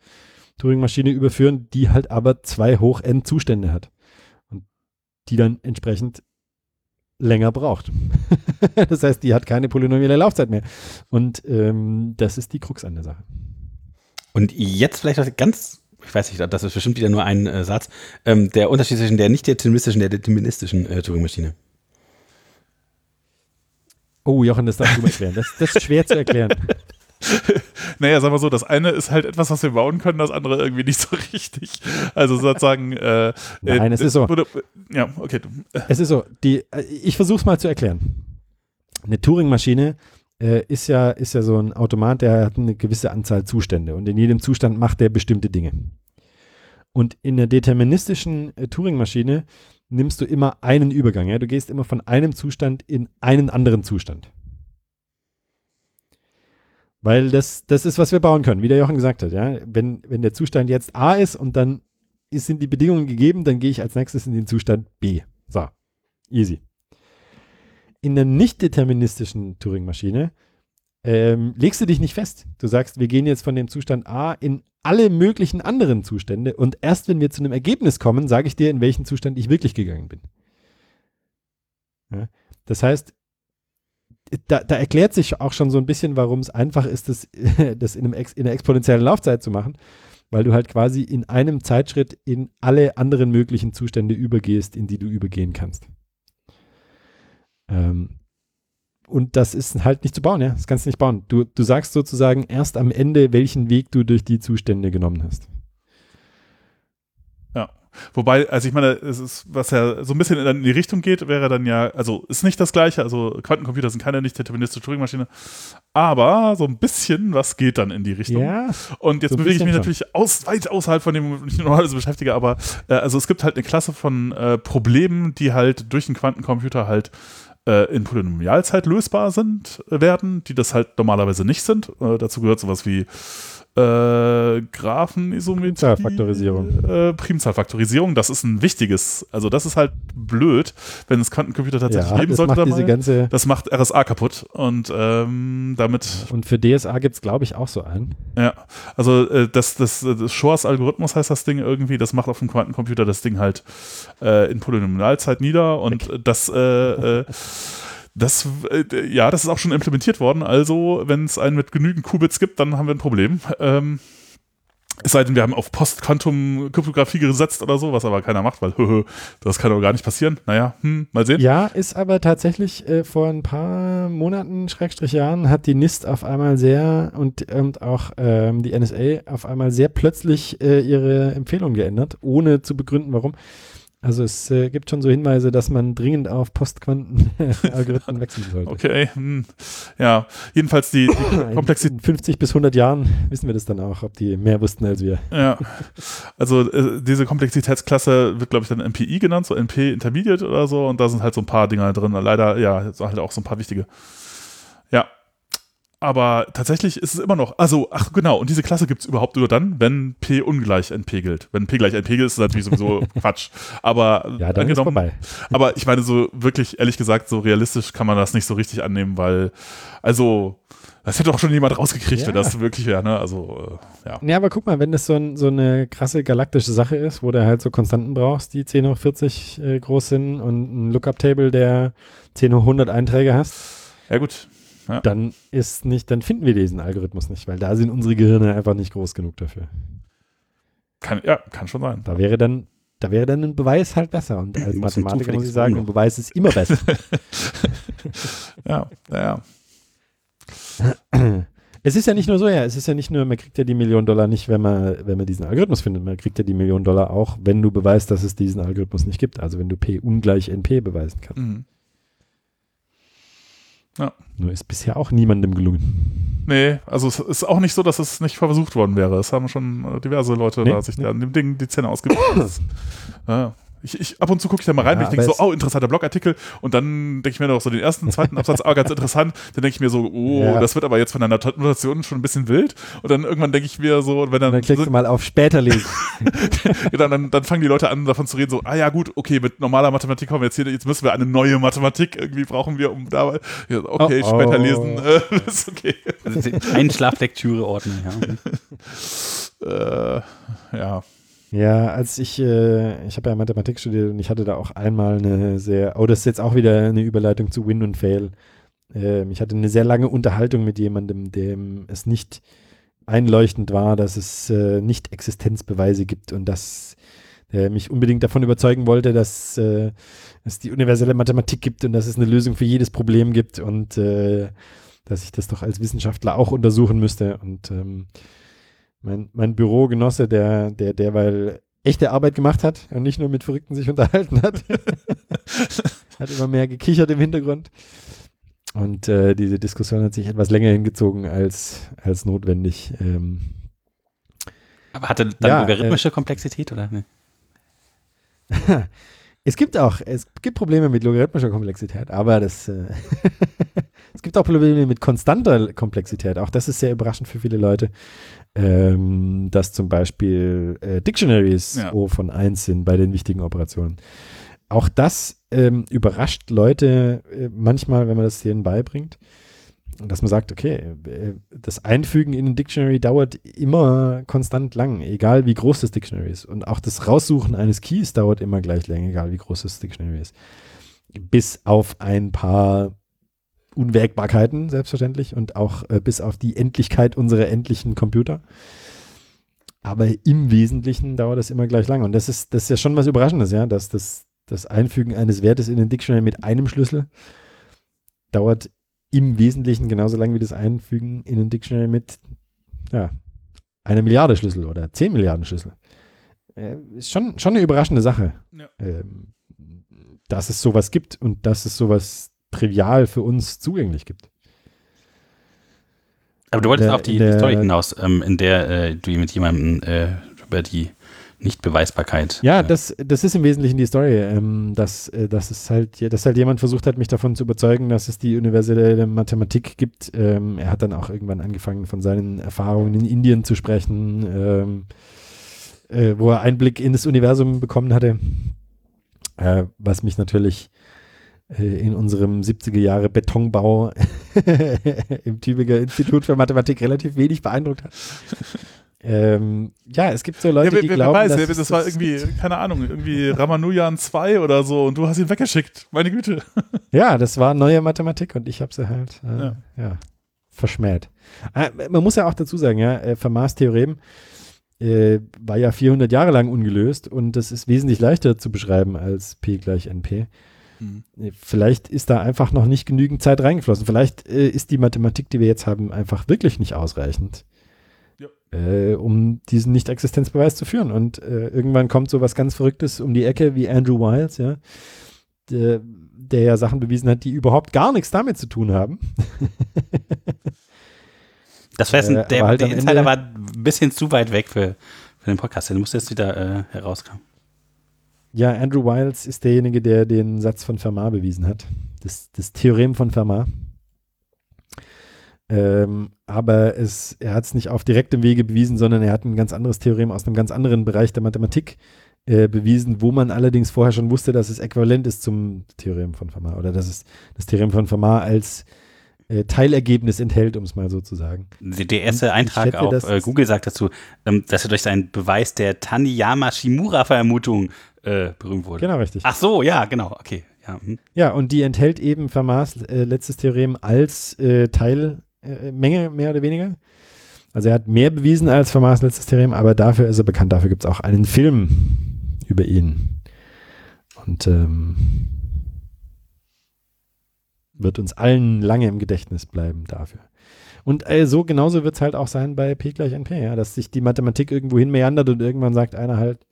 Turing-Maschine überführen, die halt aber zwei hoch n Zustände hat. Und die dann entsprechend länger braucht. das heißt, die hat keine polynomiale Laufzeit mehr. Und ähm, das ist die Krux an der Sache. Und jetzt vielleicht noch ganz, ich weiß nicht, das ist bestimmt wieder nur ein äh, Satz, ähm, der Unterschied zwischen der nicht deterministischen und der deterministischen äh, Turing-Maschine. Oh, Jochen, das darfst du mal erklären. Das, das ist schwer zu erklären. Naja, sagen wir so, das eine ist halt etwas, was wir bauen können, das andere irgendwie nicht so richtig. Also sozusagen. Äh, Nein, äh, es ist so. Oder, ja, okay. Es ist so, die, äh, ich versuche es mal zu erklären. Eine Turing-Maschine äh, ist, ja, ist ja so ein Automat, der hat eine gewisse Anzahl Zustände und in jedem Zustand macht er bestimmte Dinge. Und in der deterministischen äh, Turing-Maschine nimmst du immer einen Übergang. Ja? Du gehst immer von einem Zustand in einen anderen Zustand. Weil das, das ist, was wir bauen können, wie der Jochen gesagt hat. Ja? Wenn, wenn der Zustand jetzt A ist und dann ist, sind die Bedingungen gegeben, dann gehe ich als nächstes in den Zustand B. So, easy. In der nicht deterministischen Turing-Maschine ähm, legst du dich nicht fest. Du sagst, wir gehen jetzt von dem Zustand A in alle möglichen anderen Zustände und erst wenn wir zu einem Ergebnis kommen, sage ich dir, in welchen Zustand ich wirklich gegangen bin. Ja? Das heißt, da, da erklärt sich auch schon so ein bisschen, warum es einfach ist, das, das in, Ex, in einer exponentiellen Laufzeit zu machen, weil du halt quasi in einem Zeitschritt in alle anderen möglichen Zustände übergehst, in die du übergehen kannst. Ähm, und das ist halt nicht zu bauen, ja. Das kannst du nicht bauen. Du, du sagst sozusagen erst am Ende, welchen Weg du durch die Zustände genommen hast. wobei, also ich meine, es ist, was ja so ein bisschen in die Richtung geht, wäre dann ja, also ist nicht das gleiche, also Quantencomputer sind keine nicht deterministische Turing-Maschine, aber so ein bisschen was geht dann in die Richtung. Ja, Und jetzt So bewege ich mich natürlich aus, weit außerhalb von dem, womit ich normalerweise beschäftige, aber äh, also es gibt halt eine Klasse von äh, Problemen, die halt durch den Quantencomputer halt äh, in Polynomialzeit lösbar sind, äh, werden, die das halt normalerweise nicht sind. Äh, dazu gehört sowas wie äh, Graphenisymmetrie. Primzahlfaktorisierung. Äh, Primzahlfaktorisierung, das ist ein wichtiges, also das ist halt blöd, wenn es Quantencomputer tatsächlich ja geben sollte dabei. ganze. Das macht RSA kaputt und ähm, damit Und für DSA gibt es, glaube ich, auch so einen. ja, also äh, das, das, das Shores Algorithmus heißt das Ding irgendwie, das macht auf dem Quantencomputer das Ding halt äh, in Polynomialzeit nieder und das, äh, äh, das, äh, ja, das ist auch schon implementiert worden. Also, wenn es einen mit genügend Qubits gibt, dann haben wir ein Problem. Ähm, es sei denn, wir haben auf Post-Quantum-Kryptographie gesetzt oder so, was aber keiner macht, weil das kann doch gar nicht passieren. Naja, hm, mal sehen. Ja, ist aber tatsächlich äh, vor ein paar Monaten, Schrägstrich Jahren, hat die NIST auf einmal sehr und, und auch ähm, die NSA auf einmal sehr plötzlich äh, ihre Empfehlung geändert, ohne zu begründen, warum. Also es äh, gibt schon so Hinweise, dass man dringend auf Postquanten-Algorithmen wechseln sollte. Okay, hm. ja, jedenfalls die, die Komplexität. In 50 bis 100 Jahren wissen wir das dann auch, ob die mehr wussten als wir. Ja, also äh, diese Komplexitätsklasse wird, glaube ich, dann MPI genannt, so NP Intermediate oder so, und da sind halt so ein paar Dinger drin. Leider, ja, halt auch so ein paar wichtige. Aber tatsächlich ist es immer noch, also, ach genau, und diese Klasse gibt es überhaupt nur dann, wenn P ungleich NP gilt. Wenn P gleich NP gilt, ist es natürlich sowieso Quatsch. Aber ja, dann angenommen, vorbei. aber ich meine, so wirklich, ehrlich gesagt, so realistisch kann man das nicht so richtig annehmen, weil, also, das hätte auch schon jemand rausgekriegt, ja. wenn das wirklich wäre, ne? Also, äh, ja. Ja, aber guck mal, wenn das so, ein, so, eine krasse galaktische Sache ist, wo du halt so Konstanten brauchst, die 10 hoch 40 äh, groß sind und ein Lookup-Table, der 10 hoch 100 Einträge hast. Ja, gut ja. dann ist nicht, dann finden wir diesen Algorithmus nicht, weil da sind unsere Gehirne einfach nicht groß genug dafür. Kann, ja, kann schon sein. Da wäre dann, da wäre dann ein Beweis halt besser. Und als Mathematiker muss ich sagen, ein Beweis ist immer besser. ja, ja. Es ist ja nicht nur so, ja, es ist ja nicht nur, man kriegt ja die Million Dollar nicht, wenn man, wenn man diesen Algorithmus findet, man kriegt ja die Million Dollar auch, wenn du beweist, dass es diesen Algorithmus nicht gibt. Also wenn du P ungleich NP beweisen kannst. Mhm. Ja. Nur ist bisher auch niemandem gelungen. Nee, also es ist auch nicht so, dass es nicht versucht worden wäre. Es haben schon diverse Leute nee, da sich nee. an dem Ding die Zähne ausgebissen. ja. Ich, ich, ab und zu gucke ich da mal rein ja, und ich denke so, oh, interessanter Blogartikel. Und dann denke ich mir noch so den ersten, zweiten Absatz, ah, ganz interessant. Dann denke ich mir so, oh, ja. das wird aber jetzt von der Notation schon ein bisschen wild. Und dann irgendwann denke ich mir so, wenn dann. Und dann klickst so, du mal auf später lesen. ja, dann, dann, dann fangen die Leute an, davon zu reden, so, ah ja, gut, okay, mit normaler Mathematik kommen wir jetzt hier, jetzt müssen wir eine neue Mathematik irgendwie brauchen wir, um da, ja, okay, oh, oh. später lesen, äh, ist okay. Also Einschlaflektüre-Ordner, ja. äh, ja. Ja, als ich, äh, ich habe ja Mathematik studiert und ich hatte da auch einmal eine sehr, oh, das ist jetzt auch wieder eine Überleitung zu Win und Fail. Ähm, ich hatte eine sehr lange Unterhaltung mit jemandem, dem es nicht einleuchtend war, dass es äh, nicht Existenzbeweise gibt und dass der mich unbedingt davon überzeugen wollte, dass äh, es die universelle Mathematik gibt und dass es eine Lösung für jedes Problem gibt und äh, dass ich das doch als Wissenschaftler auch untersuchen müsste. Und ähm, mein, mein Bürogenosse, der, der derweil echte Arbeit gemacht hat und nicht nur mit Verrückten sich unterhalten hat, hat immer mehr gekichert im Hintergrund. Und äh, diese Diskussion hat sich etwas länger hingezogen als, als notwendig. Ähm, Aber hatte dann ja, logarithmische äh, Komplexität oder? Nee? es gibt auch, es gibt Probleme mit logarithmischer Komplexität, aber das, äh, es gibt auch Probleme mit konstanter Komplexität. Auch das ist sehr überraschend für viele Leute ähm, dass zum Beispiel äh, Dictionaries ja. O von 1 sind bei den wichtigen Operationen. Auch das ähm, überrascht Leute äh, manchmal, wenn man das denen beibringt. Dass man sagt, okay, äh, das Einfügen in ein Dictionary dauert immer konstant lang, egal wie groß das Dictionary ist. Und auch das Raussuchen eines Keys dauert immer gleich lang, egal wie groß das Dictionary ist. Bis auf ein paar Unwägbarkeiten, selbstverständlich, und auch äh, bis auf die Endlichkeit unserer endlichen Computer. Aber im Wesentlichen dauert das immer gleich lange. Und das ist, das ist ja schon was Überraschendes, ja, dass das, das Einfügen eines Wertes in den Dictionary mit einem Schlüssel dauert im Wesentlichen genauso lange wie das Einfügen in den Dictionary mit ja, einer Milliarde Schlüssel oder zehn Milliarden Schlüssel. Äh, ist schon, schon eine überraschende Sache, ja. ähm, dass es sowas gibt und dass es sowas trivial für uns zugänglich gibt. Aber du wolltest der, auf die der, Story hinaus, ähm, in der äh, du mit jemandem äh, über die Nichtbeweisbarkeit. Ja, äh, das, das ist im Wesentlichen die Story, ähm, dass, äh, dass es halt, dass halt jemand versucht hat, mich davon zu überzeugen, dass es die universelle Mathematik gibt. Ähm, er hat dann auch irgendwann angefangen, von seinen Erfahrungen in Indien zu sprechen, ähm, äh, wo er Einblick in das Universum bekommen hatte, äh, was mich natürlich in unserem 70er Jahre Betonbau im Tübinger Institut für Mathematik relativ wenig beeindruckt hat. Ähm, ja, es gibt so Leute, ja, die wer, glauben, weiß, dass das war irgendwie, keine Ahnung, irgendwie Ramanujan 2 oder so und du hast ihn weggeschickt. Meine Güte. ja, das war neue Mathematik und ich habe sie halt äh, ja. ja. verschmäht. Äh, man muss ja auch dazu sagen, ja, äh, Fermats Theorem äh, war ja 400 Jahre lang ungelöst und das ist wesentlich leichter zu beschreiben als P gleich NP. Mhm. Vielleicht ist da einfach noch nicht genügend Zeit reingeflossen. Vielleicht äh, ist die Mathematik, die wir jetzt haben, einfach wirklich nicht ausreichend, ja. äh, um diesen Nicht-Existenzbeweis zu führen. Und äh, irgendwann kommt so was ganz Verrücktes um die Ecke wie Andrew Wiles, ja, der, der ja Sachen bewiesen hat, die überhaupt gar nichts damit zu tun haben. das heißt, äh, der, halt der Insider war ein bisschen zu weit weg für, für den Podcast. Der muss jetzt wieder äh, herauskommen. Ja, Andrew Wiles ist derjenige, der den Satz von Fermat bewiesen hat. Das, das Theorem von Fermat. Ähm, aber es, er hat es nicht auf direktem Wege bewiesen, sondern er hat ein ganz anderes Theorem aus einem ganz anderen Bereich der Mathematik äh, bewiesen, wo man allerdings vorher schon wusste, dass es äquivalent ist zum Theorem von Fermat oder dass es das Theorem von Fermat als äh, Teilergebnis enthält, um es mal so zu sagen. Der erste Eintrag auf äh, Google sagt dazu, ähm, dass er durch seinen Beweis der Taniyama-Shimura-Vermutung äh, berühmt wurde. Genau, richtig. Ach so, ja, genau, okay. Ja, hm. ja und die enthält eben Fermats äh, letztes Theorem als äh, Teilmenge, mehr oder weniger. Also er hat mehr bewiesen als Fermats letztes Theorem, aber dafür ist er bekannt. Dafür gibt es auch einen Film über ihn. Und ähm, wird uns allen lange im Gedächtnis bleiben dafür. Und äh, so genauso wird es halt auch sein bei P gleich NP, ja, dass sich die Mathematik irgendwo hin meandert und irgendwann sagt einer halt,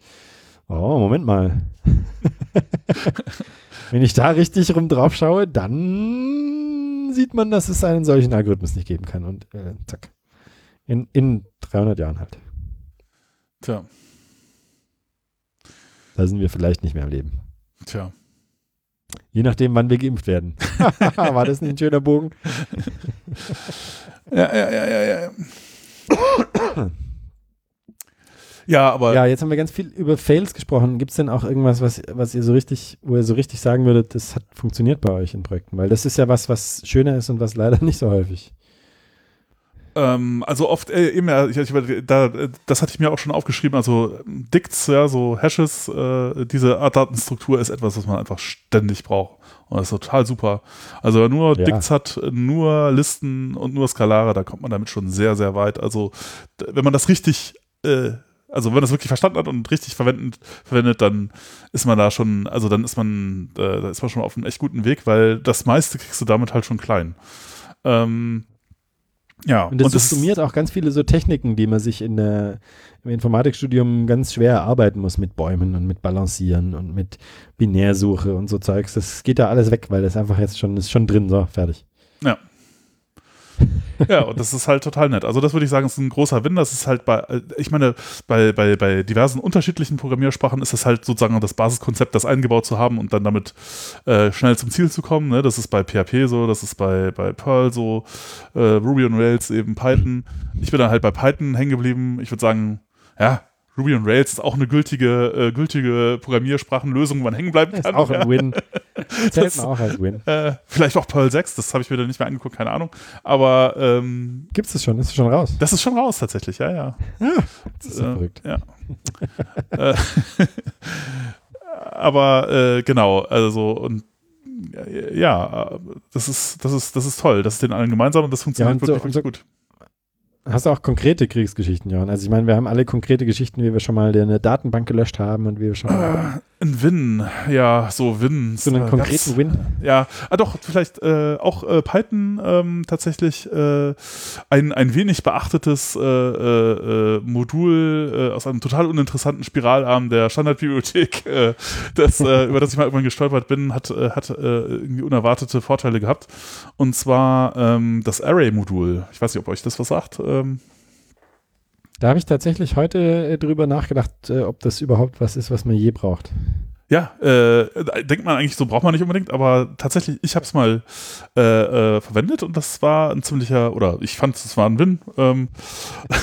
oh, Moment mal. Wenn ich da richtig rum drauf schaue, dann sieht man, dass es einen solchen Algorithmus nicht geben kann. Und äh, zack. In, in 300 Jahren halt. Tja. Da sind wir vielleicht nicht mehr am Leben. Tja. Je nachdem, wann wir geimpft werden. War das nicht ein schöner Bogen? ja, ja, ja, ja, ja. Ja, aber. Ja, jetzt haben wir ganz viel über Fails gesprochen. Gibt es denn auch irgendwas, was, was ihr so richtig, wo ihr so richtig sagen würdet, das hat funktioniert bei euch in Projekten? Weil das ist ja was, was schöner ist und was leider nicht so häufig. Ähm, also oft äh, immer, ich, ich, da, das hatte ich mir auch schon aufgeschrieben, also Dicts, ja, so Hashes, äh, diese Art Datenstruktur ist etwas, was man einfach ständig braucht. Und das ist total super. Also wer nur ja. Dicts hat, nur Listen und nur Skalare, da kommt man damit schon sehr, sehr weit. Also wenn man das richtig äh, also wenn man das wirklich verstanden hat und richtig verwendet, verwendet, dann ist man da schon, also dann ist man, äh, da ist man schon auf einem echt guten Weg, weil das meiste kriegst du damit halt schon klein. Ähm, ja, und das, und das summiert auch ganz viele so Techniken, die man sich in der, im Informatikstudium ganz schwer erarbeiten muss mit Bäumen und mit Balancieren und mit Binärsuche und so Zeugs. Das geht da alles weg, weil das einfach jetzt schon ist schon drin, so fertig. Ja. Ja, und das ist halt total nett. Also das würde ich sagen, ist ein großer Win. Das ist halt bei, ich meine, bei, bei, bei diversen unterschiedlichen Programmiersprachen ist es halt sozusagen das Basiskonzept, das eingebaut zu haben und dann damit äh, schnell zum Ziel zu kommen. Ne? Das ist bei PHP so, das ist bei, bei Perl so, äh, Ruby on Rails eben Python. Ich bin dann halt bei Python hängen geblieben. Ich würde sagen, ja, Ruby on Rails ist auch eine gültige, äh, gültige Programmiersprachenlösung, wo man hängen bleiben kann. Ist auch ein Win. Zählt man auch als Win. Äh, vielleicht auch Perl 6, das habe ich mir dann nicht mehr angeguckt, keine Ahnung. Aber ähm, gibt es das schon? Ist es schon raus? Das ist schon raus tatsächlich, ja, ja. Ja, das ist so äh, verrückt. Ja. Äh, aber äh, genau, also und ja, das ist, das ist, das ist toll. Das ist den allen gemeinsam und das funktioniert ja, und wirklich, so, wirklich gut. Hast du auch konkrete Kriegsgeschichten, Johann? Also ich meine, wir haben alle konkrete Geschichten, wie wir schon mal eine Datenbank gelöscht haben und wie wir schon mal ein Win, ja, so Win. So einen konkreten das, Win? Ja, ah, doch, vielleicht äh, auch äh, Python ähm, tatsächlich äh, ein, ein wenig beachtetes äh, äh, Modul aus einem total uninteressanten Spiralarm der Standardbibliothek, das, über das ich mal irgendwann gestolpert bin, hat, hat irgendwie unerwartete Vorteile gehabt. Und zwar ähm, das Array-Modul. Ich weiß nicht, ob euch das was sagt. Ähm, da habe ich tatsächlich heute äh, drüber nachgedacht, äh, ob das überhaupt was ist, was man je braucht. Ja, äh, denkt man eigentlich so, braucht man nicht unbedingt, aber tatsächlich, ich habe es mal äh, äh, verwendet und das war ein ziemlicher, oder ich fand, es war ein Win. Ähm, äh,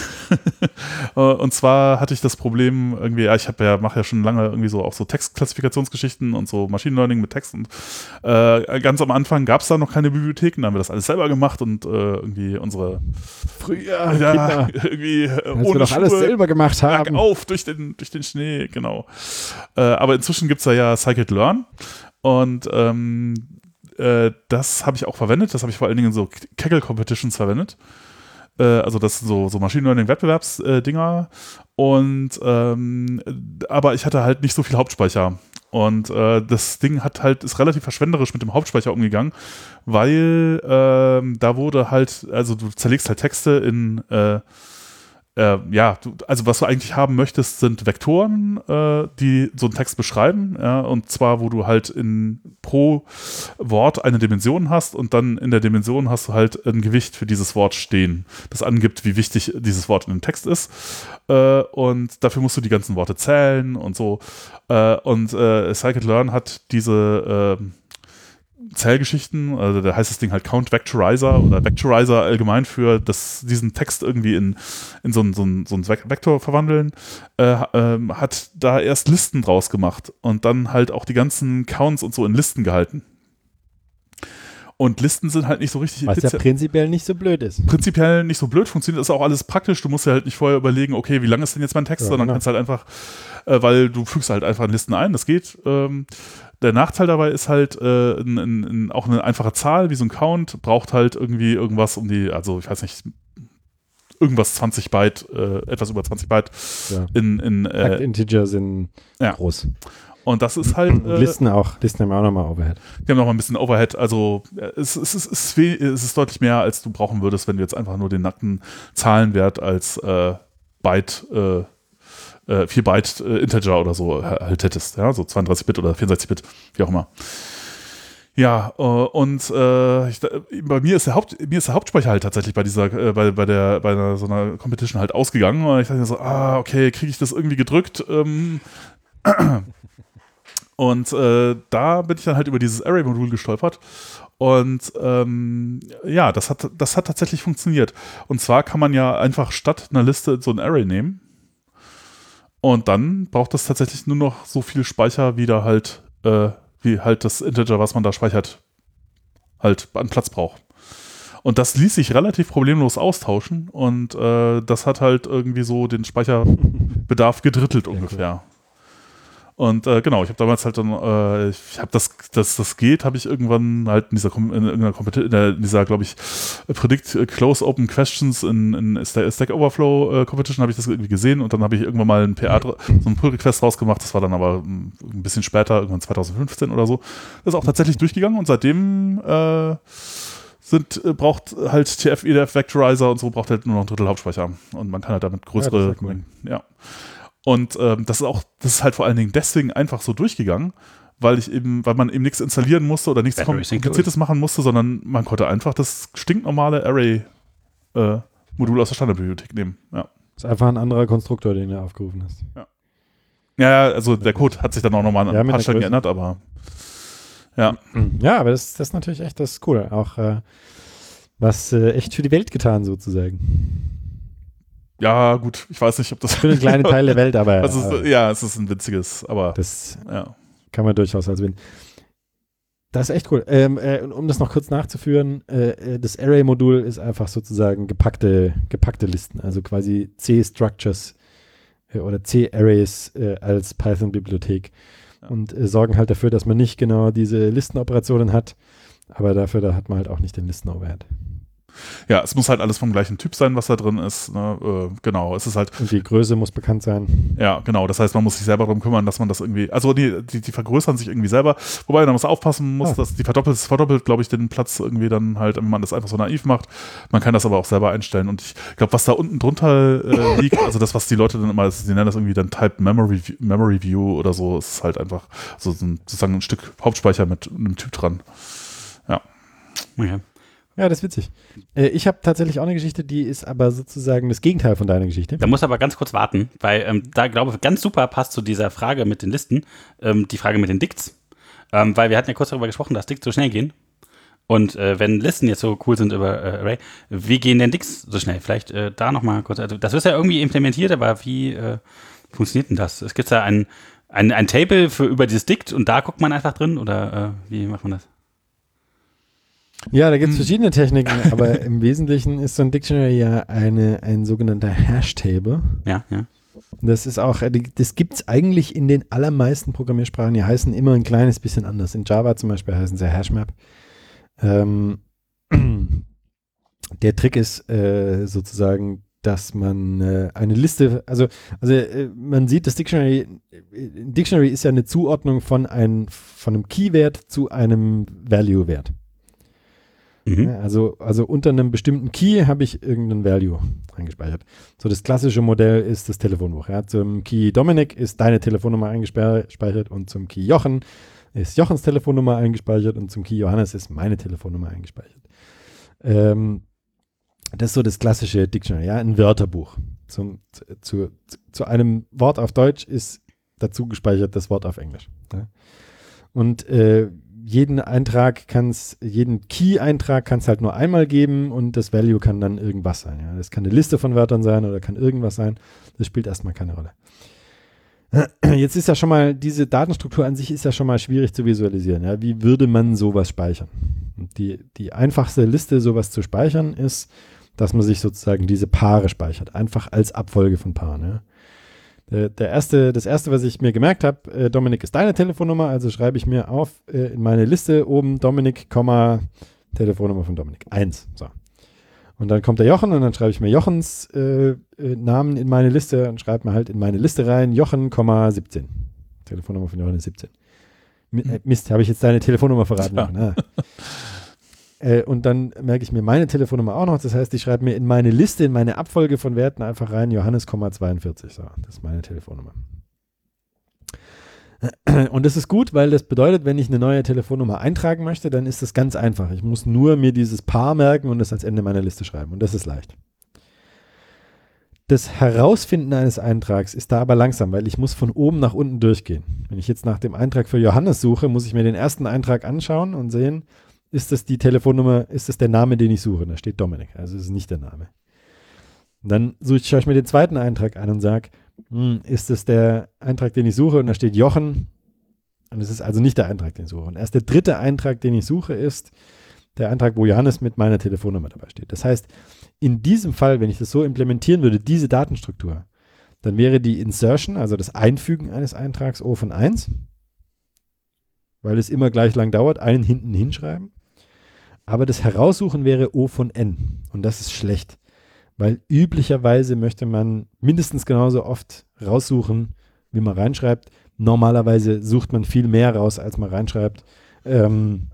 und zwar hatte ich das Problem irgendwie, ja, ich habe ja, mache ja schon lange irgendwie so auch so Textklassifikationsgeschichten und so Machine Learning mit Text und äh, ganz am Anfang gab es da noch keine Bibliotheken, da haben wir das alles selber gemacht und äh, irgendwie unsere früher ja, irgendwie äh, ohne wir doch alles selber gemacht haben. auf durch den, durch den Schnee, genau. aber inzwischen gibt es da ja Scikit-Learn und ähm, äh, das habe ich auch verwendet. Das habe ich vor allen Dingen in so Kaggle-Competitions verwendet. Äh, also das sind so, so Machine Learning-Wettbewerbsdinger. und ähm, aber ich hatte halt nicht so viel Hauptspeicher. Und äh, das Ding hat halt, ist relativ verschwenderisch mit dem Hauptspeicher umgegangen, weil ähm, da wurde halt, also du zerlegst halt Texte in äh, äh, ja, du, also was du eigentlich haben möchtest, sind Vektoren, äh, die so einen Text beschreiben. Ja, und zwar, wo du halt in pro Wort eine Dimension hast und dann in der Dimension hast du halt ein Gewicht für dieses Wort stehen, das angibt, wie wichtig dieses Wort in dem Text ist. Äh, und dafür musst du die ganzen Worte zählen und so. Äh, und äh, Scikit-Learn hat diese ähm, Zählgeschichten, also da heißt das Ding halt Count Vectorizer oder Vectorizer allgemein für das, diesen Text irgendwie in, in so einen so so ein Vektor verwandeln, äh, äh, hat da erst Listen draus gemacht und dann halt auch die ganzen Counts und so in Listen gehalten. Und Listen sind halt nicht so richtig Was ja prinzipiell nicht so blöd ist. Prinzipiell nicht so blöd funktioniert, ist auch alles praktisch. Du musst ja halt nicht vorher überlegen, okay, wie lang ist denn jetzt mein Text, ja, sondern genau. kannst halt einfach, äh, weil du fügst halt einfach in Listen ein, das geht. Ähm, der Nachteil dabei ist halt äh, in, in, in auch eine einfache Zahl, wie so ein Count, braucht halt irgendwie irgendwas um die, also ich weiß nicht, irgendwas 20 Byte, äh, etwas über 20 Byte ja. in, in äh, Integer sind ja. groß. Und das ist halt. Äh, Listen auch, Listen haben auch nochmal Overhead. Die haben nochmal ein bisschen Overhead. Also es, es, es, es, es ist deutlich mehr, als du brauchen würdest, wenn du jetzt einfach nur den nackten Zahlenwert als äh, Byte, äh, 4 äh, Byte äh, Integer oder so halt hättest. Ja, so 32 Bit oder 64 Bit, wie auch immer. Ja, äh, und äh, ich, bei mir ist der Haupt, mir ist der Hauptspeicher halt tatsächlich bei dieser, äh, bei, bei der, bei einer, so einer Competition halt ausgegangen. Und ich dachte mir so, ah, okay, kriege ich das irgendwie gedrückt? Ähm, und äh, da bin ich dann halt über dieses Array-Modul gestolpert. Und ähm, ja, das hat, das hat tatsächlich funktioniert. Und zwar kann man ja einfach statt einer Liste so ein Array nehmen. Und dann braucht das tatsächlich nur noch so viel Speicher, wie da halt, äh, wie halt das Integer, was man da speichert, halt an Platz braucht. Und das ließ sich relativ problemlos austauschen und äh, das hat halt irgendwie so den Speicherbedarf gedrittelt ungefähr. Und äh, genau, ich habe damals halt dann, äh, ich habe das, dass das geht, habe ich irgendwann halt in dieser, in, irgendeiner Kompetition, in dieser, glaube ich, Predict Close Open Questions in, in Stack Overflow äh, Competition habe ich das irgendwie gesehen und dann habe ich irgendwann mal ein PA, so ein Pull Request rausgemacht. Das war dann aber ein bisschen später, irgendwann 2015 oder so. Das ist auch tatsächlich durchgegangen und seitdem äh, sind, äh, braucht halt TF, EDF Vectorizer und so braucht halt nur noch ein Drittel Hauptspeicher und man kann halt damit größere, ja. Und ähm, das ist auch, das ist halt vor allen Dingen deswegen einfach so durchgegangen, weil ich eben, weil man eben nichts installieren musste oder nichts Kompliziertes machen musste, sondern man konnte einfach das stinknormale Array-Modul äh, aus der Standardbibliothek nehmen. Ja. Das ist einfach ein anderer Konstruktor, den du aufgerufen hast. Ja. Ja, also der Code hat sich dann auch nochmal an ja, ein paar Stellen geändert, aber ja. Ja, aber das, das ist natürlich echt, das ist cool. Auch äh, was äh, echt für die Welt getan, sozusagen. Ja, gut, ich weiß nicht, ob das. Für einen kleinen Teil der Welt, aber. Also, äh, ja, es ist ein witziges, aber. Das ja. kann man durchaus als Win. Das ist echt cool. Ähm, äh, um das noch kurz nachzuführen, äh, äh, das Array-Modul ist einfach sozusagen gepackte, gepackte Listen, also quasi C-Structures äh, oder C-Arrays äh, als Python-Bibliothek ja. und sorgen halt dafür, dass man nicht genau diese Listenoperationen hat, aber dafür da hat man halt auch nicht den Listen-Overhead. Ja, es muss halt alles vom gleichen Typ sein, was da drin ist. Ne? Äh, genau, es ist halt. Und die Größe muss bekannt sein. Ja, genau. Das heißt, man muss sich selber darum kümmern, dass man das irgendwie. Also die, die, die vergrößern sich irgendwie selber. Wobei man muss aufpassen muss, ah. dass die verdoppelt, verdoppelt, glaube ich, den Platz irgendwie dann halt, wenn man das einfach so naiv macht. Man kann das aber auch selber einstellen. Und ich glaube, was da unten drunter äh, liegt, also das, was die Leute dann immer, sie nennen das irgendwie dann Type Memory, Memory View oder so, ist halt einfach so ein, sozusagen ein Stück Hauptspeicher mit einem Typ dran. Ja. Okay. Ja, das ist witzig. Äh, ich habe tatsächlich auch eine Geschichte, die ist aber sozusagen das Gegenteil von deiner Geschichte. Da muss aber ganz kurz warten, weil ähm, da glaube ich ganz super passt zu dieser Frage mit den Listen, ähm, die Frage mit den Dicts. Ähm, weil wir hatten ja kurz darüber gesprochen, dass Dicts so schnell gehen. Und äh, wenn Listen jetzt so cool sind über äh, Array, wie gehen denn Dicts so schnell? Vielleicht äh, da nochmal kurz. Also das ist ja irgendwie implementiert, aber wie äh, funktioniert denn das? Es gibt ja ein, ein, ein Table für über dieses Dict und da guckt man einfach drin oder äh, wie macht man das? Ja, da gibt es hm. verschiedene Techniken, aber im Wesentlichen ist so ein Dictionary ja eine, ein sogenannter Hash-Table. Ja, ja. Das ist auch, äh, das gibt es eigentlich in den allermeisten Programmiersprachen, die heißen immer ein kleines bisschen anders. In Java zum Beispiel heißen sie Hashmap. Ähm, der Trick ist äh, sozusagen, dass man äh, eine Liste, also, also äh, man sieht, das Dictionary, äh, Dictionary ist ja eine Zuordnung von, ein, von einem Keywert zu einem Value-Wert. Mhm. Also, also unter einem bestimmten Key habe ich irgendeinen Value eingespeichert. So das klassische Modell ist das Telefonbuch. Ja. Zum Key Dominik ist deine Telefonnummer eingespeichert und zum Key Jochen ist Jochens Telefonnummer eingespeichert und zum Key Johannes ist meine Telefonnummer eingespeichert. Ähm, das ist so das klassische Dictionary, ja, ein Wörterbuch. Zum, zu, zu, einem Wort auf Deutsch ist dazu gespeichert das Wort auf Englisch. Ja. Und äh, jeden Eintrag kannst, jeden Key-Eintrag kannst halt nur einmal geben und das Value kann dann irgendwas sein. Ja. Das kann eine Liste von Wörtern sein oder kann irgendwas sein. Das spielt erstmal keine Rolle. Jetzt ist ja schon mal, diese Datenstruktur an sich ist ja schon mal schwierig zu visualisieren. Ja. Wie würde man sowas speichern? Die, die einfachste Liste, sowas zu speichern, ist, dass man sich sozusagen diese Paare speichert. Einfach als Abfolge von Paaren. Ja. Der, der, erste, das erste, was ich mir gemerkt habe, äh, Dominik ist deine Telefonnummer, also schreibe ich mir auf äh, in meine Liste oben Dominik, Telefonnummer von Dominik. Eins. So. Und dann kommt der Jochen und dann schreibe ich mir Jochens äh, äh, Namen in meine Liste und schreibe mir halt in meine Liste rein Jochen, 17. Telefonnummer von Jochen ist 17. M äh, Mist, habe ich jetzt deine Telefonnummer verraten? Ja. Äh, und dann merke ich mir meine Telefonnummer auch noch. Das heißt, ich schreibe mir in meine Liste, in meine Abfolge von Werten einfach rein Johannes, 42. So, das ist meine Telefonnummer. Und das ist gut, weil das bedeutet, wenn ich eine neue Telefonnummer eintragen möchte, dann ist das ganz einfach. Ich muss nur mir dieses Paar merken und das als Ende meiner Liste schreiben. Und das ist leicht. Das Herausfinden eines Eintrags ist da aber langsam, weil ich muss von oben nach unten durchgehen. Wenn ich jetzt nach dem Eintrag für Johannes suche, muss ich mir den ersten Eintrag anschauen und sehen, ist das die Telefonnummer, ist das der Name, den ich suche? Da steht Dominik, also ist es nicht der Name. Und dann suche schaue ich mir den zweiten Eintrag an und sage, hm, ist es der Eintrag, den ich suche? Und da steht Jochen. Und es ist also nicht der Eintrag, den ich suche. Und erst der dritte Eintrag, den ich suche, ist der Eintrag, wo Johannes mit meiner Telefonnummer dabei steht. Das heißt, in diesem Fall, wenn ich das so implementieren würde, diese Datenstruktur, dann wäre die Insertion, also das Einfügen eines Eintrags O von 1, weil es immer gleich lang dauert, einen hinten hinschreiben. Aber das Heraussuchen wäre O von N. Und das ist schlecht weil üblicherweise möchte man mindestens genauso oft raussuchen, wie man reinschreibt. Normalerweise sucht man viel mehr raus, als man reinschreibt. Ähm,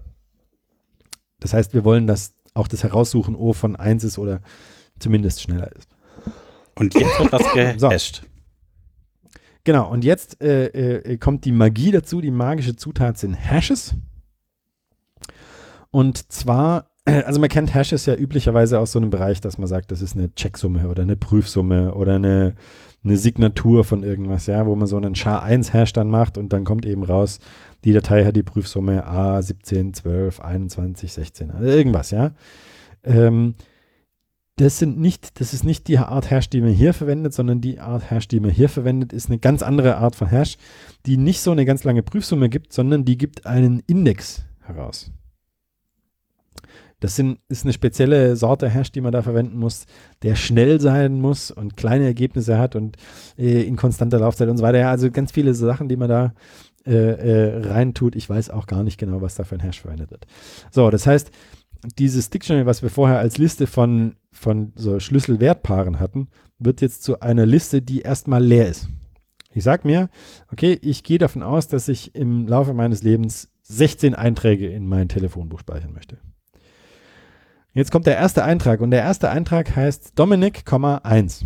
das heißt, wir wollen, dass auch das Heraussuchen O von 1 ist oder zumindest schneller ist. Und jetzt wird das gehasht. So. Genau, und jetzt äh, äh, kommt die Magie dazu. Die magische Zutat sind Hashes. Und zwar also man kennt Hashes ja üblicherweise aus so einem Bereich, dass man sagt, das ist eine Checksumme oder eine Prüfsumme oder eine, eine Signatur von irgendwas, ja, wo man so einen SHA-1-Hash dann macht und dann kommt eben raus, die Datei hat die Prüfsumme A, 17, 12, 21, 16, also irgendwas, ja. Ähm, das sind nicht, das ist nicht die Art Hash, die man hier verwendet, sondern die Art Hash, die man hier verwendet, ist eine ganz andere Art von Hash, die nicht so eine ganz lange Prüfsumme gibt, sondern die gibt einen Index heraus. Das sind, ist eine spezielle Sorte Hash, die man da verwenden muss, der schnell sein muss und kleine Ergebnisse hat und äh, in konstanter Laufzeit und so weiter. Also ganz viele Sachen, die man da äh, äh, reintut. Ich weiß auch gar nicht genau, was da für ein Hash verwendet wird. So, das heißt, dieses Dictionary, was wir vorher als Liste von, von so Schlüsselwertpaaren hatten, wird jetzt zu einer Liste, die erstmal leer ist. Ich sage mir, okay, ich gehe davon aus, dass ich im Laufe meines Lebens 16 Einträge in mein Telefonbuch speichern möchte. Jetzt kommt der erste Eintrag und der erste Eintrag heißt Dominik, 1.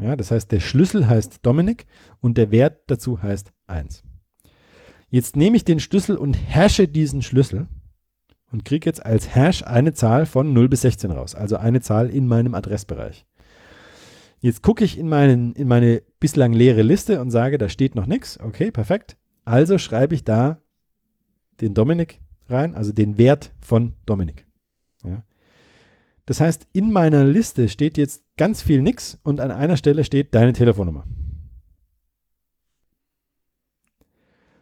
Ja, das heißt, der Schlüssel heißt Dominik und der Wert dazu heißt 1. Jetzt nehme ich den Schlüssel und hashe diesen Schlüssel und kriege jetzt als Hash eine Zahl von 0 bis 16 raus, also eine Zahl in meinem Adressbereich. Jetzt gucke ich in, meinen, in meine bislang leere Liste und sage, da steht noch nichts. Okay, perfekt. Also schreibe ich da den Dominik rein, also den Wert von Dominik. Ja. Das heißt, in meiner Liste steht jetzt ganz viel nix und an einer Stelle steht deine Telefonnummer.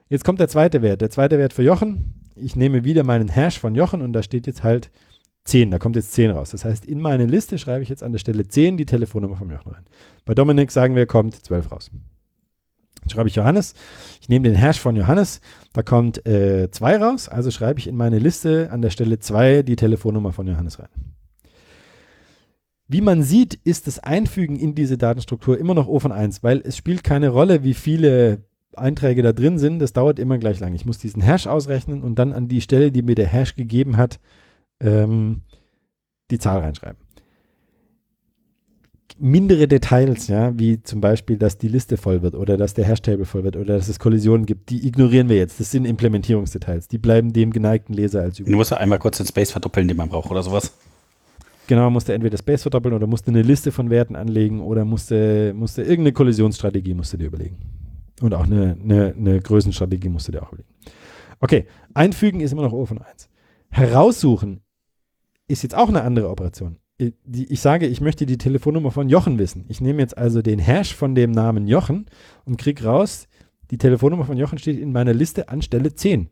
Jetzt kommt der zweite Wert. Der zweite Wert für Jochen. Ich nehme wieder meinen Hash von Jochen und da steht jetzt halt 10. Da kommt jetzt 10 raus. Das heißt, in meine Liste schreibe ich jetzt an der Stelle 10 die Telefonnummer von Jochen rein. Bei Dominik sagen wir, kommt 12 raus. Jetzt schreibe ich Johannes. Ich nehme den Hash von Johannes. Da kommt 2 äh, raus. Also schreibe ich in meine Liste an der Stelle 2 die Telefonnummer von Johannes rein. Wie man sieht, ist das Einfügen in diese Datenstruktur immer noch O von 1, weil es spielt keine Rolle, wie viele Einträge da drin sind. Das dauert immer gleich lang. Ich muss diesen Hash ausrechnen und dann an die Stelle, die mir der Hash gegeben hat, ähm, die Zahl reinschreiben mindere Details, ja, wie zum Beispiel, dass die Liste voll wird oder dass der Hashtable voll wird oder dass es Kollisionen gibt, die ignorieren wir jetzt. Das sind Implementierungsdetails. Die bleiben dem geneigten Leser als üblich. Du musst ja einmal kurz den Space verdoppeln, den man braucht oder sowas. Genau, musste entweder Space verdoppeln oder musste eine Liste von Werten anlegen oder musste, musste irgendeine Kollisionsstrategie musste dir überlegen. Und auch eine, eine, eine Größenstrategie musste dir auch überlegen. Okay, einfügen ist immer noch O von 1. Heraussuchen ist jetzt auch eine andere Operation. Ich, die, ich sage, ich möchte die Telefonnummer von Jochen wissen. Ich nehme jetzt also den Hash von dem Namen Jochen und kriege raus, die Telefonnummer von Jochen steht in meiner Liste an Stelle 10.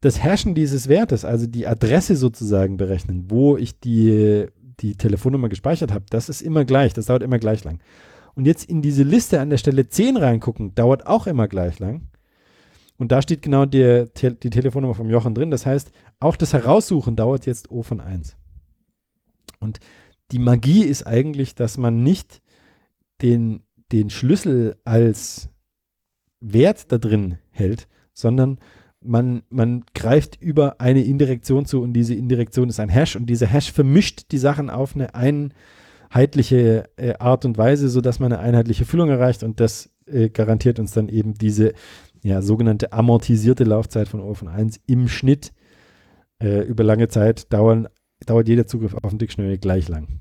Das Hashen dieses Wertes, also die Adresse sozusagen berechnen, wo ich die, die Telefonnummer gespeichert habe, das ist immer gleich, das dauert immer gleich lang. Und jetzt in diese Liste an der Stelle 10 reingucken, dauert auch immer gleich lang. Und da steht genau die, die Telefonnummer vom Jochen drin. Das heißt, auch das Heraussuchen dauert jetzt O von 1. Und die Magie ist eigentlich, dass man nicht den, den Schlüssel als Wert da drin hält, sondern man, man greift über eine Indirektion zu und diese Indirektion ist ein Hash. Und dieser Hash vermischt die Sachen auf eine einheitliche äh, Art und Weise, sodass man eine einheitliche Füllung erreicht. Und das äh, garantiert uns dann eben diese ja, sogenannte amortisierte Laufzeit von O von 1 im Schnitt äh, über lange Zeit dauern, dauert jeder Zugriff auf den Dictionary gleich lang.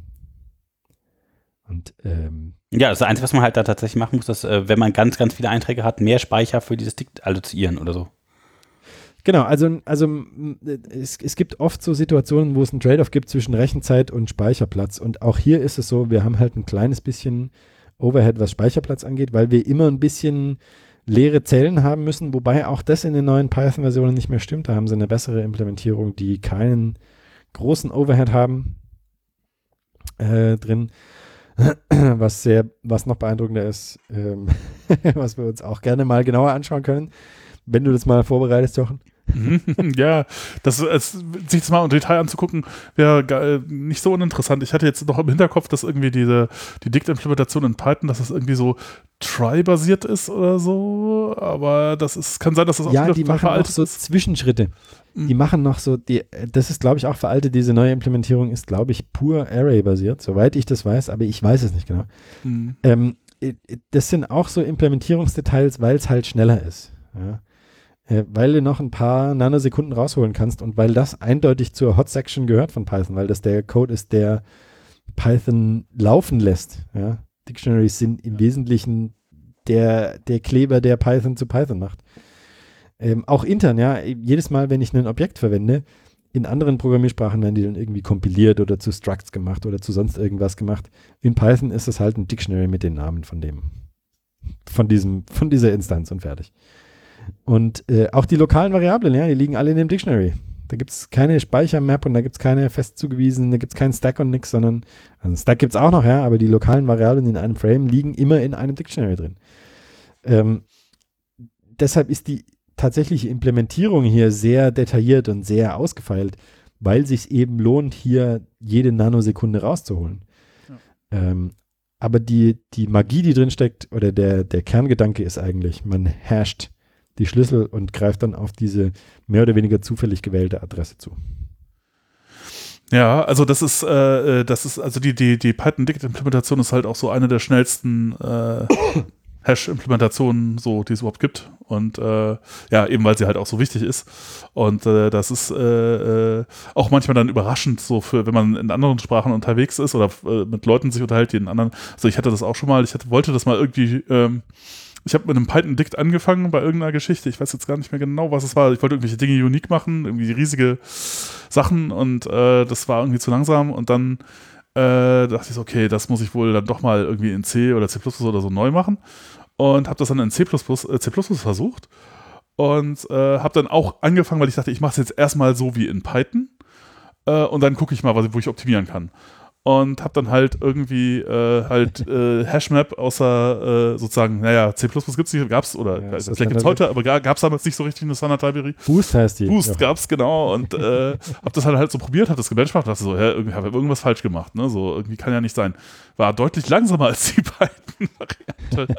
Und, ähm, ja, das Einzige, was man halt da tatsächlich machen muss, ist, äh, wenn man ganz, ganz viele Einträge hat, mehr Speicher für dieses Stick allozieren oder so. Genau, also, also es, es gibt oft so Situationen, wo es einen Trade-off gibt zwischen Rechenzeit und Speicherplatz. Und auch hier ist es so, wir haben halt ein kleines bisschen Overhead, was Speicherplatz angeht, weil wir immer ein bisschen leere Zellen haben müssen, wobei auch das in den neuen Python-Versionen nicht mehr stimmt. Da haben sie eine bessere Implementierung, die keinen großen Overhead haben äh, drin. Was sehr, was noch beeindruckender ist, ähm, was wir uns auch gerne mal genauer anschauen können, wenn du das mal vorbereitest, Jochen. ja, das, es, sich das mal im Detail anzugucken, wäre nicht so uninteressant. Ich hatte jetzt noch im Hinterkopf, dass irgendwie diese, die Dict-Implementation in Python, dass das irgendwie so try-basiert ist oder so, aber das ist, kann sein, dass das auch ja, die machen auch so ist. Zwischenschritte. Mhm. Die machen noch so, die, das ist, glaube ich, auch veraltet. Diese neue Implementierung ist, glaube ich, pur Array-basiert, soweit ich das weiß, aber ich weiß es nicht genau. Mhm. Ähm, das sind auch so Implementierungsdetails, weil es halt schneller ist. Ja äh, weil du noch ein paar Nanosekunden rausholen kannst und weil das eindeutig zur Hot Section gehört von Python, weil das der Code ist, der Python laufen lässt. Ja? Dictionaries sind im Wesentlichen der, der Kleber, der Python zu Python macht. Ähm, auch intern, ja, jedes Mal, wenn ich ein Objekt verwende, in anderen Programmiersprachen werden die dann irgendwie kompiliert oder zu Structs gemacht oder zu sonst irgendwas gemacht. In Python ist es halt ein Dictionary mit den Namen von dem, von diesem, von dieser Instanz und fertig. Und äh, auch die lokalen Variablen, ja, die liegen alle in dem Dictionary. Da gibt es keine Speichermap und da gibt es keine fest zugewiesenen, da gibt es keinen Stack und nichts, sondern also Stack gibt es auch noch, ja, aber die lokalen Variablen in einem Frame liegen immer in einem Dictionary drin. Ähm, deshalb ist die tatsächliche Implementierung hier sehr detailliert und sehr ausgefeilt, weil sich eben lohnt, hier jede Nanosekunde rauszuholen. Ja. Ähm, aber die, die Magie, die drin steckt, oder der, der Kerngedanke ist eigentlich, man hasht die Schlüssel und greift dann auf diese mehr oder weniger zufällig gewählte Adresse zu. Ja, also das ist, äh, äh das ist, also die, die, die Python-Dict-Implementation ist halt auch so eine der schnellsten äh, Hash-Implementationen, so, die es überhaupt gibt. Und äh, ja, eben weil sie halt auch so wichtig ist. Und äh, das ist äh, äh auch manchmal dann überraschend, so für, wenn man in anderen Sprachen unterwegs ist oder äh, mit Leuten sich unterhält, die in anderen. Also ich hatte das auch schon mal, ich hatte, wollte das mal irgendwie ähm, ich habe mit einem Python-Dict angefangen bei irgendeiner Geschichte. Ich weiß jetzt gar nicht mehr genau, was es war. Ich wollte irgendwelche Dinge unique machen, irgendwie riesige Sachen und äh, das war irgendwie zu langsam. Und dann äh, dachte ich so, okay, das muss ich wohl dann doch mal irgendwie in C oder C oder so neu machen. Und habe das dann in C, äh, C versucht. Und äh, habe dann auch angefangen, weil ich dachte, ich mache es jetzt erstmal so wie in Python. Äh, und dann gucke ich mal, was, wo ich optimieren kann und habe dann halt irgendwie äh, halt äh, Hashmap außer äh, sozusagen, naja, C++ gibt es nicht, gab es, oder ja, vielleicht gibt es heute, aber gab es damals nicht so richtig eine Standard Library. Boost heißt die. Boost ja. gab es, genau, und äh, habe das halt halt so probiert, habe das gebenchmarkt dachte so, hä, irgendwie habe ich irgendwas falsch gemacht, ne, so, irgendwie kann ja nicht sein. War deutlich langsamer als die beiden Varianten.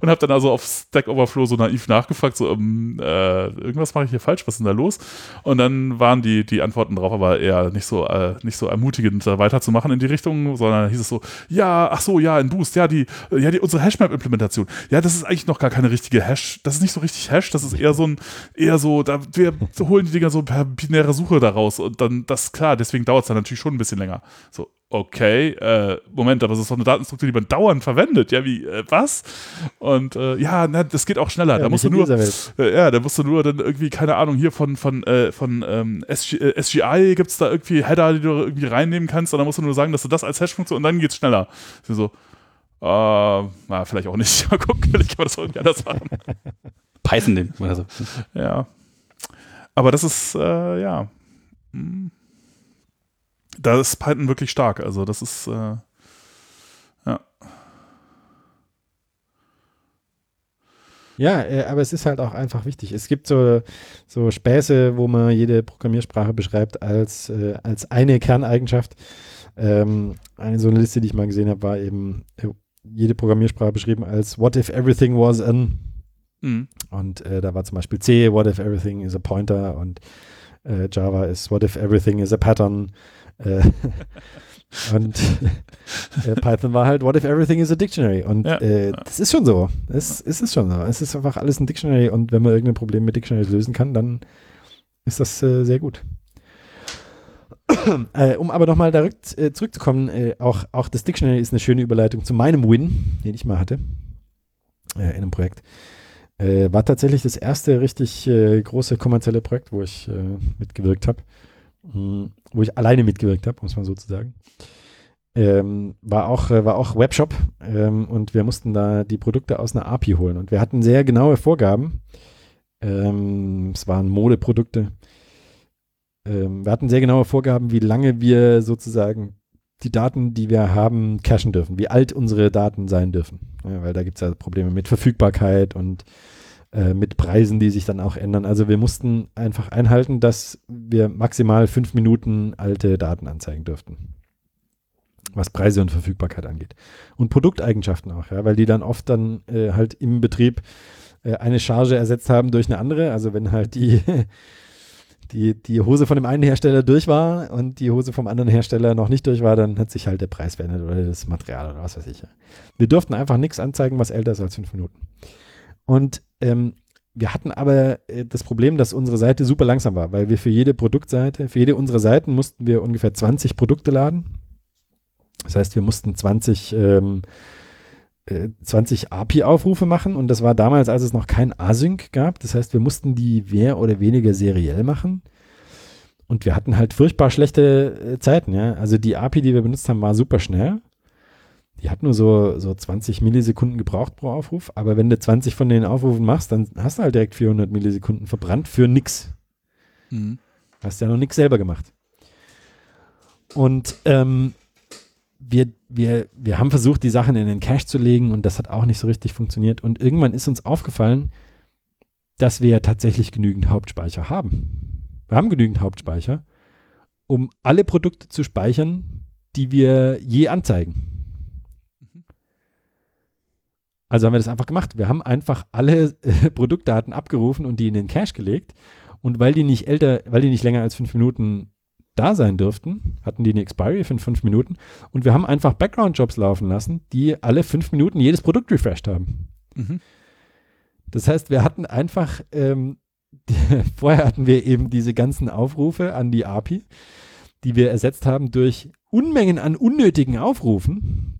und habe dann also auf Stack Overflow so naiv nachgefragt, so, um, ähm, äh, irgendwas mache ich hier falsch, was ist denn da los? Und dann waren die, die Antworten drauf aber eher nicht so, äh, nicht so ermutigend, da weiter zu machen in die Richtung, sondern hieß es so, ja, ach so, ja, in Boost, ja, die, ja, die, unsere Hashmap-Implementation. Ja, das ist eigentlich noch gar keine richtige Hash, das ist nicht so richtig Hash, das ist eher so ein, eher so, da, wir holen die Dinger so per binäre Suche daraus und dann, das, klar, deswegen dauert es dann natürlich schon ein bisschen länger. So, okay, äh, Moment, aber das ist doch eine Datenstruktur, die man dauernd verwendet. Ja, wie, äh, was? Und äh, ja, na, das geht auch schneller. Ja, da musst du nur, äh, ja, da musst du nur dann irgendwie, keine Ahnung, hier von, von, äh, von ähm, SG, äh, SGI gibt es da irgendwie Header, die du irgendwie reinnehmen kannst, und dann musst du nur sagen, dass du das als Hash-Funktion und dann geht's schneller. So, so äh, na, vielleicht auch nicht. Mal gucken, vielleicht kann man das auch irgendwie anders machen. Python den oder so. Ja. Aber das ist, äh, ja. Hm. Da ist Python wirklich stark. Also, das ist, äh, ja. Ja, äh, aber es ist halt auch einfach wichtig. Es gibt so, so Späße, wo man jede Programmiersprache beschreibt als, äh, als eine Kerneigenschaft. Ähm, eine so eine Liste, die ich mal gesehen habe, war eben äh, jede Programmiersprache beschrieben als What if everything was an Mhm. Und äh, da war zum Beispiel C, what if everything is a pointer und Java ist what if everything is a pattern. Äh, und äh, Python war halt what if everything is a dictionary. Und Ja, äh, ja. das ist schon so. Es, es ist schon so. Es ist einfach alles ein Dictionary und wenn man irgendein Problem mit Dictionaries lösen kann, dann ist das sehr gut. äh, um aber nochmal äh, zurückzukommen, äh, auch, auch das Dictionary ist eine schöne Überleitung zu meinem Win, den ich mal hatte in einem Projekt. War tatsächlich das erste richtig große kommerzielle Projekt, wo ich mitgewirkt habe. Mhm, wo ich alleine mitgewirkt habe, muss man so zu sagen. Ähm, war, auch, äh, war auch Webshop ähm, und wir mussten da die Produkte aus einer API holen. Und wir hatten sehr genaue Vorgaben. Ähm, es waren Modeprodukte. Ähm, wir hatten sehr genaue Vorgaben, wie lange wir sozusagen die Daten, die wir haben, cachen dürfen, wie alt unsere Daten sein dürfen. Ja, weil da gibt es ja Probleme mit Verfügbarkeit und äh, mit Preisen, die sich dann auch ändern. Also wir mussten einfach einhalten, dass wir maximal fünf Minuten alte Daten anzeigen dürften. Was Preise und Verfügbarkeit angeht. Und Produkteigenschaften auch, ja, weil die dann oft dann äh, halt im Betrieb äh, eine Charge ersetzt haben durch eine andere. Also wenn halt die die, die Hose von dem einen Hersteller durch war und die Hose vom anderen Hersteller noch nicht durch war, dann hat sich halt der Preis verändert oder das Material oder was weiß ich. Wir durften einfach nichts anzeigen, was älter ist als fünf Minuten. Und ähm, wir hatten aber äh, das Problem, dass unsere Seite super langsam war, weil wir für jede Produktseite, für jede unserer Seiten mussten wir ungefähr 20 Produkte laden. Das heißt, wir mussten 20, ähm, äh, 20 API-Aufrufe machen und das war damals, als es noch kein Async gab. Das heißt, wir mussten die mehr oder weniger seriell machen. Und wir hatten halt furchtbar schlechte äh, Zeiten, ja. Also die API, die wir benutzt haben, war super schnell. Die hat nur so, so 20 Millisekunden gebraucht pro Aufruf. Aber wenn du 20 von den Aufrufen machst, dann hast du halt direkt 400 Millisekunden verbrannt für nix. Mhm. Hast ja noch nichts selber gemacht. Und ähm, wir, wir, wir haben versucht, die Sachen in den Cache zu legen und das hat auch nicht so richtig funktioniert. Und irgendwann ist uns aufgefallen, dass wir tatsächlich genügend Hauptspeicher haben. Wir haben genügend Hauptspeicher, um alle Produkte zu speichern, die wir je anzeigen. Also haben wir das einfach gemacht. Wir haben einfach alle äh, Produktdaten abgerufen und die in den Cache gelegt. Und weil die nicht älter, weil die nicht länger als fünf Minuten da sein dürften, hatten die eine Expiry von fünf Minuten. Und wir haben einfach Background-Jobs laufen lassen, die alle fünf Minuten jedes Produkt refreshed haben. Mhm. Das heißt, wir hatten einfach, ähm, vorher hatten wir eben diese ganzen Aufrufe an die API, die wir ersetzt haben durch Unmengen an unnötigen Aufrufen,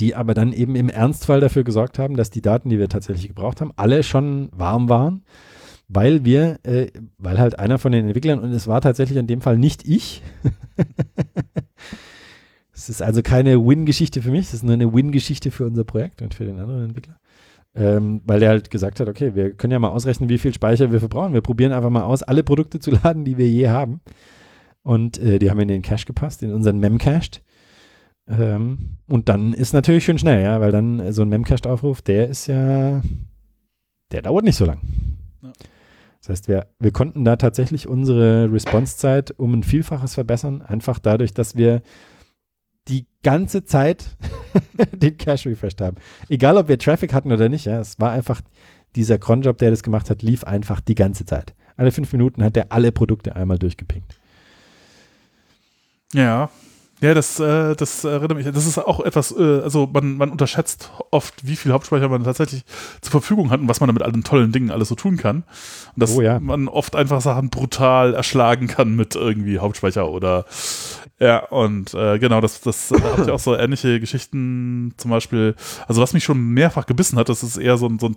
die aber dann eben im Ernstfall dafür gesorgt haben, dass die Daten, die wir tatsächlich gebraucht haben, alle schon warm waren, weil wir, äh, weil halt einer von den Entwicklern, und es war tatsächlich in dem Fall nicht ich, es ist also keine Win-Geschichte für mich, es ist nur eine Win-Geschichte für unser Projekt und für den anderen Entwickler. Ähm, weil der halt gesagt hat, okay, wir können ja mal ausrechnen, wie viel Speicher wir verbrauchen. Wir probieren einfach mal aus, alle Produkte zu laden, die wir je haben. Und äh, die haben in den Cache gepasst, in unseren Memcached. Ähm, und dann ist natürlich schön schnell, ja, weil dann so ein Memcached-Aufruf, der ist ja, der dauert nicht so lang. Ja. Das heißt, wir, wir konnten da tatsächlich unsere Response-Zeit um ein Vielfaches verbessern, einfach dadurch, dass wir die ganze Zeit den Cache refreshed haben. Egal, ob wir Traffic hatten oder nicht, ja, es war einfach dieser Cronjob, der das gemacht hat, lief einfach die ganze Zeit. Alle fünf Minuten hat er alle Produkte einmal durchgepinkt. Ja, Ja, das, äh, das erinnert mich. Das ist auch etwas, äh, also man, man unterschätzt oft, wie viel Hauptspeicher man tatsächlich zur Verfügung hat und was man damit allen tollen Dingen alles so tun kann. Und dass Oh ja. man oft einfach Sachen brutal erschlagen kann mit irgendwie Hauptspeicher oder ja, und äh, genau, das, das da habe ich auch so ähnliche Geschichten zum Beispiel, also was mich schon mehrfach gebissen hat, das ist eher so ein, so ein,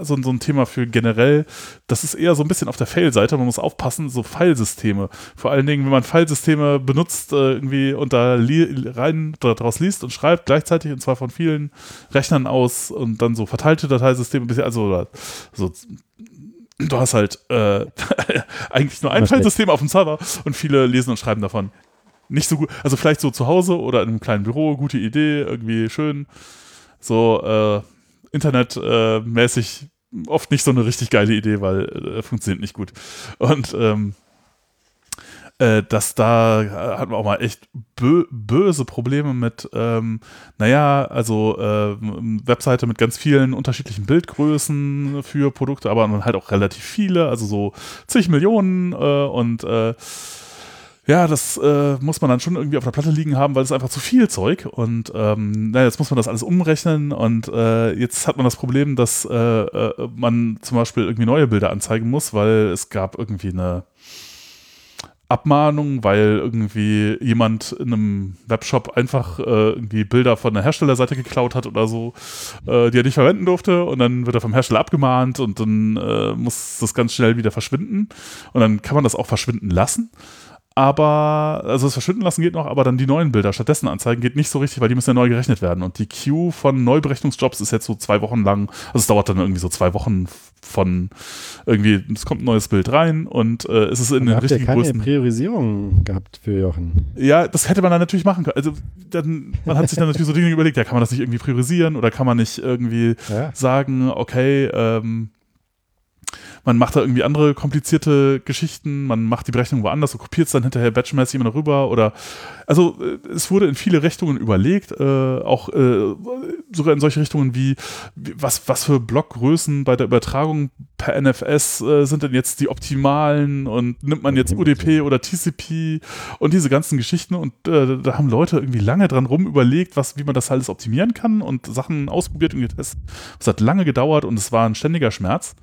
so ein, so ein Thema für generell, das ist eher so ein bisschen auf der Fail-Seite, man muss aufpassen, so Filesysteme. Vor allen Dingen, wenn man Filesysteme benutzt, äh, irgendwie und da li rein daraus liest und schreibt, gleichzeitig und zwar von vielen Rechnern aus und dann so verteilte Dateisysteme, also so du hast halt äh, eigentlich nur ein. Filesystem auf dem Server und viele lesen und schreiben davon. Nicht so gut, also vielleicht so zu Hause oder in einem kleinen Büro, gute Idee, irgendwie schön. So äh, internetmäßig äh, oft nicht so eine richtig geile Idee, weil äh, funktioniert nicht gut. Und ähm, äh, dass da äh, hatten wir auch mal echt bö böse Probleme mit, ähm, naja, also äh, Webseite mit ganz vielen unterschiedlichen Bildgrößen für Produkte, aber dann halt auch relativ viele, also so zig Millionen äh, und äh, ja, das äh, muss man dann schon irgendwie auf der Platte liegen haben, weil es einfach zu viel Zeug und ähm, na, jetzt muss man das alles umrechnen und äh, jetzt hat man das Problem, dass äh, äh, man zum Beispiel irgendwie neue Bilder anzeigen muss, weil es gab irgendwie eine Abmahnung, weil irgendwie jemand in einem Webshop einfach äh, irgendwie Bilder von der Herstellerseite geklaut hat oder so, äh, die er nicht verwenden durfte und dann wird er vom Hersteller abgemahnt und dann äh, muss das ganz schnell wieder verschwinden und dann kann man das auch verschwinden lassen. Aber, also das Verschwinden lassen geht noch, aber dann die neuen Bilder stattdessen anzeigen geht nicht so richtig, weil die müssen ja neu gerechnet werden. Und die Queue von Neuberechnungsjobs ist jetzt so zwei Wochen lang, also es dauert dann irgendwie so zwei Wochen von irgendwie, es kommt ein neues Bild rein und äh, es ist in Und den habt ihr richtigen keine Größen. Priorisierung gehabt für Jochen? Ja, das hätte man dann natürlich machen können. Also dann, man hat sich dann natürlich so Dinge überlegt, ja, kann man das nicht irgendwie priorisieren oder kann man nicht irgendwie Ja. sagen, okay, ähm, man macht da irgendwie andere komplizierte Geschichten, man macht die Berechnung woanders und kopiert es dann hinterher batchmäßig immer noch rüber oder also äh, es wurde in viele Richtungen überlegt, äh, auch äh, sogar in solche Richtungen wie, wie was, was für Blockgrößen bei der Übertragung per NFS äh, sind denn jetzt die optimalen und nimmt man jetzt UDP oder TCP und diese ganzen Geschichten und äh, da haben Leute irgendwie lange dran rum überlegt, was, wie man das alles optimieren kann und Sachen ausprobiert und getestet. Es hat lange gedauert und es war ein ständiger Schmerz.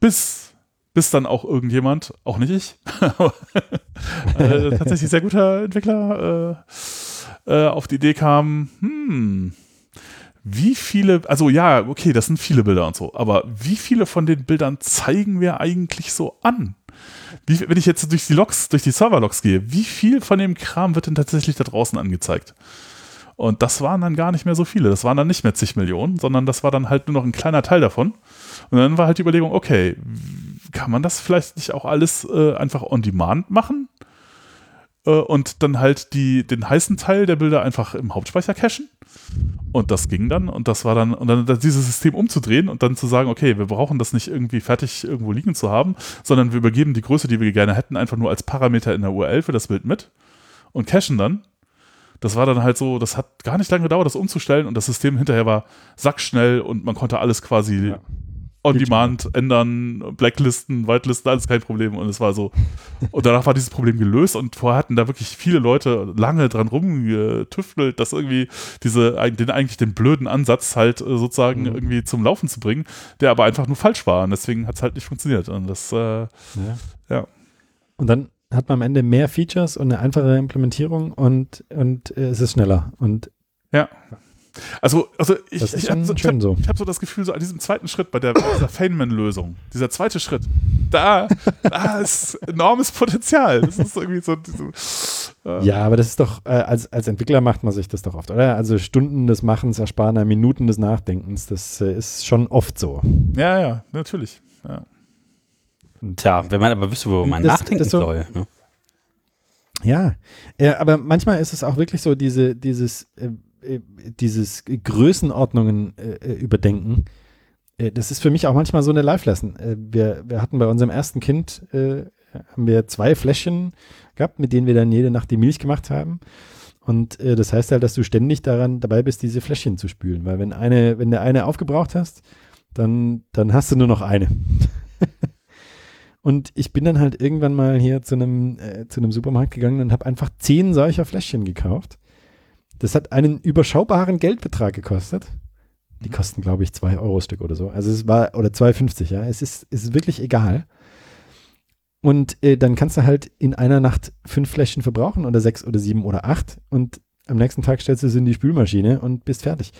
Bis, bis dann auch irgendjemand, auch nicht ich, äh, tatsächlich sehr guter Entwickler, äh, äh, auf die Idee kam, hm, wie viele, also ja, okay, das sind viele Bilder und so, aber wie viele von den Bildern zeigen wir eigentlich so an? Wie, wenn ich jetzt durch die Logs, durch die Server-Logs gehe, wie viel von dem Kram wird denn tatsächlich da draußen angezeigt? Und das waren dann gar nicht mehr so viele. Das waren dann nicht mehr zig Millionen, sondern das war dann halt nur noch ein kleiner Teil davon. Und dann war halt die Überlegung, okay, kann man das vielleicht nicht auch alles äh, einfach on demand machen? Äh, und dann halt die, den heißen Teil der Bilder einfach im Hauptspeicher cachen? Und das ging dann und das war dann, und dann dieses System umzudrehen und dann zu sagen, okay, wir brauchen das nicht irgendwie fertig irgendwo liegen zu haben, sondern wir übergeben die Größe, die wir gerne hätten, einfach nur als Parameter in der URL für das Bild mit und cachen dann. Das war dann halt so, das hat gar nicht lange gedauert, das umzustellen und das System hinterher war sackschnell und man konnte alles quasi Ja. On demand ändern, Blacklisten, Whitelisten, alles kein Problem und es war so. Und danach war dieses Problem gelöst und vorher hatten da wirklich viele Leute lange dran rumgetüftelt, das irgendwie diese, den eigentlich den blöden Ansatz halt äh, sozusagen Mhm. irgendwie zum Laufen zu bringen, der aber einfach nur falsch war und deswegen hat es halt nicht funktioniert und das, äh, Ja. Ja. Und dann hat man am Ende mehr Features und eine einfache Implementierung und, und äh, es ist schneller. Und also, also ich, ich habe so, hab, so. hab so das Gefühl, so an diesem zweiten Schritt bei der dieser Feynman-Lösung, dieser zweite Schritt, da, da ist enormes Potenzial. Das ist irgendwie so, diese, äh, Ja, aber das ist doch, äh, als, als Entwickler macht man sich das doch oft, oder? Also Stunden des Machens ersparen einem Minuten des Nachdenkens. Das äh, ist schon oft so. ja, ja, natürlich. Ja. Tja, wenn man aber wüsste, wo man Das- nachdenken das so- soll. Ne? Ja, äh, aber manchmal ist es auch wirklich so, diese, dieses, äh, dieses Größenordnungen äh, äh, überdenken. Äh, das ist für mich auch manchmal so eine Live-Lesson. Äh, wir, wir hatten bei unserem ersten Kind, äh, haben wir zwei Fläschchen gehabt, mit denen wir dann jede Nacht die Milch gemacht haben. Und äh, das heißt halt, dass du ständig daran dabei bist, diese Fläschchen zu spülen. Weil wenn eine, wenn du eine aufgebraucht hast, dann, dann hast du nur noch eine. Und ich bin dann halt irgendwann mal hier zu einem, äh, zu einem Supermarkt gegangen und habe einfach zehn solcher Fläschchen gekauft. Das hat einen überschaubaren Geldbetrag gekostet. Die kosten, glaube ich, zwei Euro Stück oder so. Also es war, oder 2,50, ja. Es ist, ist wirklich egal. Und äh, dann kannst du halt in einer Nacht fünf Fläschchen verbrauchen oder sechs oder sieben oder acht und am nächsten Tag stellst du es in die Spülmaschine und bist fertig.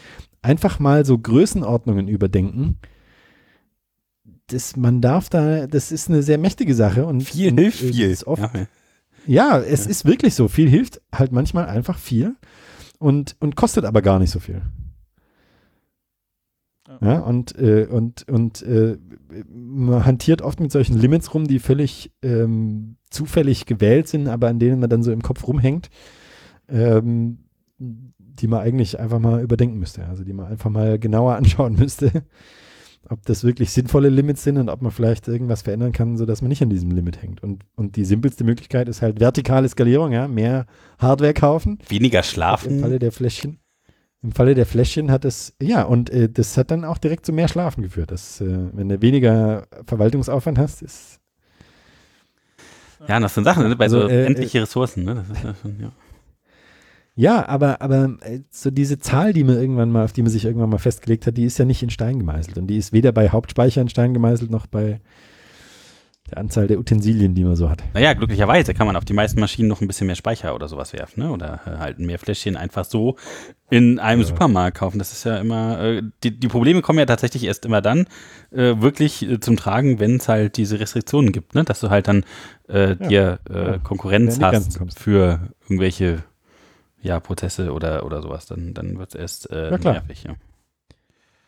Einfach mal so Größenordnungen überdenken. Das, man darf da, das ist eine sehr mächtige Sache und Viel und, hilft äh, viel. oft, Ja, ja, es ist wirklich so. Viel hilft halt manchmal einfach viel und, und kostet aber gar nicht so viel. Ja, und, äh, und, und äh, man hantiert oft mit solchen Limits rum, die völlig ähm, zufällig gewählt sind, aber an denen man dann so im Kopf rumhängt, ähm, die man eigentlich einfach mal überdenken müsste. Also die man einfach mal genauer anschauen müsste, ob das wirklich sinnvolle Limits sind und ob man vielleicht irgendwas verändern kann, sodass man nicht an diesem Limit hängt. Und, und die simpelste Möglichkeit ist halt vertikale Skalierung, ja, mehr Hardware kaufen. Weniger Im schlafen. Falle der Fläschchen. Im Falle der Fläschchen hat es, ja, und äh, das hat dann auch direkt zu mehr Schlafen geführt. Das, äh, wenn du weniger Verwaltungsaufwand hast, ist. Ja, das sind Sachen, ne? bei so Also, äh, endliche Ressourcen. Ne? Das ist ja schon, ja. Ja, aber, aber äh, so diese Zahl, die man irgendwann mal, auf die man sich irgendwann mal festgelegt hat, die ist ja nicht in Stein gemeißelt. Und die ist weder bei Hauptspeicher in Stein gemeißelt, noch bei der Anzahl der Utensilien, die man so hat. Naja, glücklicherweise kann man auf die meisten Maschinen noch ein bisschen mehr Speicher oder sowas werfen, ne? Oder äh, halt mehr Fläschchen einfach so in einem Ja. Supermarkt kaufen. Das ist ja immer, äh, die, die Probleme kommen ja tatsächlich erst immer dann äh, wirklich äh, zum Tragen, wenn es halt diese Restriktionen gibt, ne? Dass du halt dann äh, dir Ja. Konkurrenz hast für irgendwelche ja, Prozesse oder, oder sowas, dann, dann wird es erst äh, Ja, klar. nervig, ja.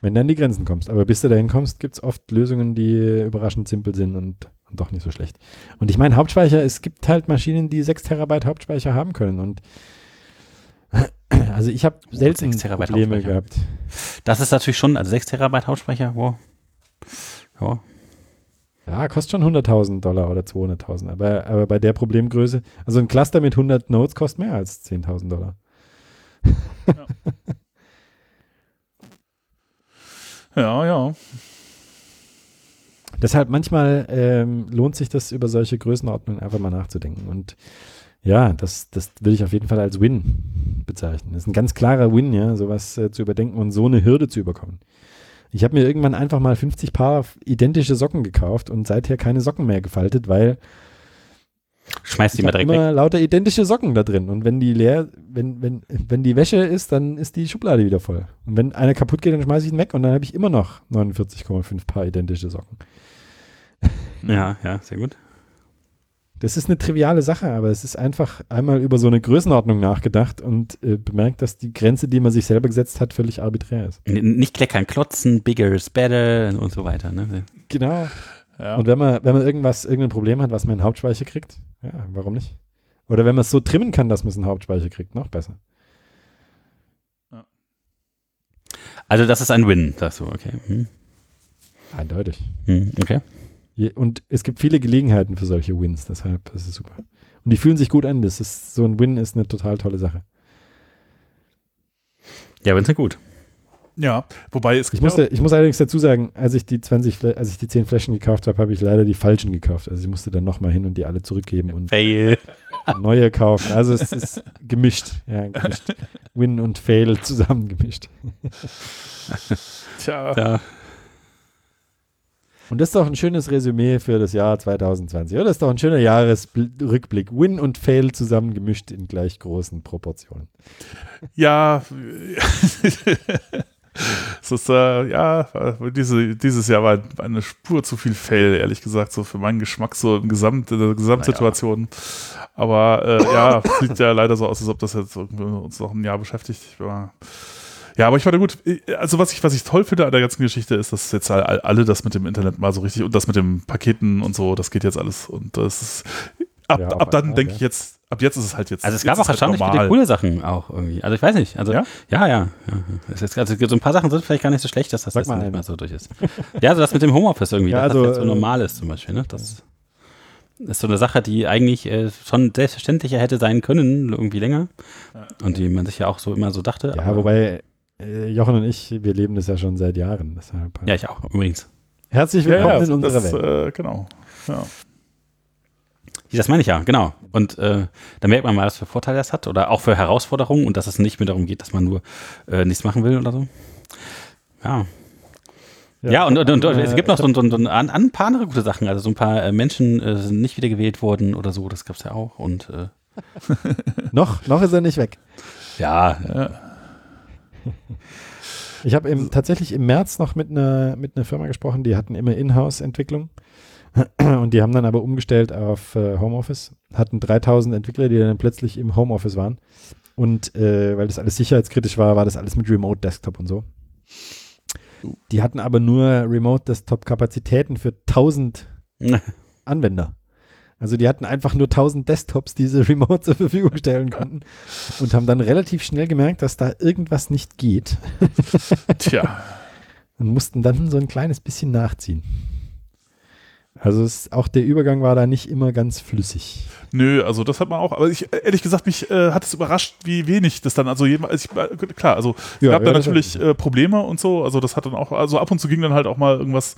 Wenn du an die Grenzen kommst. Aber bis du dahin kommst, gibt es oft Lösungen, die überraschend simpel sind und, und doch nicht so schlecht. Und ich meine, Hauptspeicher, es gibt halt Maschinen, die 6 Terabyte Hauptspeicher haben können. Und also ich habe selten 6 Terabyte Probleme Hauptspeicher. gehabt. Das ist natürlich schon, also 6 Terabyte Hauptspeicher, wow. Ja, Ja, kostet schon 100.000 Dollar oder 200.000. Aber, aber bei der Problemgröße, also ein Cluster mit 100 Nodes kostet mehr als 10.000 Dollar. Ja, ja. Deshalb manchmal ähm, lohnt sich das über solche Größenordnungen einfach mal nachzudenken. Und ja, das, das würde ich auf jeden Fall als Win bezeichnen. Das ist ein ganz klarer Win, ja, sowas äh, zu überdenken und so eine Hürde zu überkommen. Ich habe mir irgendwann einfach mal 50 Paar identische Socken gekauft und seither keine Socken mehr gefaltet, weil schmeißt die ich mal direkt immer weg. lauter identische Socken da drin. Und wenn die leer, wenn, wenn, wenn die Wäsche ist, dann ist die Schublade wieder voll. Und wenn einer kaputt geht, dann schmeiße ich ihn weg und dann habe ich immer noch 49,5 Paar identische Socken. Ja, ja, sehr gut. Das ist eine triviale Sache, aber es ist einfach einmal über so eine Größenordnung nachgedacht und äh, bemerkt, dass die Grenze, die man sich selber gesetzt hat, völlig arbiträr ist. N- Nicht kleckern, klotzen, bigger is better und so weiter. Ne? Genau. ja. Und wenn man, wenn man irgendwas, irgendein Problem hat, was man in Hauptspeicher kriegt, ja, warum nicht? Oder wenn man es so trimmen kann, dass man es in Hauptspeicher kriegt, noch besser. Also das ist ein Win, sagst du, okay. Hm. Eindeutig. Hm, okay. Und es gibt viele Gelegenheiten für solche Wins, deshalb ist es super. Und die fühlen sich gut an. Das ist, so ein Win ist eine total tolle Sache. Ja, Wins sind gut. ja, wobei es Ich, gibt musste, ja ich muss allerdings dazu sagen, als ich die 20, Flä- als ich die 10 Flaschen gekauft habe, habe ich leider die falschen gekauft. Also ich musste dann nochmal hin und die alle zurückgeben und Fail. neue kaufen. Also es ist gemischt. Ja, gemischt. Win und Fail zusammengemischt. tja, Ja. Und das ist doch ein schönes Resümee für das Jahr 2020. Oder? Das ist doch ein schöner Jahresrückblick. Win und Fail zusammengemischt in gleich großen Proportionen. ja, es ist, äh, ja, diese, dieses Jahr war eine Spur zu viel Fail, ehrlich gesagt, so für meinen Geschmack, so im Gesamt, in der Gesamtsituation. Aber äh, ja, sieht ja leider so aus, als ob das jetzt uns noch ein Jahr beschäftigt. Aber, ja, aber ich fand gut. Also was ich, was ich toll finde an der ganzen Geschichte ist, dass jetzt all- alle das mit dem Internet mal so richtig und das mit dem Paketen und so, das geht jetzt alles. Und das ist ab, Ja, ab dann denke ja. ich jetzt, ab jetzt ist es halt jetzt. Also es gab auch halt erstaunlich viele normal. coole Sachen auch irgendwie. Also ich weiß nicht. Also Ja? ja, ja. ja. Es ist, also so ein paar Sachen sind vielleicht gar nicht so schlecht, dass das mal nicht mehr so durch ist. Ja, also das mit dem Homeoffice irgendwie, Ja, dass also, das jetzt so äh, normal ist zum Beispiel. Ne? Das ist so eine Sache, die eigentlich äh, schon selbstverständlicher hätte sein können, irgendwie länger. Und die man sich ja auch so immer so dachte. Ja, aber- wobei Jochen und ich, wir leben das ja schon seit Jahren. Deshalb, äh, Ja, ich auch, übrigens. Herzlich Ja, willkommen ja, in unserer das, Welt. äh, genau. Ja. Das meine ich ja, genau. Und äh, da merkt man mal, was für Vorteile das hat oder auch für Herausforderungen und dass es nicht mehr darum geht, dass man nur äh, nichts machen will oder so. Ja. Ja, ja und, und, und, und, es gibt noch so, so, so ein, ein, paar andere gute Sachen. Also so ein paar äh, Menschen äh, sind nicht wieder gewählt worden oder so, das gab es ja auch. Und äh, noch, noch ist er nicht weg. Ja. ja. Ich habe tatsächlich im März noch mit einer mit einer Firma gesprochen, die hatten immer Inhouse-Entwicklung und die haben dann aber umgestellt auf äh, Homeoffice, hatten 3000 Entwickler, die dann plötzlich im Homeoffice waren und äh, weil das alles sicherheitskritisch war, war das alles mit Remote Desktop und so. Die hatten aber nur Remote Desktop Kapazitäten für 1000 Anwender. Also die hatten einfach nur 1000 Desktops, die sie remote zur Verfügung stellen konnten und haben dann relativ schnell gemerkt, dass da irgendwas nicht geht. Tja. Und mussten dann so ein kleines bisschen nachziehen. Also es, auch der Übergang war da nicht immer ganz flüssig. Nö, also das hat man auch, aber ich, ehrlich gesagt, mich äh, hat es überrascht, wie wenig das dann, also, also ich, klar, also es ja, gab ja, da natürlich äh, Probleme und so, also das hat dann auch, also ab und zu ging dann halt auch mal irgendwas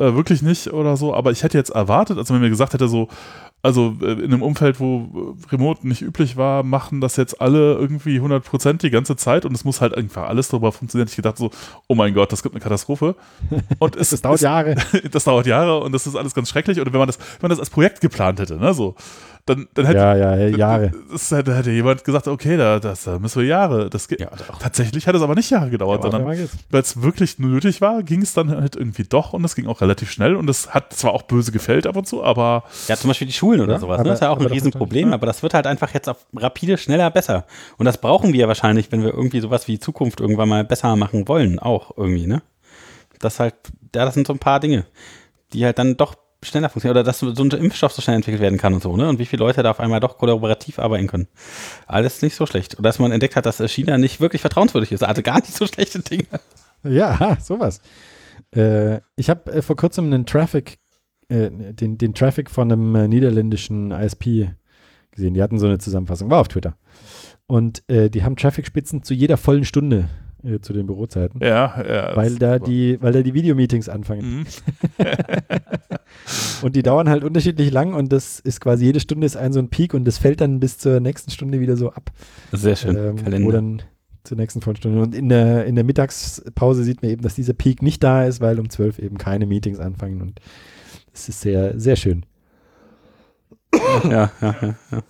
äh, wirklich nicht oder so, aber ich hätte jetzt erwartet, also wenn mir gesagt hätte, so, also äh, in einem Umfeld, wo Remote nicht üblich war, machen das jetzt alle irgendwie 100% die ganze Zeit und es muss halt einfach alles darüber funktionieren. Ich gedacht so, oh mein Gott, das gibt eine Katastrophe. Und es, das dauert es, Jahre. das dauert Jahre und das ist alles ganz schrecklich. Oder wenn man das, wenn man das als Projekt geplant hätte, ne, so, dann, dann hätte, ja, ja, Jahre. Das, hätte, hätte jemand gesagt, okay, da, das, da müssen wir Jahre. Das geht. Ja, Tatsächlich hat es aber nicht Jahre gedauert, ja, sondern weil es wirklich nötig war, ging es dann halt irgendwie doch und es ging auch relativ schnell und es hat zwar auch böse gefällt ab und zu, aber. Ja, zum Beispiel die Schulen oder sowas, ne? aber, ne? das ist ja auch ein Riesenproblem, ja. aber das wird halt einfach jetzt auf rapide, schneller, besser. Und das brauchen wir ja wahrscheinlich, wenn wir irgendwie sowas wie Zukunft irgendwann mal besser machen wollen, auch irgendwie, ne? Das halt, ja, das sind so ein paar Dinge, die halt dann doch schneller funktioniert oder dass so ein Impfstoff so schnell entwickelt werden kann und so, ne? Und wie viele Leute da auf einmal doch kollaborativ arbeiten können. Alles nicht so schlecht. Und dass man entdeckt hat, dass China nicht wirklich vertrauenswürdig ist. Also gar nicht so schlechte Dinge. Ja, sowas. Äh, ich habe äh, vor kurzem einen Traffic, äh, den, den Traffic von einem äh, niederländischen ISP gesehen. Die hatten so eine Zusammenfassung, war auf Twitter. Und äh, die haben Traffic-Spitzen zu jeder vollen Stunde äh, zu den Bürozeiten. Ja, ja. Weil da die, weil da die Videomeetings anfangen. Mhm. und die dauern halt unterschiedlich lang und das ist quasi jede Stunde ist ein so ein Peak und das fällt dann bis zur nächsten Stunde wieder so ab. Sehr schön. Ähm, Kalender. Wo dann zur nächsten Vollstunde. Und in der, in der Mittagspause sieht man eben, dass dieser Peak nicht da ist, weil um zwölf eben keine Meetings anfangen und es ist sehr, sehr schön. Ja, ja, ja, ja.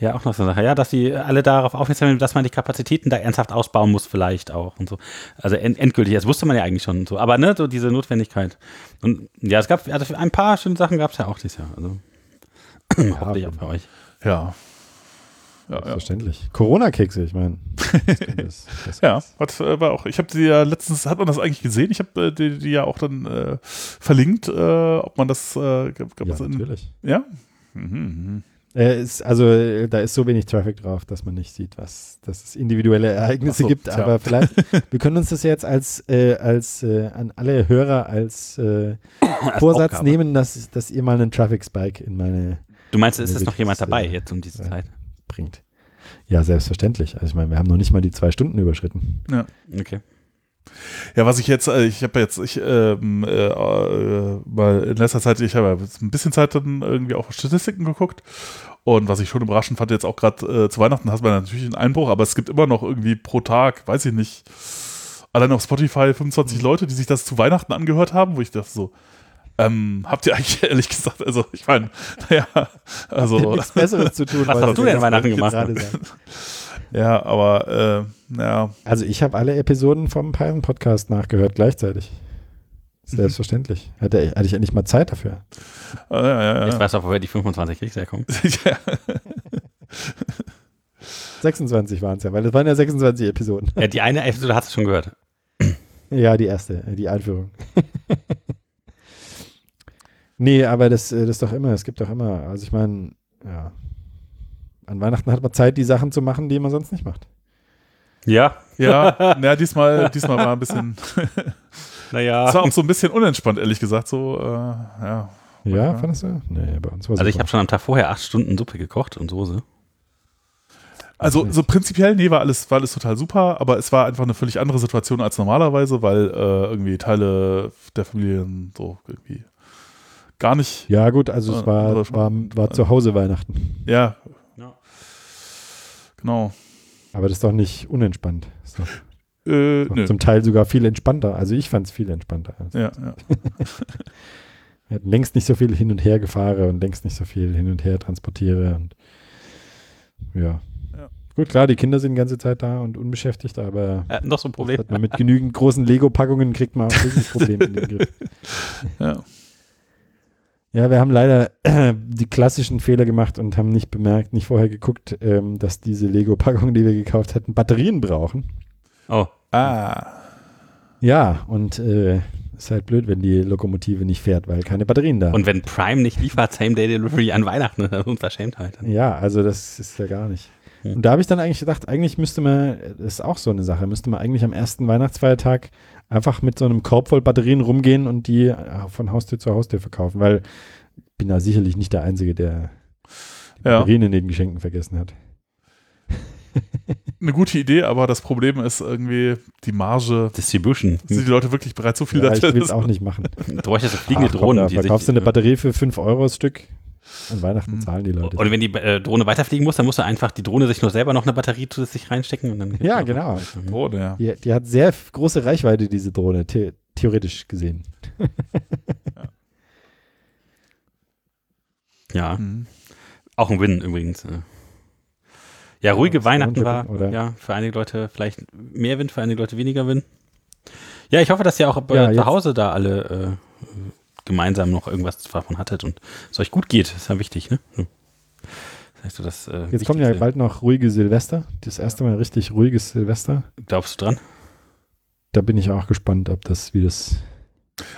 Ja, auch noch so eine Sache. Ja, dass die alle darauf aufmerksam sind, dass man die Kapazitäten da ernsthaft ausbauen muss, vielleicht auch und so. Also end endgültig, das wusste man ja eigentlich schon so. Aber ne, so diese Notwendigkeit. Und ja, es gab, also ein paar schöne Sachen gab es ja auch dieses Jahr. Also ja, hoffentlich auch für euch. Ja. Ja, Verständlich. Ja. Corona-Kekse, ich meine. ja, hat, äh, war auch. Ich habe die ja letztens, hat man das eigentlich gesehen? Ich habe äh, die, die, ja auch dann äh, verlinkt, äh, ob man das. Äh, gab, gab ja, natürlich. In, ja. Mhm, mh. Äh, ist, also da ist so wenig Traffic drauf, dass man nicht sieht, was, dass es individuelle Ereignisse so, gibt. Tja. Aber vielleicht, wir können uns das jetzt als, äh, als äh, an alle Hörer als, äh, als Vorsatz Aufgabe. nehmen, dass, dass ihr mal einen Traffic Spike in meine. Du meinst, ist es noch jemand dabei äh, jetzt um diese Zeit? Bringt. Ja, selbstverständlich. Also ich meine, wir haben noch nicht mal die zwei Stunden überschritten. Ja. Okay. Ja, was ich jetzt, äh, ich habe jetzt, ich ähm, äh, äh, mal in letzter Zeit, ich habe ein bisschen Zeit dann irgendwie auch Statistiken geguckt und was ich schon überraschend fand, jetzt auch gerade äh, zu Weihnachten hat man natürlich einen Einbruch, aber es gibt immer noch irgendwie pro Tag, weiß ich nicht, allein auf Spotify 25 Leute, die sich das zu Weihnachten angehört haben, wo ich dachte so, ähm, habt ihr eigentlich ehrlich gesagt, also ich meine, naja, also. Nichts Besseres zu tun. Was hast du denn Weihnachten gemacht? Ja, aber äh, ja. Also ich habe alle Episoden vom Python Podcast nachgehört gleichzeitig. Selbstverständlich. Hatte, hatte ich endlich mal Zeit dafür. Ah, ja, ja, ja. Ich weiß auch, woher die 25 Kriegs herkommen. ja. 26 waren es ja, weil es waren ja 26 Episoden. Ja, die eine Episode hast du schon gehört. Ja, die erste, die Einführung. Nee, aber das, das ist doch immer, es gibt doch immer, also ich meine, ja, an Weihnachten hat man Zeit, die Sachen zu machen, die man sonst nicht macht. Ja. Ja, naja, diesmal, diesmal war ein bisschen. naja. Es war auch so ein bisschen unentspannt, ehrlich gesagt. So, äh, ja. Ja, fandest du? Nee, bei uns war Also, super. ich habe schon am Tag vorher acht Stunden Suppe gekocht und Soße. Also, so prinzipiell, nee, war alles, war alles total super, aber es war einfach eine völlig andere Situation als normalerweise, weil äh, irgendwie Teile der Familien so irgendwie gar nicht. Ja, gut, also es Äh, war, also war, war zu Hause Weihnachten. Ja. Ja. Genau. Aber das ist doch nicht unentspannt. Das ist doch, Äh, doch nö. zum Teil sogar viel entspannter. Also ich fand es viel entspannter. Also Ja, ja. Wir hatten längst nicht so viel hin und her gefahren und längst nicht so viel hin und her transportiere und ja. Ja. Gut, klar, die Kinder sind die ganze Zeit da und unbeschäftigt, aber Äh, noch so ein Problem. hat man mit genügend großen Lego-Packungen kriegt man auch dieses Problem in den Griff. ja. Ja, wir haben leider äh, die klassischen Fehler gemacht und haben nicht bemerkt, nicht vorher geguckt, ähm, dass diese Lego-Packungen, die wir gekauft hatten, Batterien brauchen. Oh, Ah. Ja, und äh, ist halt blöd, wenn die Lokomotive nicht fährt, weil keine Batterien da. und wenn Prime nicht liefert, Same-Day-Delivery an Weihnachten, das ist Unverschämtheit. ja, also das ist ja gar nicht. Hm. Und da habe ich dann eigentlich gedacht, eigentlich müsste man, das ist auch so eine Sache, müsste man eigentlich am ersten Weihnachtsfeiertag einfach mit so einem Korb voll Batterien rumgehen und die äh, von Haustür zu Haustür verkaufen, weil ich bin da sicherlich nicht der Einzige, der die Ja. Batterien in den Geschenken vergessen hat. Eine gute Idee, aber das Problem ist irgendwie die Marge. Distribution. Sind die Leute wirklich bereit, so viel Ja, ich dafür will es auch nicht machen. Du bräuchtest so fliegende Ach, komm, Drohnen, da die verkaufst du eine Batterie für 5 Euro das Stück. An Weihnachten Hm. zahlen die Leute. Und wenn die äh, Drohne weiterfliegen muss, dann muss er einfach die Drohne sich nur selber noch eine Batterie zusätzlich reinstecken. Und dann Ja, genau. Oh, ja. Die, die hat sehr große Reichweite, diese Drohne, the theoretisch gesehen. Ja, Mhm. auch ein Win übrigens. äh. Ja, ruhige Ja, Weihnachten war, oder? ja, für einige Leute vielleicht mehr Win, für einige Leute weniger Win. Ja, ich hoffe, dass ihr auch äh, Ja, zu Hause da alle äh, gemeinsam noch irgendwas davon hattet und es euch gut geht. ist ja wichtig, ne? Hm. Das heißt, so das, äh, Jetzt kommen ja bald noch ruhige Silvester. Das erste Mal richtig ruhiges Silvester. Glaubst du dran? Da bin ich auch gespannt, ob das, wie das.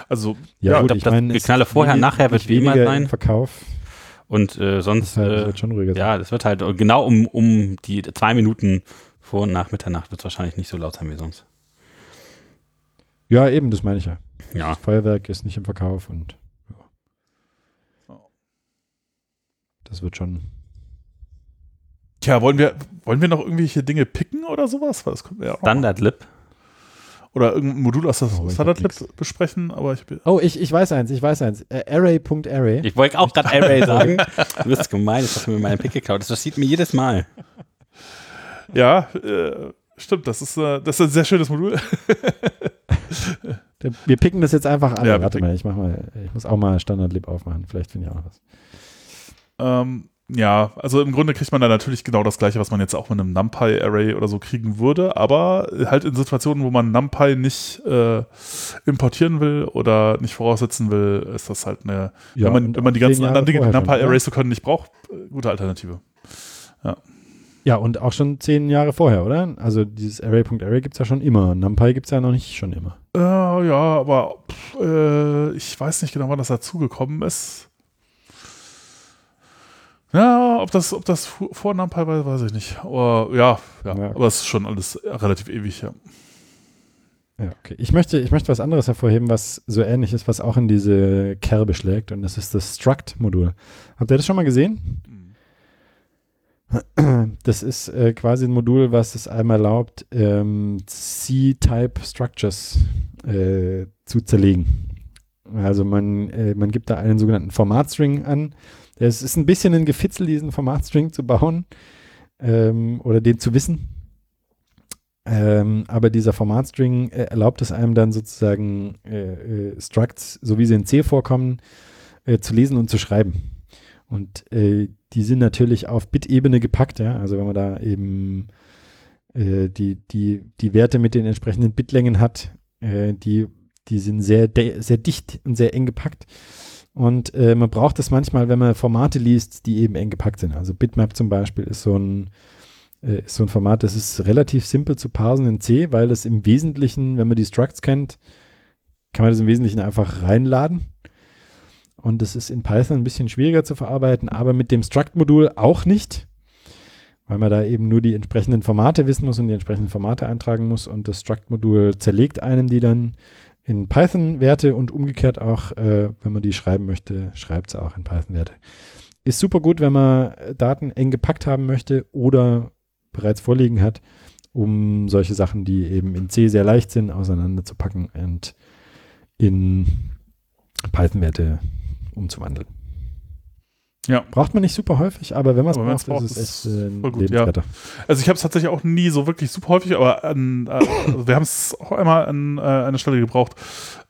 Also, Ja, Ja, gut, ich das meine. Geknalle vorher, nachher wird wie immer sein. Verkauf. Und äh, sonst, Deshalb äh, wird schon ruhiger sein. ja, das wird halt genau um, um die zwei Minuten vor und nach Mitternacht wird es wahrscheinlich nicht so laut sein wie sonst. Ja, eben, das meine ich ja. Ja. Das Feuerwerk ist nicht im Verkauf und. Ja. Das wird schon. tja, wollen wir, wollen wir noch irgendwelche Dinge picken oder sowas? Weil Das wir ja Standard Lip. machen. Oder irgendein Modul aus der Oh, Standard nix. besprechen, aber ich Oh, ich, ich weiß eins, ich weiß eins. Äh, Array.array. Ich wollte auch gerade Array sagen. Du bist gemein, jetzt hast du mir meinen Pick geklaut. Das passiert mir jedes Mal. Ja, äh, stimmt, das ist, äh, das ist ein sehr schönes Modul. Wir picken das jetzt einfach an. Ja, Warte picken- mal, ich mach mal, ich muss auch mal Standard-Lib aufmachen. Vielleicht finde ich auch was. Ähm, ja, also im Grunde kriegt man da natürlich genau das gleiche, was man jetzt auch mit einem NumPy-Array oder so kriegen würde, aber halt in Situationen, wo man NumPy nicht äh, importieren will oder nicht voraussetzen will, ist das halt eine, wenn, man, wenn man die ganzen anderen Dinge, die NumPy-Arrays so können, nicht braucht, äh, gute Alternative. oder? Ja, und auch schon zehn Jahre vorher, oder? Also dieses Array.array gibt es ja schon immer. NumPy gibt es ja noch nicht schon immer. Äh, ja, aber pff, äh, ich weiß nicht genau, wann das dazugekommen ist. Ja, ob das, ob das vor NumPy war, weiß ich nicht. Aber ja, ja, Ja. aber es ist schon alles relativ ewig, ja. Ja, okay. Ich möchte, ich möchte was anderes hervorheben, was so ähnlich ist, was auch in diese Kerbe schlägt. Und das ist das Struct-Modul. Habt ihr das schon mal gesehen? Das ist äh, quasi ein Modul, was es einem erlaubt, ähm, C-Type Structures äh, zu zerlegen. Also man, äh, man gibt da einen sogenannten Formatstring an. Es ist ein bisschen ein Gefitzel, diesen Formatstring zu bauen ähm, oder den zu wissen. Ähm, aber dieser Formatstring äh, erlaubt es einem dann sozusagen äh, äh, Structs, so wie sie in C vorkommen, äh, zu lesen und zu schreiben. Und äh, die sind natürlich auf Bit-Ebene gepackt, ja. Also wenn man da eben äh, die, die, die Werte mit den entsprechenden Bitlängen hat, äh, die, die sind sehr, sehr dicht und sehr eng gepackt. Und äh, man braucht das manchmal, wenn man Formate liest, die eben eng gepackt sind. Also Bitmap zum Beispiel ist so ein, äh, ist so ein Format, das ist relativ simpel zu parsen in C, weil es im Wesentlichen, wenn man die Structs kennt, kann man das im Wesentlichen einfach reinladen. Und das ist in Python ein bisschen schwieriger zu verarbeiten, aber mit dem Struct-Modul auch nicht, weil man da eben nur die entsprechenden Formate wissen muss und die entsprechenden Formate eintragen muss. Und das Struct-Modul zerlegt einem die dann in Python-Werte und umgekehrt auch, äh, wenn man die schreiben möchte, schreibt es auch in Python-Werte. Ist super gut, wenn man Daten eng gepackt haben möchte oder bereits vorliegen hat, um solche Sachen, die eben in C sehr leicht sind, auseinanderzupacken und in Python-Werte umzuwandeln. Ja. Braucht man nicht super häufig, aber wenn man es braucht, braucht, ist es echt äh, voll gut, Lebensretter. Also ich habe es tatsächlich auch nie so wirklich super häufig, aber an, äh, also wir haben es auch einmal an äh, einer Stelle gebraucht.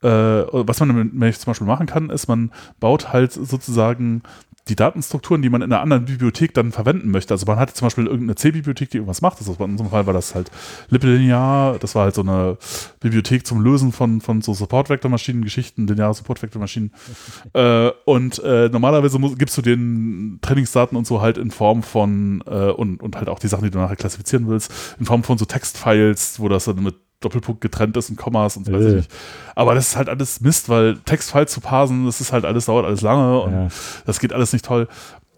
Äh, was man nämlich zum Beispiel machen kann, ist, man baut halt sozusagen die Datenstrukturen, die man in einer anderen Bibliothek dann verwenden möchte. Also man hatte zum Beispiel irgendeine C-Bibliothek, die irgendwas macht. Ist, in unserem Fall war das halt linear. Das war halt so eine Bibliothek zum Lösen von, von so Support-Vektor-Maschinen, Geschichten, lineare Support-Vektor-Maschinen. äh, und äh, normalerweise muss, gibst du den Trainingsdaten und so halt in Form von äh, und, und halt auch die Sachen, die du nachher klassifizieren willst, in Form von so Textfiles, wo das dann mit Doppelpunkt getrennt ist und Kommas und so weiß ich Äh. nicht. Aber das ist halt alles Mist, weil Textfiles zu parsen, das ist halt alles, dauert alles lange und Ja. das geht alles nicht toll.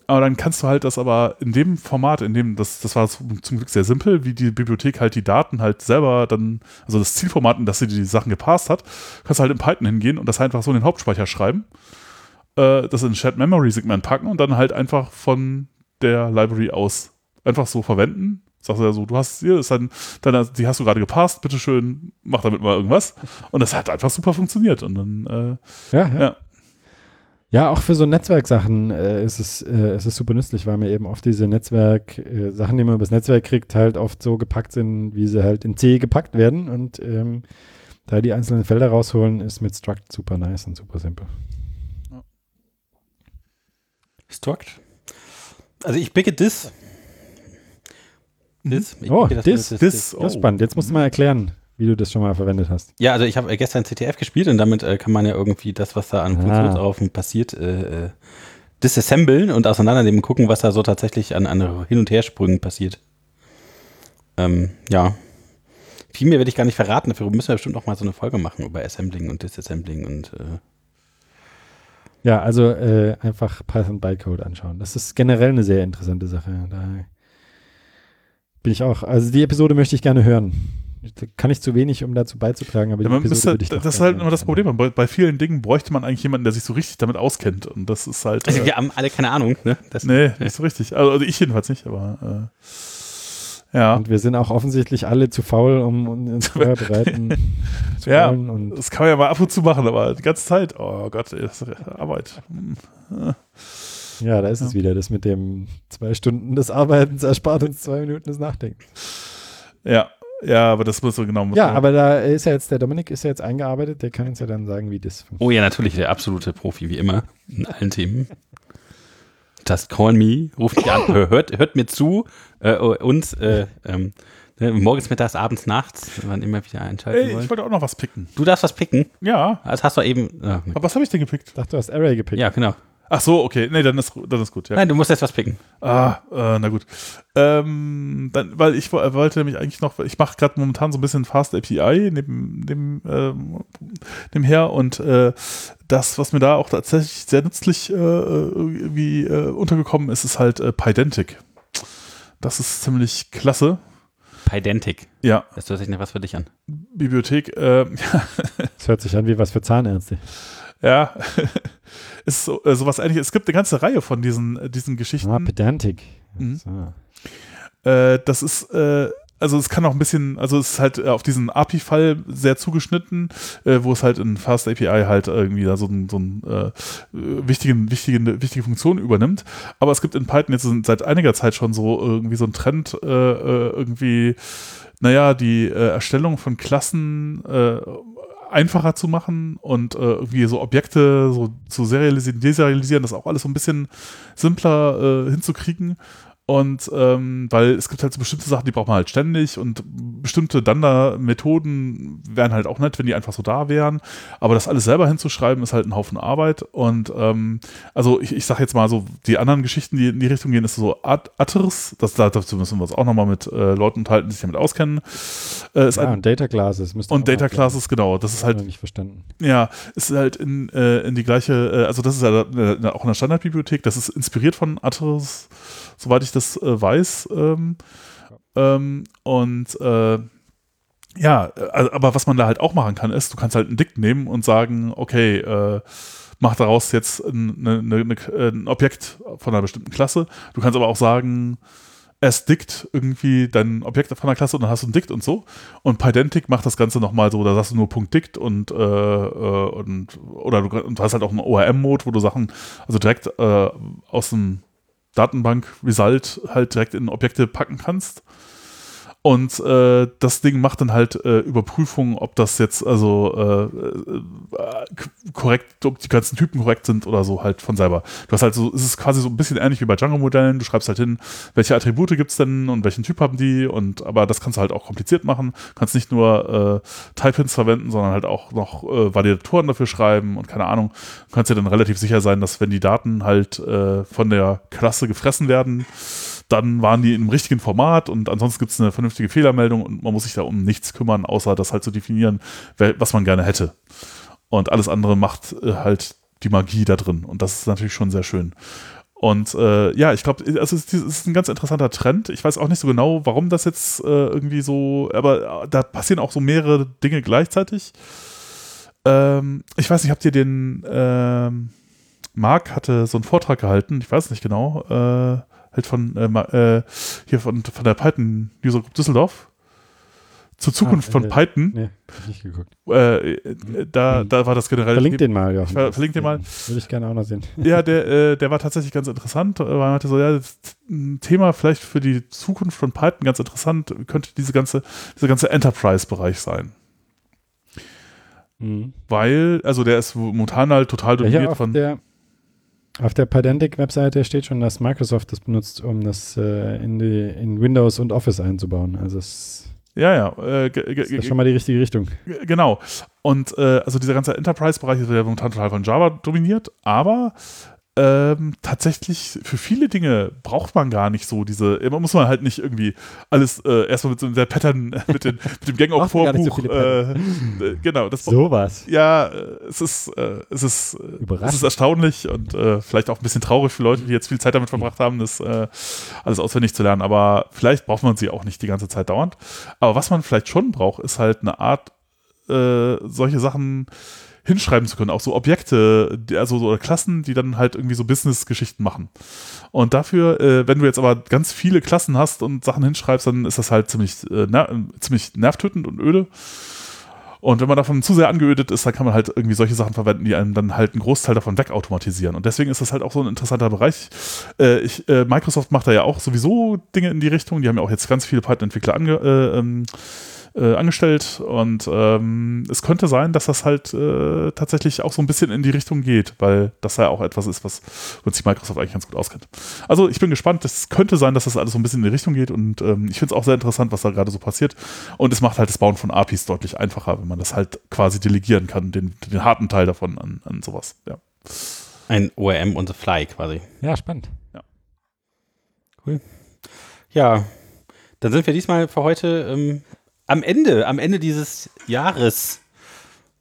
Aber dann kannst du halt das aber in dem Format, in dem, das, das war zum Glück sehr simpel, wie die Bibliothek halt die Daten halt selber dann, also das Zielformat, in das sie die Sachen gepasst hat, kannst du halt in Python hingehen und das halt einfach so in den Hauptspeicher schreiben, äh, das in Shared Memory Segment packen und dann halt einfach von der Library aus einfach so verwenden. Sagst du ja so, du hast hier, ist dann, dann, die hast du gerade gepasst, bitteschön, mach damit mal irgendwas. Und das hat einfach super funktioniert. Und dann, äh, Ja, ja. Ja. Ja, auch für so Netzwerksachen äh, ist, es, äh, ist es super nützlich, weil mir eben oft diese Netzwerk-Sachen, die man übers Netzwerk kriegt, halt oft so gepackt sind, wie sie halt in C gepackt werden. Und ähm, da die einzelnen Felder rausholen, ist mit Struct super nice und super simpel. Struct. Also ich picke this. This. Ich Oh, picke this, this. Das ist spannend. Jetzt musst du mal erklären, wie du das schon mal verwendet hast. Ja, also ich habe äh, gestern CTF gespielt und damit äh, kann man ja irgendwie das, was da an Ah. Funktionsaufrufen passiert, äh, äh, disassemblen und auseinandernehmen, gucken, was da so tatsächlich an, an Hin- und Hersprüngen passiert. Ähm, ja. Viel mehr werde ich gar nicht verraten, dafür müssen wir bestimmt noch mal so eine Folge machen über Assembling und Disassembling und äh, Ja, also äh, einfach Python Bytecode anschauen. Das ist generell eine sehr interessante Sache. Da bin ich auch. Also die Episode möchte ich gerne hören. Da kann ich zu wenig, um dazu beizutragen, aber die Ja, man Episode müsste, würde ich noch das ist halt immer das. Problem. Bei, bei vielen Dingen bräuchte man eigentlich jemanden, der sich so richtig damit auskennt. Und das ist halt. also äh, wir haben alle keine Ahnung, ne? Das, nee, nicht so richtig. Also, also ich jedenfalls nicht, aber äh, ja. Und wir sind auch offensichtlich alle zu faul, um, um uns vorbereiten zu Ja. Und Das kann man ja mal ab und zu machen, aber die ganze Zeit, oh Gott, ey, das ist Arbeit. Hm. Ja, da ist es wieder. Das mit dem zwei Stunden des Arbeitens erspart uns zwei Minuten des Denkens. Ja, ja, aber das muss so genau. Ja, aber da ist ja jetzt, der Dominik ist ja jetzt eingearbeitet, der kann uns ja dann sagen, wie das funktioniert. Oh ja, natürlich, der absolute Profi, wie immer, in allen Themen. Just call me, ruft mich an, hör- hört, hört mir zu äh, und äh, ähm, ne, morgens, mittags, abends, nachts, wann immer wieder einschalten Ey, wollt. ich wollte auch noch was picken. Du darfst was picken. Ja, Das hast du eben. ah, aber was habe ich denn gepickt? Ich dachte, du hast Array gepickt. ja, genau. Ach so, okay. Nee, dann ist, dann ist gut. Ja. Nein, du musst jetzt was picken. Ah, äh, na gut. Ähm, dann, weil ich wo- wollte nämlich eigentlich noch, ich mache gerade momentan so ein bisschen Fast API neben, neben, ähm, nebenher und äh, das, was mir da auch tatsächlich sehr nützlich äh, irgendwie äh, untergekommen ist, ist halt äh, Pydantic. Das ist ziemlich klasse. Pydantic. Ja, Das hört sich nach was für dich an. Bibliothek, äh, Das hört sich an wie was für Zahnärzte. ja, ist so, äh, sowas ähnliches. Es gibt eine ganze Reihe von diesen, äh, diesen Geschichten. Ah, Pedantic. Mhm. So. Äh, das ist, äh, also es kann auch ein bisschen, also es ist halt äh, auf diesen API-Fall sehr zugeschnitten, äh, wo es halt in Fast API halt irgendwie da so ein, so ein äh, wichtigen, wichtige, wichtige Funktion übernimmt. Aber es gibt in Python jetzt seit einiger Zeit schon so irgendwie so ein Trend, äh, äh, irgendwie, naja, die Erstellung von Klassen äh, einfacher zu machen und äh, irgendwie so Objekte so zu serialisieren, deserialisieren, das auch alles so ein bisschen simpler äh, hinzukriegen. Und ähm, weil es gibt halt so bestimmte Sachen, die braucht man halt ständig und bestimmte Dunder-Methoden wären halt auch nett, wenn die einfach so da wären. Aber das alles selber hinzuschreiben, ist halt ein Haufen Arbeit. Und ähm, also ich, ich sag jetzt mal so, die anderen Geschichten, die in die Richtung gehen, ist so At Atters, das, dazu müssen wir uns auch nochmal mit äh, Leuten unterhalten, die sich damit auskennen. Äh, Ja, ein, und Data Classes. und Data. Classes, genau. Das ist halt noch nicht verstanden. ja, ist halt in, äh, in die gleiche, äh, also das ist ja äh, auch eine Standardbibliothek, das ist inspiriert von Atheros, soweit ich das äh, weiß. Ähm, ähm, und äh, ja, äh, aber was man da halt auch machen kann, ist, du kannst halt ein Dict nehmen und sagen, okay, äh, mach daraus jetzt ein, eine, eine, ein Objekt von einer bestimmten Klasse. Du kannst aber auch sagen, erst dict irgendwie dein Objekt von der Klasse und dann hast du ein dict und so. Und Pydantic macht das Ganze nochmal so, da sagst du nur Punkt dict und, äh, äh, und oder du, und hast halt auch einen ORM-Mode, wo du Sachen also direkt äh, aus dem Datenbank-Result halt direkt in Objekte packen kannst. Und äh, das Ding macht dann halt äh, Überprüfungen, ob das jetzt also äh, äh, korrekt, ob die ganzen Typen korrekt sind oder so halt von selber. Du hast halt so, es ist quasi so ein bisschen ähnlich wie bei Django-Modellen. Du schreibst halt hin, welche Attribute gibt's denn und welchen Typ haben die und aber das kannst du halt auch kompliziert machen. Du kannst nicht nur äh, Type-Hins verwenden, sondern halt auch noch äh, Validatoren dafür schreiben und keine Ahnung. Du kannst dir dann relativ sicher sein, dass wenn die Daten halt äh, von der Klasse gefressen werden, dann waren die im richtigen Format und ansonsten gibt es eine vernünftige Fehlermeldung und man muss sich da um nichts kümmern, außer das halt zu definieren, was man gerne hätte. Und alles andere macht äh, halt die Magie da drin und das ist natürlich schon sehr schön. Und äh, ja, ich glaube, also es ist ein ganz interessanter Trend. Ich weiß auch nicht so genau, warum das jetzt äh, irgendwie so, aber äh, da passieren auch so mehrere Dinge gleichzeitig. Ähm, ich weiß nicht, habt ihr den ähm, Marc hatte so einen Vortrag gehalten, ich weiß nicht genau, äh, halt von äh, äh, hier von, von der Python User Group Düsseldorf zur Zukunft ah, von äh, Python. Nee, hab nicht geguckt. Äh, äh, da, hm. da war das generell. Verlinkt den mal, ja. Ver verlinkt den mal. Würde ich gerne auch noch sehen. Ja, der, äh, der war tatsächlich ganz interessant, weil man hatte so, ja, ein Thema vielleicht für die Zukunft von Python ganz interessant, könnte diese ganze, dieser ganze Enterprise-Bereich sein. Mhm. Weil, also der ist momentan halt total dominiert ja, von. Der auf der Pydantic-Webseite steht schon, dass Microsoft das benutzt, um das äh, in, die, in Windows und Office einzubauen. Also es ja, ja. Äh, das ist schon mal die richtige Richtung. Genau. Und äh, also dieser ganze Enterprise-Bereich ist ja momentan total von Java dominiert, aber ähm, tatsächlich für viele Dinge braucht man gar nicht so diese, immer muss man halt nicht irgendwie alles äh, erstmal mit so der Pattern, mit, den, mit dem Gang of Vorbuch. So äh, äh, genau, das sowas. Ja, äh, es ist, äh, es ist, es ist erstaunlich und vielleicht auch ein bisschen traurig für Leute, die jetzt viel Zeit damit verbracht haben, das alles auswendig zu lernen. Aber vielleicht braucht man sie auch nicht die ganze Zeit dauernd. Aber was man vielleicht schon braucht, ist halt eine Art, solche Sachen hinschreiben zu können, auch so Objekte, also so Klassen, die dann halt irgendwie so Business-Geschichten machen. Und dafür, äh, wenn du jetzt aber ganz viele Klassen hast und Sachen hinschreibst, dann ist das halt ziemlich, äh, ner ziemlich nervtötend und öde. Und wenn man davon zu sehr angeödet ist, dann kann man halt irgendwie solche Sachen verwenden, die einem dann halt einen Großteil davon wegautomatisieren. Und deswegen ist das halt auch so ein interessanter Bereich. Äh, ich, äh, Microsoft macht da ja auch sowieso Dinge in die Richtung. Die haben ja auch jetzt ganz viele Python-Entwickler ange, äh, ähm, äh, angestellt und ähm, es könnte sein, dass das halt äh, tatsächlich auch so ein bisschen in die Richtung geht, weil das ja auch etwas ist, was uns die Microsoft eigentlich ganz gut auskennt. Also ich bin gespannt, es könnte sein, dass das alles so ein bisschen in die Richtung geht und ähm, ich finde es auch sehr interessant, was da gerade so passiert und es macht halt das Bauen von APIs deutlich einfacher, wenn man das halt quasi delegieren kann, den, den harten Teil davon an, an sowas, ja. Ein ORM on the fly quasi. Ja, spannend. Ja. Cool. Ja, dann sind wir diesmal für heute ähm, am Ende, am Ende dieses Jahres.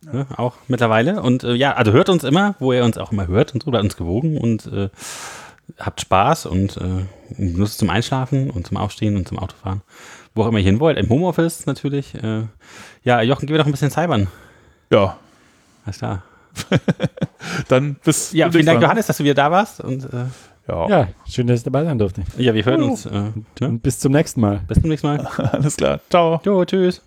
Ja. Ne, auch mittlerweile. Und äh, ja, also hört uns immer, wo ihr uns auch immer hört und so, bleibt uns gewogen und äh, habt Spaß und äh, benutzt zum Einschlafen und zum Aufstehen und zum Autofahren. Wo auch immer ihr hin wollt. Im Homeoffice natürlich. Äh, ja, Jochen, gehen wir doch ein bisschen cybern. Ja. Alles klar. Dann bis. Ja, vielen Dank, Johannes, dass du wieder da warst. Und, äh, ja. ja, schön, dass ich dabei sein durfte. Ja, wir hören uns. Äh, ne? Und bis zum nächsten Mal. Bis zum nächsten Mal. Alles klar. Ciao. Jo, tschüss.